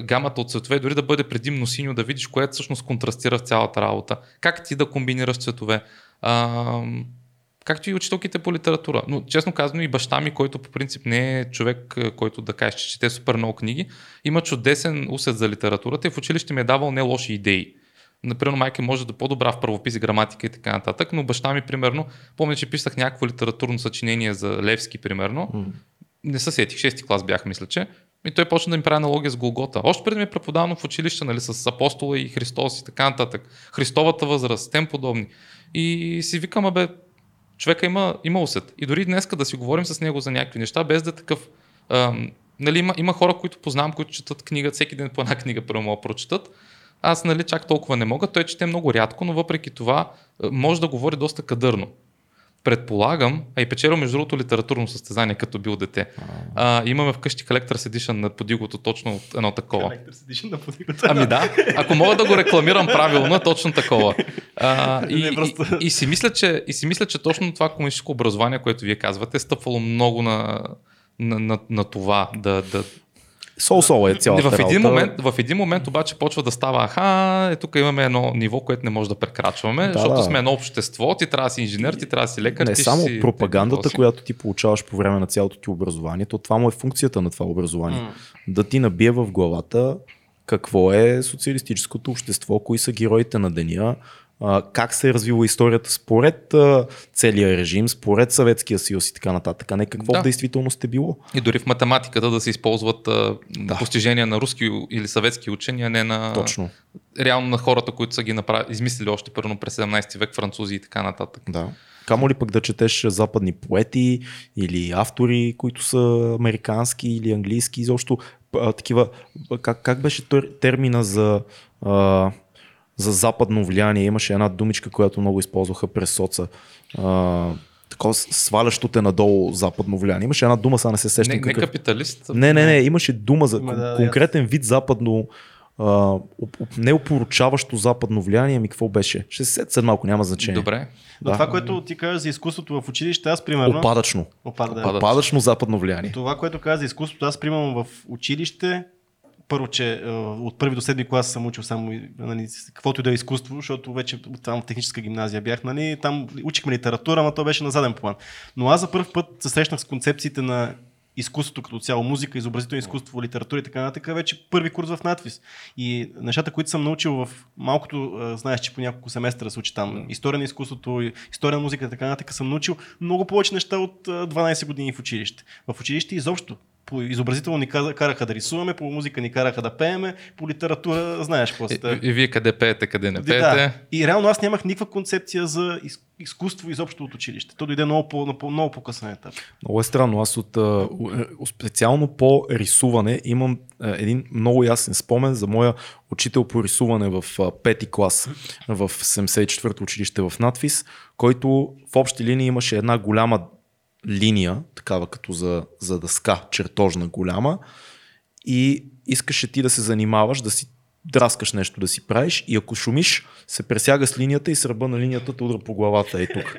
гамата от цветове, дори да бъде предимно синьо, да видиш кое всъщност контрастира в цялата работа. Как ти да комбинираш цветове. А, както и учителките по литература. Но честно казано и баща ми, който по принцип не е човек, който да каже, че чете супер много книги, има чудесен усет за литературата и в училище ми е давал не лоши идеи. Например, майка може да е по-добра в правопис, граматика и така нататък, но баща ми, примерно, помня, че писах някакво литературно съчинение за Левски, примерно. М. Не се сетих, 6 клас бях, мисля, че. И той почна да ми прави аналогия с Голгота. Още преди ми е преподавано в училище, нали, с апостола и Христос и така нататък. Христовата възраст, тем подобни. И си викам, бе, човека има, има усет. И дори днес да си говорим с него за някакви неща, без да е такъв. Ам, нали, има, има хора, които познавам, които четат книга, всеки ден по една книга първо прочитат. Аз нали, чак толкова не мога. Той чете много рядко, но въпреки това а, може да говори доста кадърно. Предполагам, а и печелил между другото литературно състезание, като бил дете. А, имаме вкъщи Collector's Edition на подигото точно от едно такова. Collector's Edition на подигата. Ами да, ако мога да го рекламирам правилно, е точно такова. А, и, Не, просто- и, и, си мисля, че, и си мисля, че точно това комунистическо образование, което вие казвате, е стъпвало много на, на, на, на това да, да, Сол-сол е цялата в един, момент, в един момент обаче почва да става, аха, е, тук имаме едно ниво, което не може да прекрачваме, Да, защото да. сме едно общество, ти трябва да си инженер, ти трябва да си лекар. Не ти само си, пропагандата, си. която ти получаваш по време на цялото ти образование, то това му е функцията на това образование. Да ти набие в главата какво е социалистическото общество, кои са героите на деня, как се е развила историята според целия режим, според Съветския съюз и така нататък, а не какво Да. в действителност е било. И дори в математиката да се използват Да. постижения на руски или съветски учени, а не на Точно. реално на хората, които са ги направили, измислили още първо през 17 век французи и така нататък. Да. Камо ли пък да четеш западни поети или автори, които са американски или английски, изобщо а, такива, как, как беше тер- термина за, а, за западно влияние? Имаше една думичка, която много използваха през соца. А, такова свалящо те надолу западно влияние. Имаше една дума, сега не се Не, сещам не какъв. капиталист. Не, не, не, имаше дума за Ма да, конкретен вид западно а, оп- оп- неопоручаващо западно влияние, ми какво беше? Ще се сетя след малко, няма значение. Добре. Но Да. това, което ти кажеш за изкуството в училище, аз примерно... Опадъчно. Опада, да. Опада. Опадъчно западно влияние. Това, което каза за изкуството, аз примерно в училище първо, че а, от първи до седми клас съм учил само нали, каквото и да е изкуство, защото вече там в техническа гимназия бях, нали, там учихме литература, но то беше на заден план. Но аз за първ път се срещнах с концепциите на изкуството като цяло, музика, изобразително изкуство, литература и така нататък, вече първи курс в надвис. И нещата, които съм научил в малкото, знаеш, че по няколко семестра се учи там, история на изкуството, история на музика и така нататък, съм научил много повече неща от 12 години в училище. В училище изобщо по изобразително ни караха да рисуваме, по музика ни караха да пееме, по литература знаеш какво сте. И, и вие къде пеете, къде не пеете. Да. И реално аз нямах никаква концепция за изкуство изобщо от училище. То дойде много, по, по, много по-късен етап. Много е странно. Аз от специално по рисуване имам един много ясен спомен за моя учител по рисуване в пети клас в 74-то училище в надфис, който в общи линии имаше една голяма линия, такава като за, за дъска, чертожна голяма и искаше ти да се занимаваш, да си драскаш нещо да си правиш и ако шумиш, се пресяга с линията и сръба на линията те удра по главата е тук.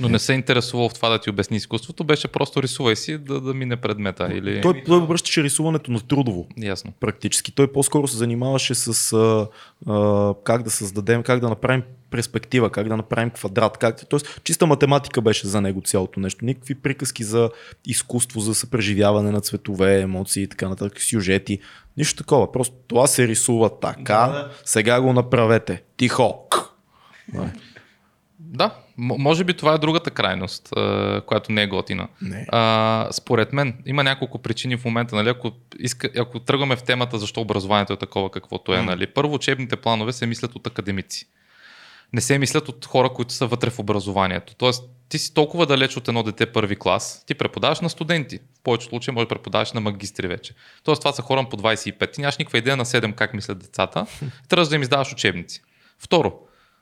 Но не се интересувал в това да ти обясни изкуството, беше просто рисувай си да, да мине предмета. Или... Той, той обръщаше рисуването на трудово. Ясно. Практически. Той по-скоро се занимаваше с а, а, как да създадем, как да направим перспектива, как да направим квадрат. Как... Тоест, чиста математика беше за него цялото нещо. Никакви приказки за изкуство, за съпреживяване на цветове, емоции и така нататък, сюжети. Нищо такова. Просто това се рисува така. Да, да. Сега го направете. Тихо. Да, може би това е другата крайност, която не е готина. Не. А, според мен има няколко причини в момента. Нали, ако, иска, ако тръгваме в темата защо образованието е такова каквото е. Нали, първо, учебните планове се мислят от академици. Не се мислят от хора, които са вътре в образованието. Тоест, ти си толкова далеч от едно дете първи клас, ти преподаваш на студенти. В повечето случаи може да преподаваш на магистри вече. Тоест, това са хора по 25. Ти нямаш никаква идея на 7 как мислят децата. Трябва да им издаваш учебници. Второ,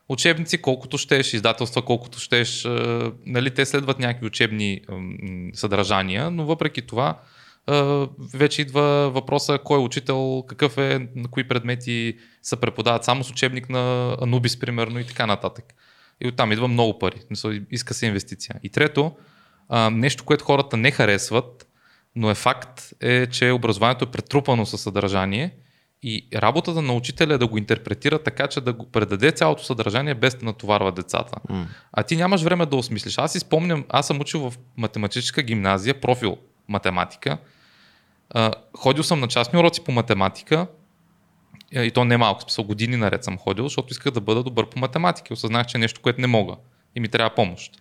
учебници, колкото щеш, издателства, колкото щеш, нали, те следват някакви учебни съдържания, но въпреки това вече идва въпроса кой е учител, какъв е, на кои предмети се преподават само с учебник на Анубис, примерно, и така нататък. И оттам идва много пари. Иска се инвестиция. И трето, нещо, което хората не харесват, но е факт, е, че образованието е претрупано със съдържание и работата на учителя е да го интерпретира така, че да го предаде цялото съдържание без да натоварва децата. Mm. А ти нямаш време да осмислиш. Аз си спомням, аз съм учил в математическа гимназия, профил математика. Ходил съм на частни уроци по математика и то не малко, смисъл години наред съм ходил, защото исках да бъда добър по математика. Осъзнах, че е нещо, което не мога и ми трябва помощ.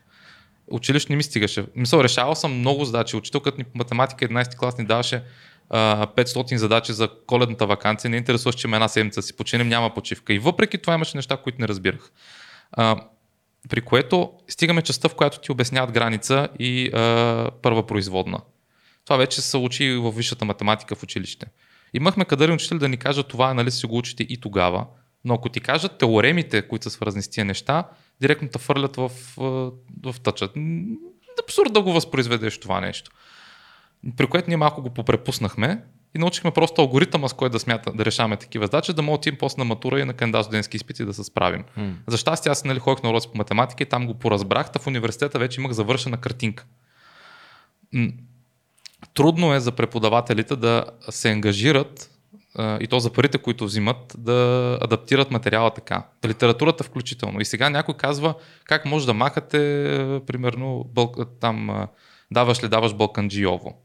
Училище не ми стигаше. Мисъл, решавал съм много задачи. Учителката ни по математика 11 клас ни даваше 500 задачи за коледната вакансия, не интересуваш, че има една седмица си починем, няма почивка. И въпреки това имаше неща, които не разбирах. А, при което стигаме частта, в която ти обясняват граница и а, първа производна. Това вече се учи в висшата математика в училище. Имахме кадърни учители да ни кажат това, нали си го учите и тогава, но ако ти кажат теоремите, които са свързани с тия неща, директно те фърлят в, в, в тъчът. Абсурд да го възпроизведеш това нещо при което ние малко го попрепуснахме и научихме просто алгоритъма, с който да смята да решаваме такива задачи, да мога да после на матура и на кандидат студентски изпити да се справим. Mm. За щастие аз нали, ходих на уроци по математика и там го поразбрах, в университета вече имах завършена картинка. Трудно е за преподавателите да се ангажират и то за парите, които взимат, да адаптират материала така. Литературата включително. И сега някой казва как може да махате, примерно, там, даваш ли даваш Балканджиово.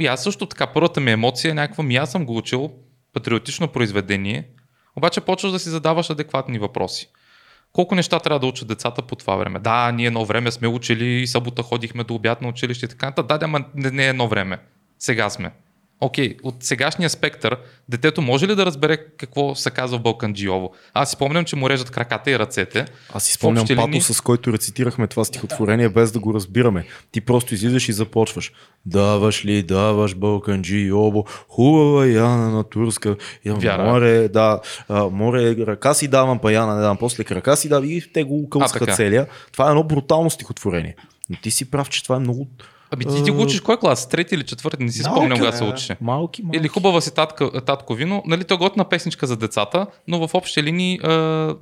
И аз също така, първата ми емоция е някаква, ми аз съм го учил, патриотично произведение, обаче почваш да си задаваш адекватни въпроси. Колко неща трябва да учат децата по това време? Да, ние едно време сме учили и събота ходихме до обяд на училище и така. Да, да, не, не е едно време. Сега сме. Окей, okay, от сегашния спектър, детето може ли да разбере какво се казва Балканджиово? Аз си спомням, че му режат краката и ръцете. Аз си спомням пато, линии... с който рецитирахме това стихотворение, без да го разбираме. Ти просто излизаш и започваш. Даваш ли, даваш Балканджиово, хубава Яна на турска. Я, море, да, а, море, ръка си давам, па Яна не давам, после крака си давам и те го кълсха целия. Това е едно брутално стихотворение. Но ти си прав, че това е много Аби ти, ти го учиш кой клас? Трети или четвърти? Не си малки, спомням кога се учеше. Малки, малки. Или хубава си татка, татко вино. Нали, то е готна песничка за децата, но в общи линии а,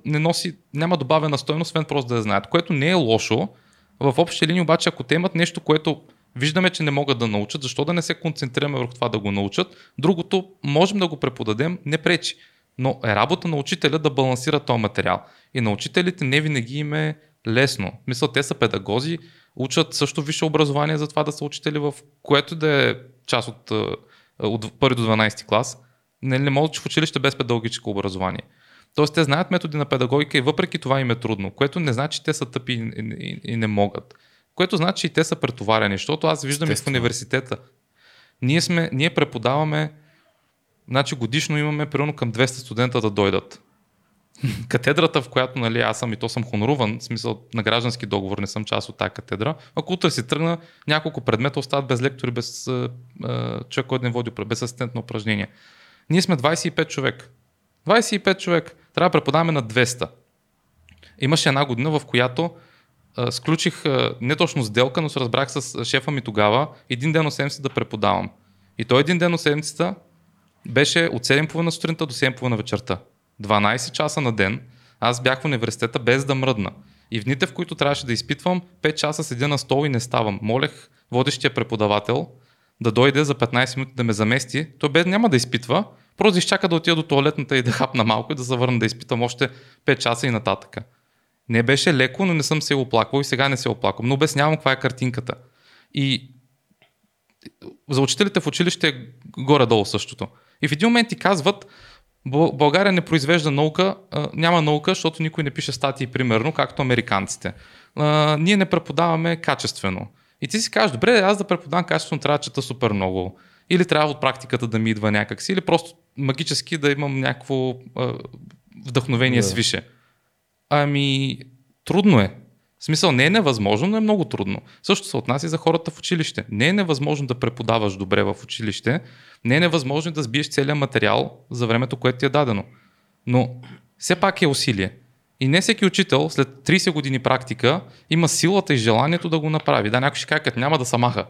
не носи, няма добавена стойност, освен просто да я знаят. Което не е лошо. В общи линии обаче, ако те имат нещо, което Виждаме, че не могат да научат, защо да не се концентрираме върху това да го научат. Другото, можем да го преподадем, не пречи. Но е работа на учителя да балансира този материал. И на учителите не винаги им е лесно. Мисля, те са педагози, учат също висше образование за това да са учители в което да е част от, от първи до 12 клас. Не, не могат в училище без педагогическо образование. Тоест те знаят методи на педагогика и въпреки това им е трудно, което не значи, че те са тъпи и, и, и не могат. Което значи и те са претоварени, защото аз виждам и в университета. Ние, сме, ние преподаваме, значи годишно имаме примерно към 200 студента да дойдат. Катедрата, в която нали, аз съм и то съм хоноруван, в смисъл на граждански договор, не съм част от тази катедра, ако утре си тръгна, няколко предмета остават без лектори, без е, човек, който не води, без асистент на упражнения. Ние сме 25 човек. 25 човек. Трябва да преподаваме на 200. Имаше една година, в която а, сключих а, не точно сделка, но се разбрах с шефа ми тогава един ден от седмицата да преподавам. И той един ден от седмицата беше от 7.30 сутринта до 7.30 вечерта. 12 часа на ден. Аз бях в университета без да мръдна. И в дните, в които трябваше да изпитвам, 5 часа седя на стол и не ставам. Молех водещия преподавател да дойде за 15 минути да ме замести. Той без няма да изпитва, просто изчака да отида до туалетната и да хапна малко и да завърна да изпитам още 5 часа и нататъка. Не беше леко, но не съм се оплаквал и сега не се оплаквам. Но обяснявам каква е картинката. И за учителите в училище е горе-долу същото. И в един момент ти казват, България не произвежда наука, няма наука, защото никой не пише статии, примерно, както американците. Ние не преподаваме качествено. И ти си кажеш, добре, аз да преподавам качествено трябва да чета супер много. Или трябва от практиката да ми идва някакси, или просто магически да имам някакво вдъхновение да. свише. Ами, трудно е. В смисъл, не е невъзможно, но е много трудно. Също се отнася и за хората в училище. Не е невъзможно да преподаваш добре в училище, не е невъзможно да сбиеш целият материал за времето, което ти е дадено. Но все пак е усилие. И не всеки учител след 30 години практика има силата и желанието да го направи. Да, някой ще каже, няма да се маха.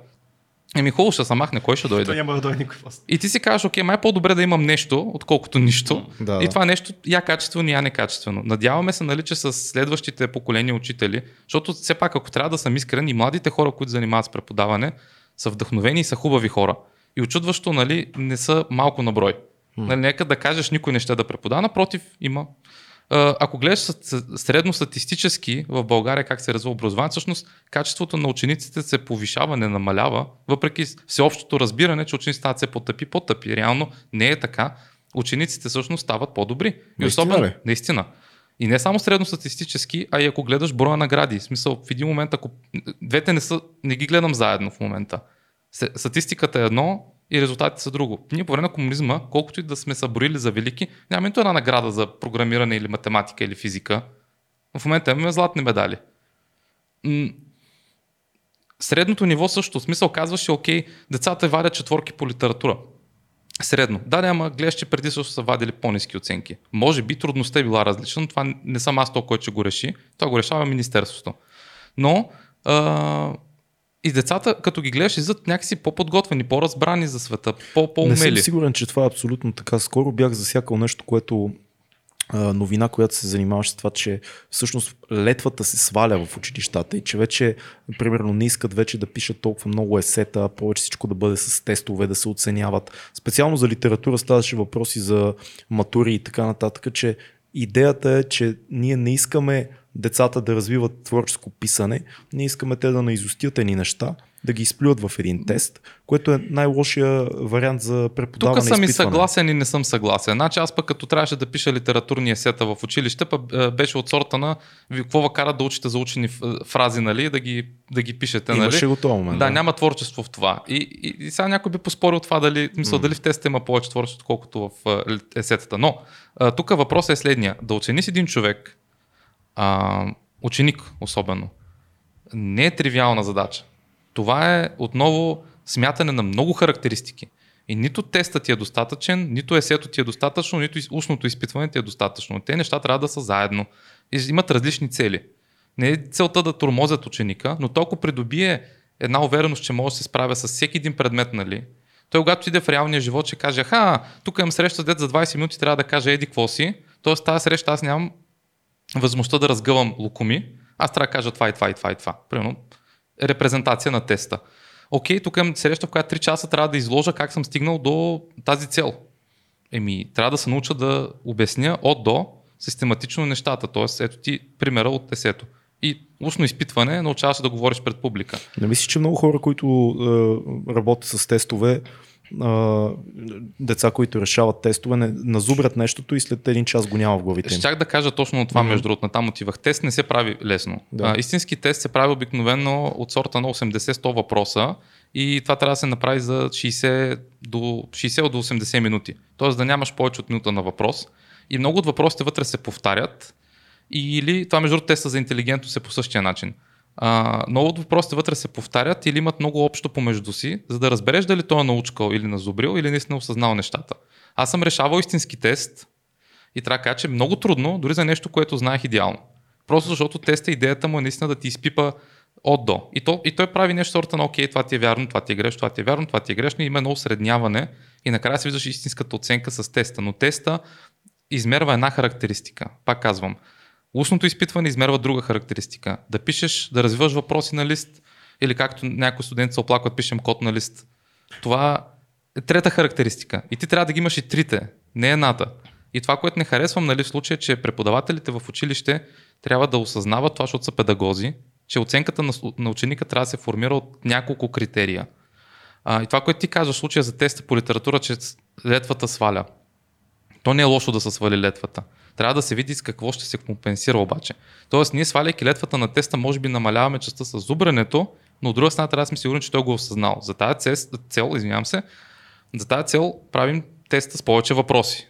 Еми хубаво ще се махне, кой ще дойде? Той няма да дойде никой И ти си кажеш, окей, май е по-добре да имам нещо, отколкото нищо. Да, и това нещо я качествено, я некачествено. Надяваме се, нали, че с следващите поколения учители, защото все пак, ако трябва да съм искрен, и младите хора, които занимават с преподаване, са вдъхновени и са хубави хора. И очудващо, нали, не са малко на брой. Нали, нека да кажеш, никой не ще да преподава, напротив, има ако гледаш средностатистически в България как се развива образование, всъщност качеството на учениците се повишава, не намалява, въпреки всеобщото разбиране, че учениците стават все по-тъпи, по-тъпи. Реално не е така. Учениците всъщност стават по-добри. И особено, наистина. И не само средностатистически, а и ако гледаш броя награди. В смисъл, в един момент, ако двете не са, не ги гледам заедно в момента. Статистиката е едно, и резултатите са друго. Ние по време на комунизма, колкото и да сме съборили за велики, нямаме нито една награда за програмиране или математика или физика. В момента имаме златни медали. Средното ниво също. В смисъл казваше, окей, децата вадят четворки по литература. Средно. Да, няма, гледаш, че преди също са вадили по-низки оценки. Може би трудността е била различна, но това не съм аз то, който ще го реши. Това го решава Министерството. Но а, и децата, като ги гледаш, излизат някакси по-подготвени, по-разбрани за света, по-умели. Не съм сигурен, че това е абсолютно така. Скоро бях засякал нещо, което новина, която се занимаваше с това, че всъщност летвата се сваля в училищата и че вече, примерно, не искат вече да пишат толкова много есета, повече всичко да бъде с тестове, да се оценяват. Специално за литература ставаше въпроси за матури и така нататък, че идеята е, че ние не искаме децата да развиват творческо писане, не искаме те да наизустят едни неща, да ги изплюят в един тест, което е най-лошия вариант за преподаване. Тук съм и съгласен и не съм съгласен. Значи аз пък като трябваше да пиша литературни есета в училище, пък е, беше от сорта на какво кара да учите за учени фрази, нали, да ги, да ги пишете. Нали? Имаше го това момент. Да, да, няма творчество в това. И, и, и сега някой би поспорил това дали, мисля, mm. дали в теста има повече творчество, отколкото в е, есетата. Но тук въпросът е следния. Да оцениш един човек, а, ученик особено, не е тривиална задача. Това е отново смятане на много характеристики. И нито тестът ти е достатъчен, нито есето ти е достатъчно, нито устното изпитване ти е достатъчно. Те неща трябва да са заедно. И имат различни цели. Не е целта да тормозят ученика, но толкова придобие една увереност, че може да се справя с всеки един предмет, нали? Той, когато иде в реалния живот, ще каже, ха, тук имам среща дет за 20 минути, трябва да каже еди какво си. Тоест тази среща аз нямам възможността да разгъвам лукуми, аз трябва да кажа това и това и това и това. Примерно репрезентация на теста. окей, тук имам среща, в която 3 часа трябва да изложа как съм стигнал до тази цел. Еми, трябва да се науча да обясня от до систематично нещата. Тоест, ето ти примера от есето. И устно изпитване научаваш да говориш пред публика. Не мислиш, че много хора, които е, работят с тестове, а, деца, които решават тестове, не, назубрят нещото и след един час го няма в главите им. Щях да кажа точно това, mm-hmm. между другото, там отивах. Тест не се прави лесно. Да. А, истински тест се прави обикновено от сорта на 80-100 въпроса и това трябва да се направи за 60 до, 60 до 80 минути. Тоест да нямаш повече от минута на въпрос. И много от въпросите вътре се повтарят. Или това, между другото, теста за интелигентност е по същия начин. А, много от въпросите вътре се повтарят или имат много общо помежду си, за да разбереш дали той е научкал или назубрил или наистина осъзнал нещата. Аз съм решавал истински тест и трябва да кажа, че е много трудно, дори за нещо, което знаех идеално. Просто защото теста, идеята му е наистина да ти изпипа от до. И, то, и той прави нещо сорта на окей, това ти е вярно, това ти е грешно, това ти е вярно, това ти е грешно. И има едно осредняване и накрая се виждаш истинската оценка с теста. Но теста измерва една характеристика. Пак казвам, Устното изпитване измерва друга характеристика. Да пишеш, да развиваш въпроси на лист или както някои студенти се оплакват, пишем код на лист. Това е трета характеристика. И ти трябва да ги имаш и трите, не едната. И това, което не харесвам нали, в случая, че преподавателите в училище трябва да осъзнават това, защото са педагози, че оценката на, на ученика трябва да се формира от няколко критерия. А, и това, което ти казваш в случая за теста по литература, че летвата сваля. То не е лошо да се свали летвата. Трябва да се види с какво ще се компенсира обаче. Тоест, ние сваляйки летвата на теста, може би намаляваме частта с зубрането, но от друга страна трябва да сме сигурни, че той го е осъзнал. За тази цел, извинявам се, за тази цел правим теста с повече въпроси,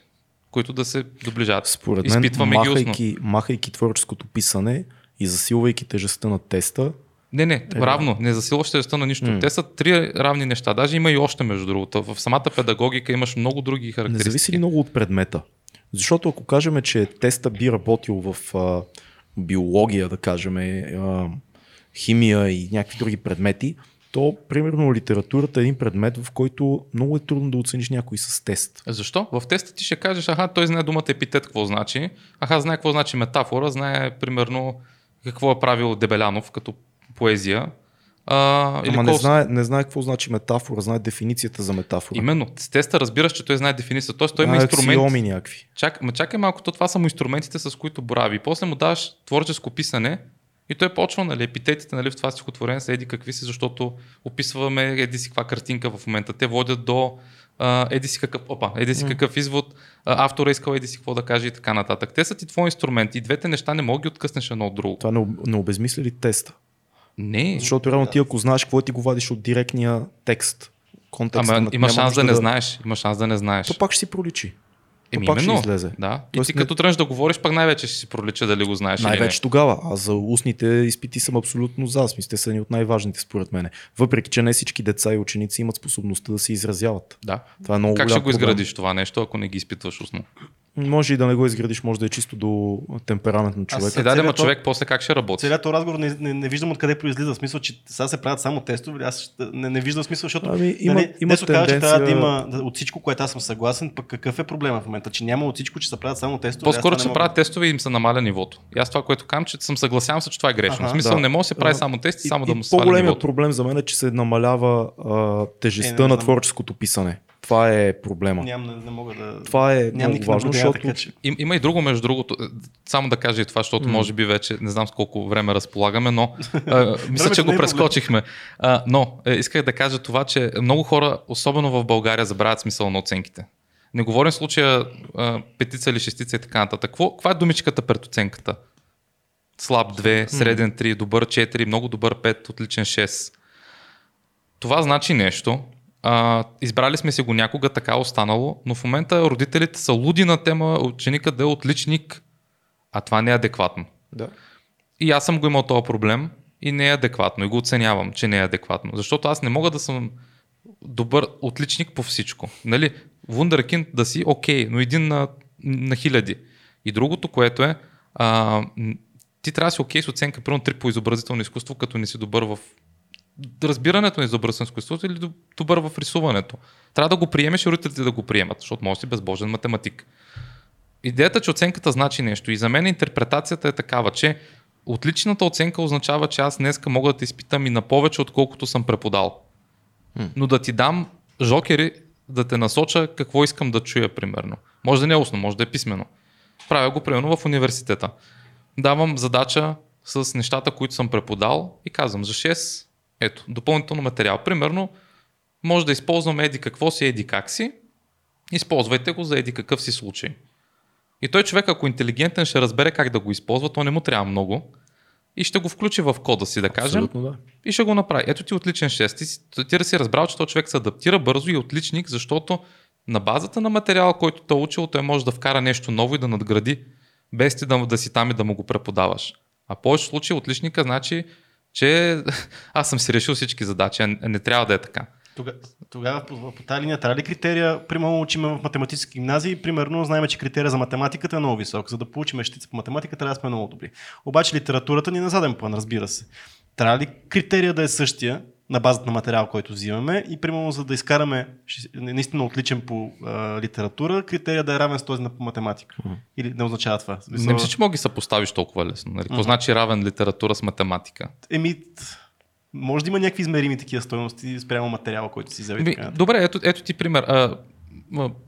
които да се доближат. Според мен, Изпитваме махайки, ги махайки творческото писане и засилвайки тежестта на теста, не, не, е, равно. Не засилваш тежестта на нищо. Mm. Те са три равни неща. Даже има и още, между другото. В самата педагогика имаш много други характеристики. Не зависи ли много от предмета? Защото ако кажем, че теста би работил в а, биология, да кажем, а, химия и някакви други предмети, то, примерно, литературата е един предмет, в който много е трудно да оцениш някой с тест. Защо? В теста ти ще кажеш, аха, той знае думата епитет какво значи, аха, знае какво значи метафора, знае, примерно, какво е правил Дебелянов като поезия, а, или Ама не, знае, не знае какво значи метафора, знае дефиницията за метафора. Именно. С теста разбираш, че той знае дефиницията. Тоест той има инструмент. някакви. Чак, ма чакай малко, то това са му инструментите, с които борави. После му даваш творческо писане и той почва, нали, епитетите нали, в това стихотворение са еди какви си, защото описваме еди си каква картинка в момента. Те водят до Uh, еди си какъв, опа, еди си mm. какъв извод, uh, автора искал еди си какво да каже и така нататък. Те са ти твой инструмент и двете неща не могат да откъснеш едно от друго. Това не, не обезмисли ли теста? Не. Защото реално ти ако знаеш какво ти го вадиш от директния текст, контекста Ама има шанс да не да... знаеш. Има шанс да не знаеш. То пак ще си проличи. Еми, пак именно, ще излезе. Да. И Тоест, ти като тръгнеш да говориш, пак най-вече ще си пролича дали го знаеш. Най-вече тогава. А за устните изпити съм абсолютно за. Смисъл, те са ни от най-важните според мен. Въпреки, че не всички деца и ученици имат способността да се изразяват. Да. Това е много как ще го изградиш това нещо, ако не ги изпитваш устно? Може и да не го изградиш, може да е чисто до темперамент на човека. Сега да, човек после как ще работи? Целият разговор не, не, не, виждам откъде произлиза. Смисъл, че сега се правят само тестове. Аз не, не виждам смисъл, защото ами, има, нали, има тенденция... казва, че трябва да има от всичко, което аз съм съгласен. Пък какъв е проблема в момента? Че няма от всичко, че се правят само тестове. По-скоро, че се правят тестове и им се намаля нивото. И аз това, което казвам, че съм съгласявам се, че това е грешно. Ага, в смисъл, да. не може да се прави само тести, само и, да му се По-големият проблем за мен е, че се намалява а, тежестта е, на творческото писане. Това е проблема. Ням, не, не мога да. Това е Ням много важно, защото. Така, че... Им, има и друго, между другото. Само да кажа и това, защото mm. може би вече не знам с колко време разполагаме, но а, мисля, че го е прескочихме. А, но е, исках да кажа това, че много хора, особено в България, забравят смисъл на оценките. Не говорим в случая а, петица или шестица и така нататък. Какво, каква е думичката пред оценката? Слаб 2, среден 3, добър 4, много добър 5, отличен 6. Това значи нещо, а, избрали сме си го някога, така останало, но в момента родителите са луди на тема ученика да е отличник, а това не е адекватно. Да. И аз съм го имал този проблем и не е адекватно и го оценявам, че не е адекватно. Защото аз не мога да съм добър отличник по всичко. Нали? Вундеркинд да си окей, okay, но един на, на хиляди. И другото, което е, а, ти трябва да си окей okay с оценка, примерно 3 по изобразително изкуство, като не си добър в разбирането на изобразително изкуство или добър в рисуването. Трябва да го приемеш и родителите да го приемат, защото може си безбожен математик. Идеята, че оценката значи нещо и за мен интерпретацията е такава, че отличната оценка означава, че аз днеска мога да те изпитам и на повече, отколкото съм преподал. но да ти дам жокери, да те насоча какво искам да чуя, примерно. Може да не е устно, може да е писмено. Правя го, примерно, в университета. Давам задача с нещата, които съм преподал и казвам за 6, ето, допълнително материал. Примерно, може да използваме еди какво си, еди как си, използвайте го за еди какъв си случай. И той човек, ако е интелигентен, ще разбере как да го използва, то не му трябва много и ще го включи в кода си, да кажем, да. и ще го направи. Ето ти отличен 6. Ти, ти да си разбрал, че този човек се адаптира бързо и е отличник, защото на базата на материала, който те е учил, той може да вкара нещо ново и да надгради, без ти да, да си там и да му го преподаваш. А в повече случаи отличника значи, че аз съм си решил всички задачи, а не- трябва да е така. Тога, тогава по, по тази линия трябва ли критерия, примерно учим в математически гимназии, примерно знаем, че критерия за математиката е много висок. За да получим щица по математика трябва да сме много добри. Обаче литературата ни е на заден план, разбира се. Трябва ли критерия да е същия на базата на материал, който взимаме и примерно за да изкараме наистина отличен по а, литература, критерия да е равен с този на по математика. Или не означава това? Смисъл- Не мисля, че мога да ги съпоставиш толкова лесно. Нали? Какво значи равен литература с математика? Еми, може да има някакви измерими такива стоености спрямо материала, който си нататък. добре, ето, ето ти пример. А,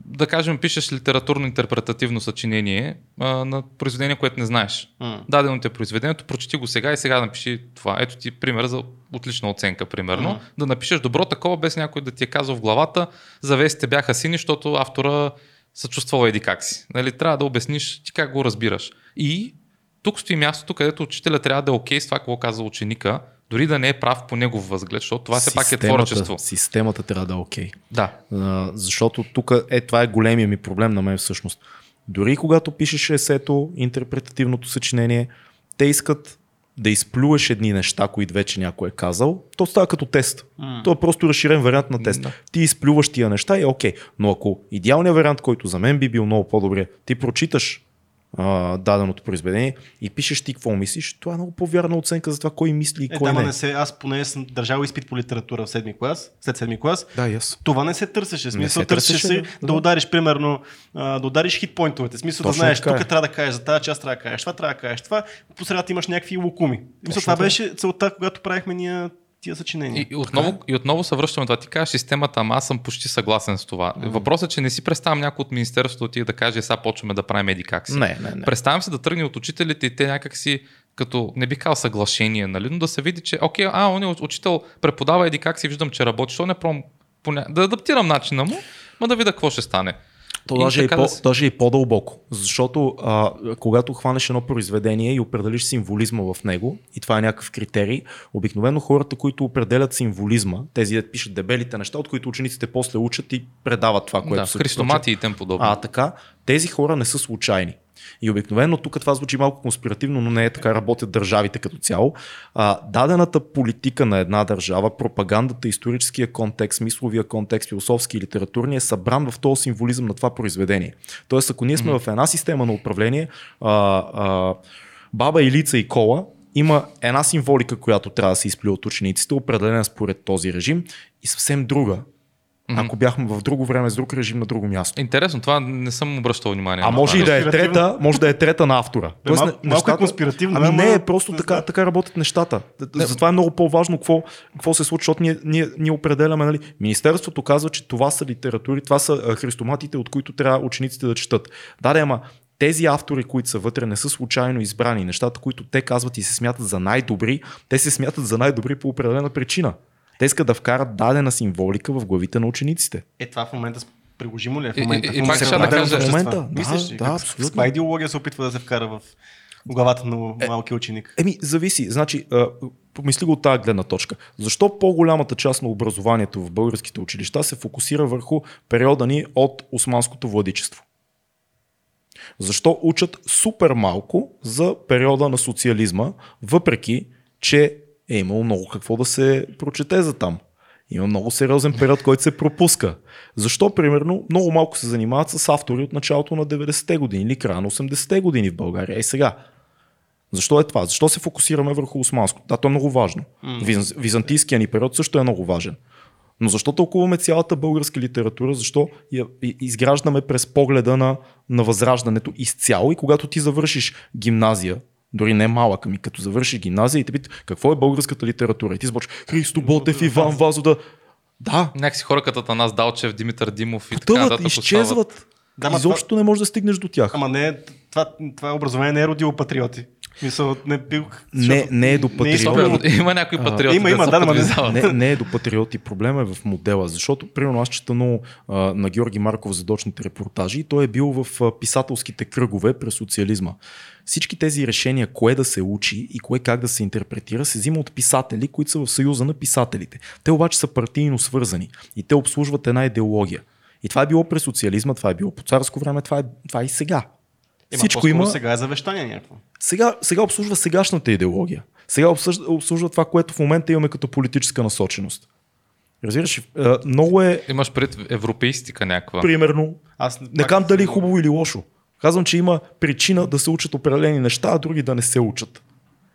да кажем, пишеш литературно-интерпретативно съчинение а, на произведение, което не знаеш. М. Дадено ти е произведението, прочети го сега и сега напиши това. Ето ти пример за отлична оценка, примерно. Мгм. Да напишеш добро такова, без някой да ти е казал в главата, завесите бяха сини, защото автора се чувствал еди как си. Нали, трябва да обясниш ти как го разбираш. И тук стои мястото, където учителя трябва да е окей с това, какво каза ученика, дори да не е прав по негов възглед, защото това все пак е творчество. Системата трябва да е окей. Да. А, защото тук е, това е големия ми проблем на мен всъщност. Дори когато пишеш есето, интерпретативното съчинение, те искат да изплюеш едни неща, които вече някой е казал, то става като тест. М. То е просто разширен вариант на тест. Да. Ти изплюваш тия неща и е окей. Но ако идеалният вариант, който за мен би бил много по-добре, ти прочиташ а, даденото произведение и пишеш ти какво мислиш, това е много по-вярна оценка за това кой мисли и Е, кой да, ма не. не се, аз поне съм държал изпит по литература в седми клас, след седми клас. Да, аз. Това не се търсеше. Смисъл, се търсеше търсеше, се да. да, удариш, примерно, а, да удариш хитпойнтовете. Смисъл да Точно знаеш, така е. тук трябва да кажеш за тази част, трябва да кажеш това, трябва да кажеш това. По средата имаш някакви лукуми. Точно това така. беше целта, когато правихме ние тия съчинения. И, и, отново, и отново се връщаме това. Ти кажеш системата, ама аз съм почти съгласен с това. Въпросът е, че не си представям някой от Министерството отиде да каже, сега почваме да правим еди как си. Не, не, не. Представям се да тръгне от учителите и те някак си като, не бих казал съглашение, нали, но да се види, че окей, а, он е учител, преподава еди как си, виждам, че работи, що не пром, да адаптирам начина му, ма да видя какво ще стане. То И даже, така по, да си- даже и по-дълбоко. Защото а, когато хванеш едно произведение и определиш символизма в него, и това е някакъв критерий, обикновено хората, които определят символизма, тези да пишат дебелите неща, от които учениците после учат и предават това, което Да, са христомати и тем подобно. а, така, тези хора не са случайни. И обикновено тук това звучи малко конспиративно, но не е така работят държавите като цяло. А, дадената политика на една държава, пропагандата, историческия контекст, мисловия контекст, философски и литературни е събран в този символизъм на това произведение. Тоест, ако ние сме в една система на управление, а, а, баба Илица и Кола, има една символика, която трябва да се изплюе от учениците, определена според този режим, и съвсем друга, ако бяхме в друго време, с друг режим, на друго място. Интересно, това не съм обръщал внимание. А може и да е трета, може да е трета на автора. Тоест, малко- не- малко е конспиративно, Ами не, просто не така, знам. така работят нещата. Затова е много по-важно какво, какво се случва, защото ние, ние, ние определяме. Нали? Министерството казва, че това са литератури, това са христоматите, от които трябва учениците да четат. Да, да, ама тези автори, които са вътре, не са случайно избрани. Нещата, които те казват и се смятат за най-добри, те се смятат за най-добри по определена причина. Те искат да вкарат дадена символика в главите на учениците. Е, това в момента приложимо ли е в И- и- момента? и В пак момента ще да кажа-. В момента, да, Мислиш ли? да, Как- абсолютно. Каква идеология се опитва да се вкара в главата на малкия ученик? Еми, зависи. Значи, а, помисли го от тази гледна точка. Защо по-голямата част на образованието в българските училища се фокусира върху периода ни от османското владичество? Защо учат супер малко за периода на социализма, въпреки, че е имало много какво да се прочете за там. Има много сериозен период, който се пропуска. Защо, примерно, много малко се занимават с автори от началото на 90-те години или края на 80-те години в България? Е сега. Защо е това? Защо се фокусираме върху османско? Да, то е много важно. Виз, византийския ни период също е много важен. Но защо тълкуваме цялата българска литература? Защо я и- изграждаме през погледа на, на възраждането изцяло? И когато ти завършиш гимназия, дори не малък, ами като завършиш гимназия и те питат какво е българската литература? И ти започваш Христо Ботев, Иван Вазо да... Да, Някакси хора като Атанас Далчев, Димитър Димов и така потъват, нататък. остават. изчезват. Да, Изобщо не можеш да стигнеш до тях. Ама не, това, това образование не е родило патриоти. Мисъл, не бил. Не- не е до не патриоти. Супер, има някои патриоти, има, да има, се да, ама не- не, не е до патриоти. Проблема е в модела. Защото, примерно, аз чета много а, на Георги Марков задочните репортажи и той е бил в а, писателските кръгове през социализма. Всички тези решения, кое да се учи и кое как да се интерпретира, се взима от писатели, които са в съюза на писателите. Те обаче са партийно свързани и те обслужват една идеология. И това е било през социализма, това е било по царско време, това е, това е и сега. Ема, Всичко има. Сега е завещание някакво. Сега, сега обслужва сегашната идеология. Сега обсъжда, обслужва това, което в момента имаме като политическа насоченост. Разбираш, ли? Е, много е, Имаш пред европейстика някаква. примерно, Аз не казвам дали е хубаво или лошо. Казвам, че има причина да се учат определени неща, а други да не се учат.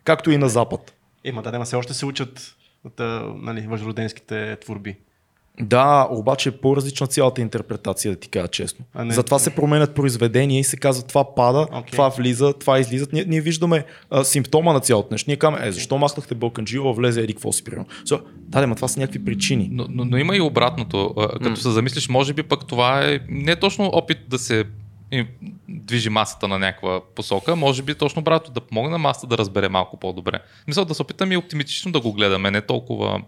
Както и на Запад. Ема да, да, все още се учат от, нали, възроденските творби. Да, обаче е по-различна цялата интерпретация, да ти кажа честно. А не- Затова се променят произведения и се казва това пада, Окей. това влиза, това излиза. Ние, ние виждаме а, симптома на цялото нещо. Ние казваме, е, защо махнахте Балканджио, влезе еди какво си примерно. So, да, да, ма това са някакви причини. Но, но, но има и обратното. Като се замислиш, може би пък това е не точно опит да се движи масата на някаква посока, може би точно брато да помогне на масата да разбере малко по-добре. Мисля да се опитаме и оптимистично да го гледаме, не толкова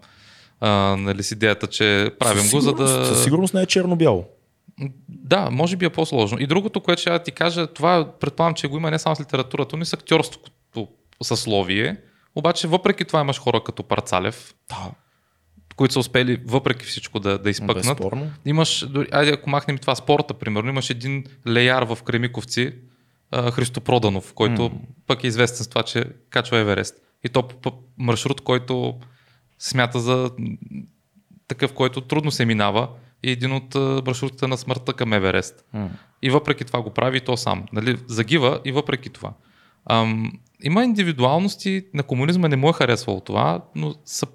а, нали, с идеята, че правим Със го, за да... Със сигурност не е черно-бяло. Да, може би е по-сложно. И другото, което ще ти кажа, това предполагам, че го има не само с литературата, но и с актьорството съсловие. Обаче, въпреки това имаш хора като Парцалев, Да, които са успели въпреки всичко да, да изпъкнат. безспорно. Имаш, дори- айде ако махнем това спорта, примерно, имаш един леяр в Кремиковци, Христо Проданов, който М. пък е известен с това, че качва Еверест. И то по- маршрут, който смята за такъв, който трудно се минава и един от маршрутите на смъртта към Еверест. М. И въпреки това го прави и то сам. Нали? Загива и въпреки това. Ам, има индивидуалности, на комунизма не му е харесвало това, но са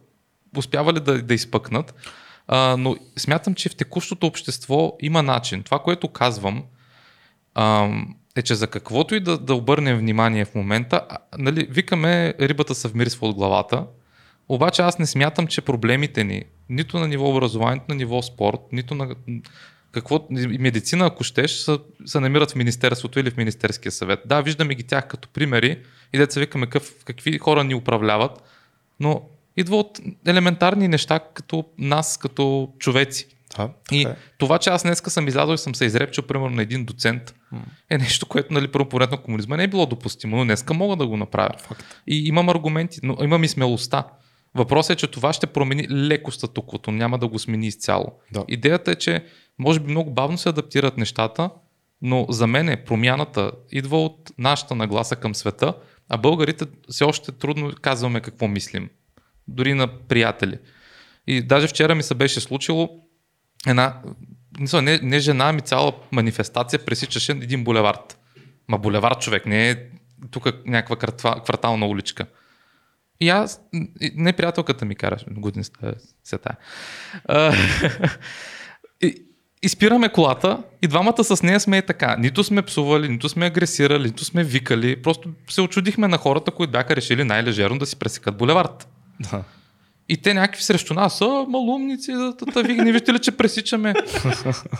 успявали да, да изпъкнат. А, но смятам, че в текущото общество има начин. Това, което казвам, ам, е, че за каквото и да, да обърнем внимание в момента, а, нали, викаме рибата се от главата, обаче аз не смятам, че проблемите ни, нито на ниво образование, нито на ниво спорт, нито на какво, медицина, ако щеш, са, се намират в Министерството или в Министерския съвет. Да, виждаме ги тях като примери и деца викаме какъв, какви хора ни управляват, но идва от елементарни неща като нас, като човеци. Да, И е. това, че аз днеска съм излязъл и съм се изрепчил, примерно, на един доцент, е нещо, което, нали, първо поред на комунизма не е било допустимо, но днеска мога да го направя. Факт. И имам аргументи, но имам и смелостта. Въпросът е, че това ще промени леко статуквото, няма да го смени изцяло. Да. Идеята е, че може би много бавно се адаптират нещата, но за мен е промяната идва от нашата нагласа към света, а българите все още трудно казваме какво мислим. Дори на приятели. И даже вчера ми се беше случило една, не, не жена, ами цяла манифестация пресичаше един булевард. Ма булевард човек, не е тук някаква квартал, квартална уличка. И аз, не приятелката ми караше, години се тая. И, колата и двамата с нея сме така. Нито сме псували, нито сме агресирали, нито сме викали. Просто се очудихме на хората, които бяха решили най-лежерно да си пресекат булевард. Да. И те някакви срещу нас, а, малумници, да, да, да, ви не виждате ли, че пресичаме?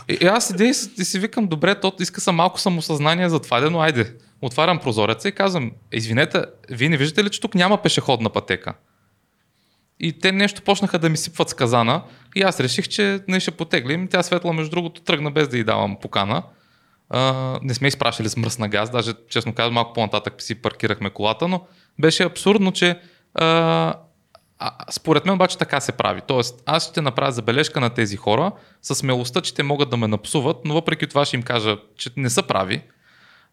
И, и аз седя и, и си викам, добре, то иска съм малко самосъзнание за това, но айде. Отварям прозореца и казвам, извинете, вие не виждате ли, че тук няма пешеходна пътека? И те нещо почнаха да ми сипват с казана и аз реших, че не ще потеглим. Тя светла, между другото, тръгна без да й давам покана. А, не сме изпращали с мръсна газ, даже честно казвам, малко по-нататък си паркирахме колата, но беше абсурдно, че а, а, според мен обаче така се прави. Тоест, аз ще направя забележка на тези хора с смелостта, че те могат да ме напсуват, но въпреки това ще им кажа, че не са прави.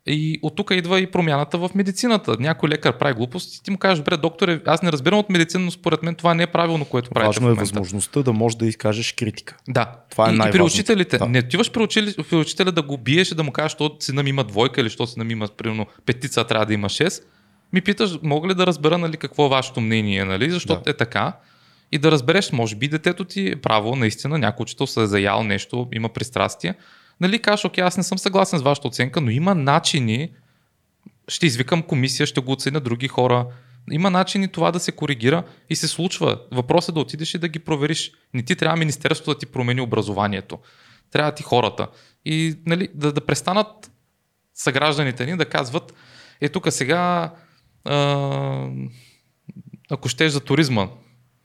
И от тук идва и промяната в медицината. Някой лекар прави глупост и ти му кажеш, добре, докторе, аз не разбирам от медицина, но според мен това не е правилно, което правите Важно е възможността да можеш да изкажеш критика. Да. Това е и, и при учителите. Да. Не отиваш при, учили, при учителя да го биеш и да му кажеш, що сина ми има двойка или що сина ми има, примерно, петица, трябва да има 6. Ми питаш, мога ли да разбера нали, какво е вашето мнение, нали? защото Да. е така. И да разбереш, може би детето ти е право, наистина, някой учител се е заял нещо, има пристрастие. Нали, кажеш, окей, аз не съм съгласен с вашата оценка, но има начини, ще извикам комисия, ще го оценя други хора. Има начини това да се коригира и се случва. Въпросът е да отидеш и да ги провериш. Не ти трябва Министерството да ти промени образованието. Трябва ти хората. И нали, да, да престанат съгражданите ни да казват, е тук сега, а, ако щеш за туризма,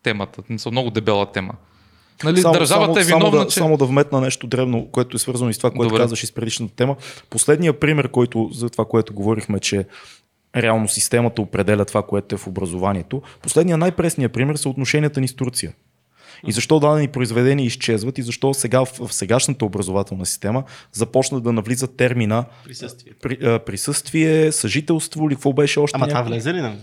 темата, са много дебела тема. Нали, само, държавата само, е виновна, само да, че... само да вметна нещо древно, което е свързано и с това, което Добре. казваш и с предишната тема. Последният пример, който за това, което говорихме, че реално системата определя това, което е в образованието. Последният най-пресният пример са отношенията ни с Турция. И защо дадени произведения изчезват и защо сега в, в сегашната образователна система започна да навлиза термина Присъствие. при, а, присъствие, съжителство или какво беше още Ама това някакво? влезе ли на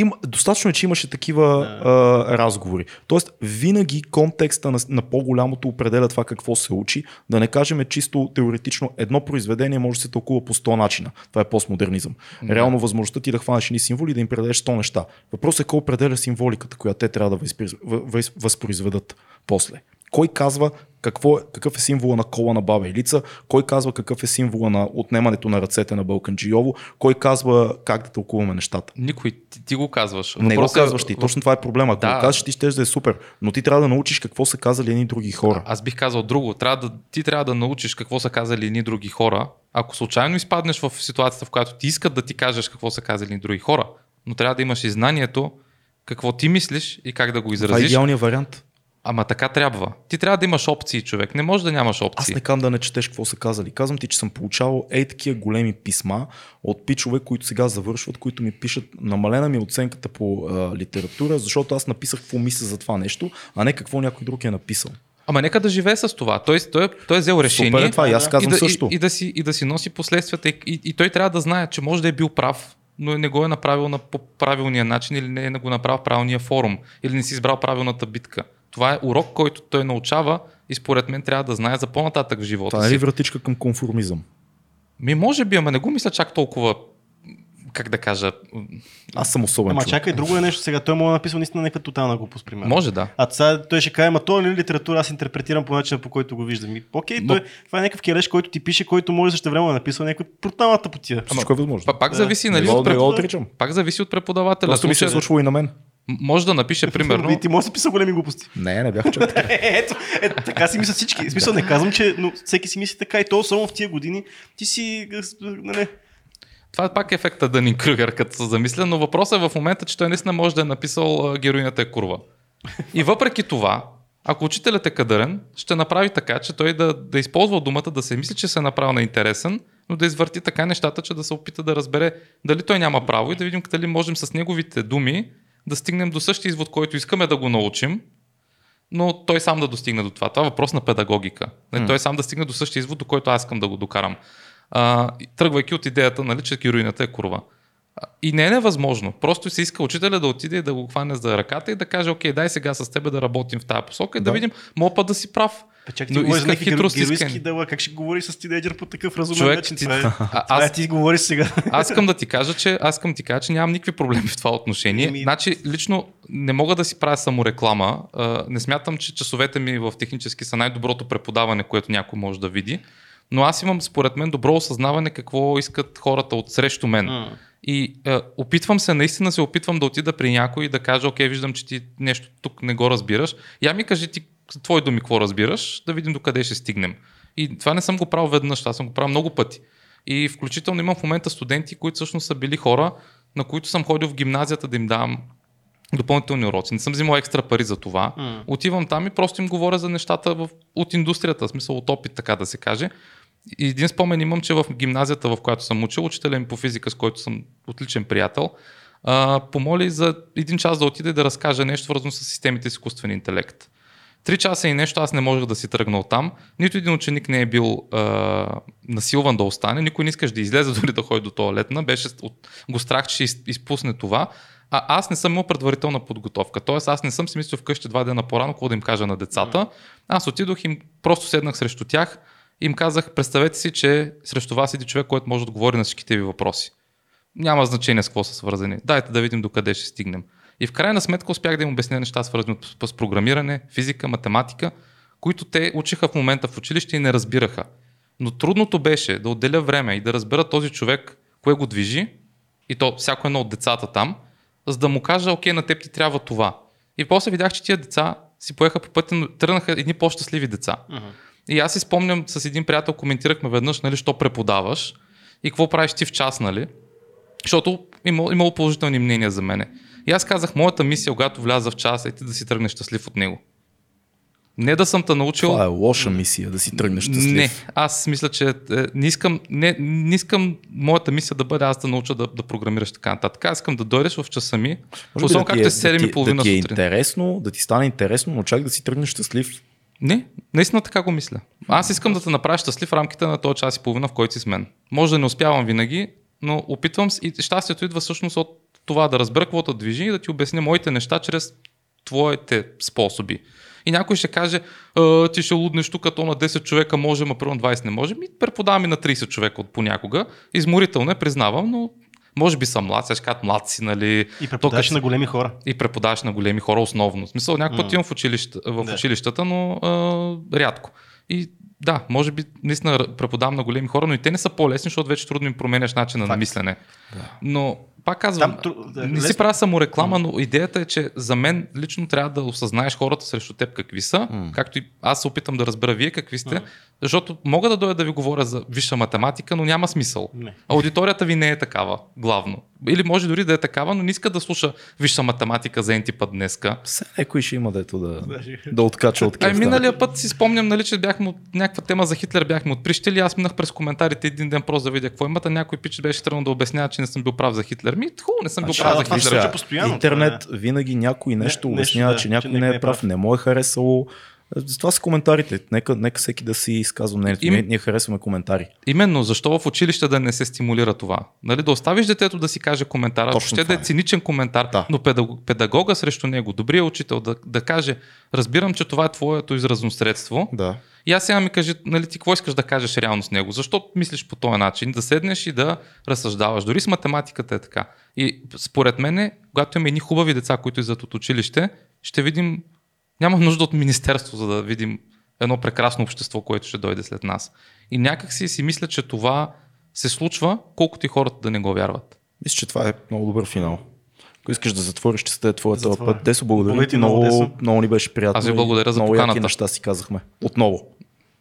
Има, достатъчно е, че имаше такива а, разговори. Тоест, винаги контекста на, на по-голямото определя това какво се учи. Да не кажем чисто теоретично, едно произведение може да се тълкува по 100 начина. Това е постмодернизъм. Реално възможността ти да хванеш едни символи и да им предадеш 100 неща. Въпросът е кой определя символиката, която те трябва да възпроизведат после. Кой казва какво е, какъв е символа на кола на баба Елица, кой казва какъв е символа на отнемането на ръцете на Бълканджиово, кой казва как да тълкуваме нещата. Никой, ти, ти го казваш. Не го Въпросът е- казваш ти, точно това е проблема. Ако Да. го кажеш, ти ще да е супер, но ти трябва да научиш какво са казали едни други хора. Аз бих казал друго. Трябва да, ти трябва да научиш какво са казали едни други хора. Ако случайно изпаднеш в ситуацията, в която ти искат да ти кажеш какво са казали други хора, но трябва да имаш и знанието какво ти мислиш и как да го Това е изразиш. идеалният вариант. Ама така трябва. Ти трябва да имаш опции, човек. Не може да нямаш Аз опции. не казвам да не четеш какво са казали. Казвам ти, че съм получавал ей такива големи писма от пичове, които сега завършват, които ми пишат, намалена ми е оценката по а, литература, защото аз написах какво мисля за това нещо, а не какво някой друг е написал. Ама нека да живее с това. Той, той, той е взел решение. Супер е това, и аз казвам и да, също. И, и, да си, и да си носи последствията. И, и, и той трябва да знае, че може да е бил прав, но не го е направил на, по правилния начин или не е го направил в правилния форум, или не си избрал правилната битка. Това е урок, който той научава и според мен трябва да знае за по-нататък в живота Това е ли вратичка към конформизъм? Ми може би, ама не го мисля чак толкова, как да кажа, Аз съм особен Ама човек. чакай, друго е нещо сега. Той му е написал наистина някаква тотална глупост, примерно. може да. А сега той ще каже, ама то е ли литература, аз интерпретирам по начина, по който го виждам. И, окей, Но- той, това е някакъв кереш, който ти пише, който може също време да написал някаква бруталната потия. Всичко е възможно. Па, пак Да. зависи, нали, го, от не го препод... отричам. пак зависи от преподавателя. Просто ми се е случвало и на мен. Може да напише, примерно, И ти може да си писал големи глупости. Не, не бях чак така. ето, ето, така си мислят всички. В смисъл не казвам, че но всеки си мисли така и то само в тия години. Ти си... Нали, Това е пак ефекта Дънин Крюгер, като се замисля, но въпросът е в момента, че той наистина може да е написал героинята е курва. И въпреки това, ако учителят е кадърен, ще направи така, че той да, да използва думата, да се мисли, че се е направил на интересен, но да извърти така нещата, че да се опита да разбере дали той няма право и да видим дали можем с неговите думи да стигнем до същия извод, който искаме да го научим, но той сам да достигне до това. Това е въпрос на педагогика. Mm. Той сам да стигне до същия извод, до който аз искам да го докарам. А, тръгвайки от идеята, нали, че героинята е курва. И не е невъзможно. Просто се иска учителя да отиде и да го хване за ръката и да каже, окей, дай сега с тебе да работим в тази посока и да, Да. видим, мога път да си прав. Бе, чак ти Но иска хитрост, дела, как ще говориш с тинейджър по такъв разумен Човек, начин? ти- Това е, А, е, аз- ти говориш сега. Аз искам да ти кажа, че аз искам ти кажа, че нямам никакви проблеми в това отношение. Еми- Значи, лично не мога да си правя самореклама. А, Не смятам, че часовете ми в технически са най-доброто преподаване, което някой може да види. Но аз имам, според мен, добро осъзнаване какво искат хората от срещу мен. М. И е, опитвам се, наистина се опитвам да отида при някой и да кажа, окей, виждам, че ти нещо тук не го разбираш. Я ми кажи ти, твои думи, какво разбираш, да видим докъде ще стигнем. И това не съм го правил веднъж, аз съм го правил много пъти. И включително имам в момента студенти, които всъщност са били хора, на които съм ходил в гимназията да им давам допълнителни уроци. Не съм взимал екстра пари за това. М. Отивам там и просто им говоря за нещата в, от индустрията, в смисъл от опит, така да се каже. И един спомен имам, че в гимназията, в която съм учил, учителя ми по физика, с който съм отличен приятел, а, помоли за един час да отиде да разкаже нещо свързано с системите с изкуствен интелект. Три часа и нещо аз не можех да си тръгна от там. Нито един ученик не е бил а, насилван да остане, никой не искаш да излезе дори да ходи до туалетна, беше от, го страх, че ще из- изпусне това. А аз не съм имал предварителна подготовка. Тоест аз не съм си мислил вкъщи два дена по-рано, какво да им кажа на децата. Аз отидох и просто седнах срещу тях им казах, представете си, че срещу вас седи човек, който може да отговори на всичките ви въпроси. Няма значение с какво са свързани. Дайте да видим докъде ще стигнем. И в крайна сметка успях да им обясня неща, свързани с- програмиране, физика, математика, които те учиха в момента в училище и не разбираха. Но трудното беше да отделя време и да разбера този човек, кое го движи, и то всяко едно от децата там, за да му кажа, окей, на теб ти трябва това. И после видях, че тия деца си поеха по пътя, тръгнаха едни по-щастливи деца. И аз си спомням, с един приятел коментирахме веднъж, нали, що преподаваш и какво правиш ти в час, нали? Защото имало, имало положителни мнения за мене. И аз казах, моята мисия, когато вляза в час, е ти да си тръгнеш щастлив от него. Не да съм те научил. Това е лоша мисия, да си тръгнеш щастлив. Не, аз мисля, че е, не, искам, не, не искам моята мисия да бъде аз да науча да, да програмираш така нататък. Аз искам да дойдеш в часа ми, особено както е, е да ти, 7.30 да ти е интересно, да ти стане интересно, но чак да си тръгнеш щастлив. Не, наистина така го мисля. Аз искам да те направя щастлив в рамките на този час и половина, в който си с мен. Може да не успявам винаги, но опитвам се и щастието идва всъщност от това да разбера какво те движи и да ти обясня моите неща чрез твоите способи. И някой ще каже, «А, ти ще луднеш тук, като на 10 човека може, ма примерно 20 не може. Ми преподавам и на 30 човека от понякога. Изморително е, признавам, но може би съм млад, сега ще кажат млад си, нали. И преподаваш като- на големи хора. и преподаваш на големи хора основно. В смисъл, някой път имам в, училища, в Да. училищата, но а, рядко. И да, може би наистина преподавам на големи хора, но и те не са по-лесни, защото вече трудно им променяш начина на Факт. мислене. Но пак казвам, Там да, не си правя самореклама, но идеята е, че за мен лично трябва да осъзнаеш хората срещу теб какви са, както и аз се опитам да разбера вие какви сте, защото мога да дойда да ви говоря за висша математика, но няма смисъл. Не. Аудиторията ви не е такава, главно. Или може дори да е такава, но не иска да слуша висша математика за ентипа днеска. Все някой ще има дето да, да откача от Ай, кефта. миналия път си спомням, нали, че бяхме от някаква тема за Хитлер, бяхме отприщили. Аз минах през коментарите един ден просто да видя какво имат, а някой пич беше тръгнал да обяснява, че не съм бил прав за Хитлер. Ми, хубаво, не съм бил Значи, прав да, за Хитлер. Интернет това винаги някой нещо Не- обяснява, нещо, че да, някой че не не е е прав, прав. не му е харесало. Това са коментарите. Нека, нека всеки да си изказва мнението. Им- Ние, ние харесваме коментари. Именно, защо в училище да не се стимулира това? Нали, да оставиш детето да си каже коментара, Точно ще да това е е. циничен коментар, Да. но педагог, педагога срещу него, добрият учител, да, да каже, разбирам, че това е твоето изразно средство, Да. И аз сега ми кажи, нали, ти какво искаш да кажеш реално с него? Защо мислиш по този начин? Да седнеш и да разсъждаваш. Дори с математиката е така. И според мен, когато имаме едни хубави деца, които излизат от училище, ще видим, няма нужда от министерство, за да видим едно прекрасно общество, което ще дойде след нас. И някак си си мисля, че това се случва, колкото и хората да не го вярват. Мисля, че това е много добър финал. Ако искаш да затвориш, ще сте твоя този път. Десо, благодаря Благодаря много, много, Десо. много ни беше приятно. Аз ви благодаря за много поканата. неща си казахме. Отново.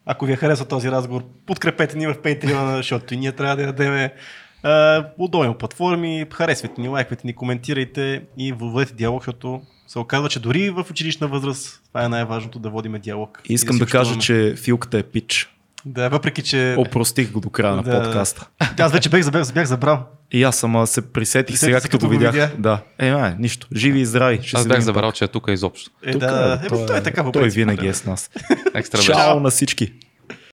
Ако ви е харесва този разговор, подкрепете ни в Patreon, защото и ние трябва да ядеме а, удобни платформи, харесвайте ни, лайквайте ни, коментирайте и въведете диалог, защото се оказва, че дори в училищна възраст това е най-важното да водиме диалог. Искам си да кажа, че филката е пич. Да, въпреки, че... Опростих го до края на Да. подкаста. Аз вече бях, бях, бях забрал. И аз сама се присетих Присетих сега, се, като като го го видях. видя. Да. Е, май, нищо. Живи и здрави. Ще Аз бях забрал, че е тук изобщо. Е, Тук да, е, е, той, е така по той принцип. винаги е с нас. Чао на всички.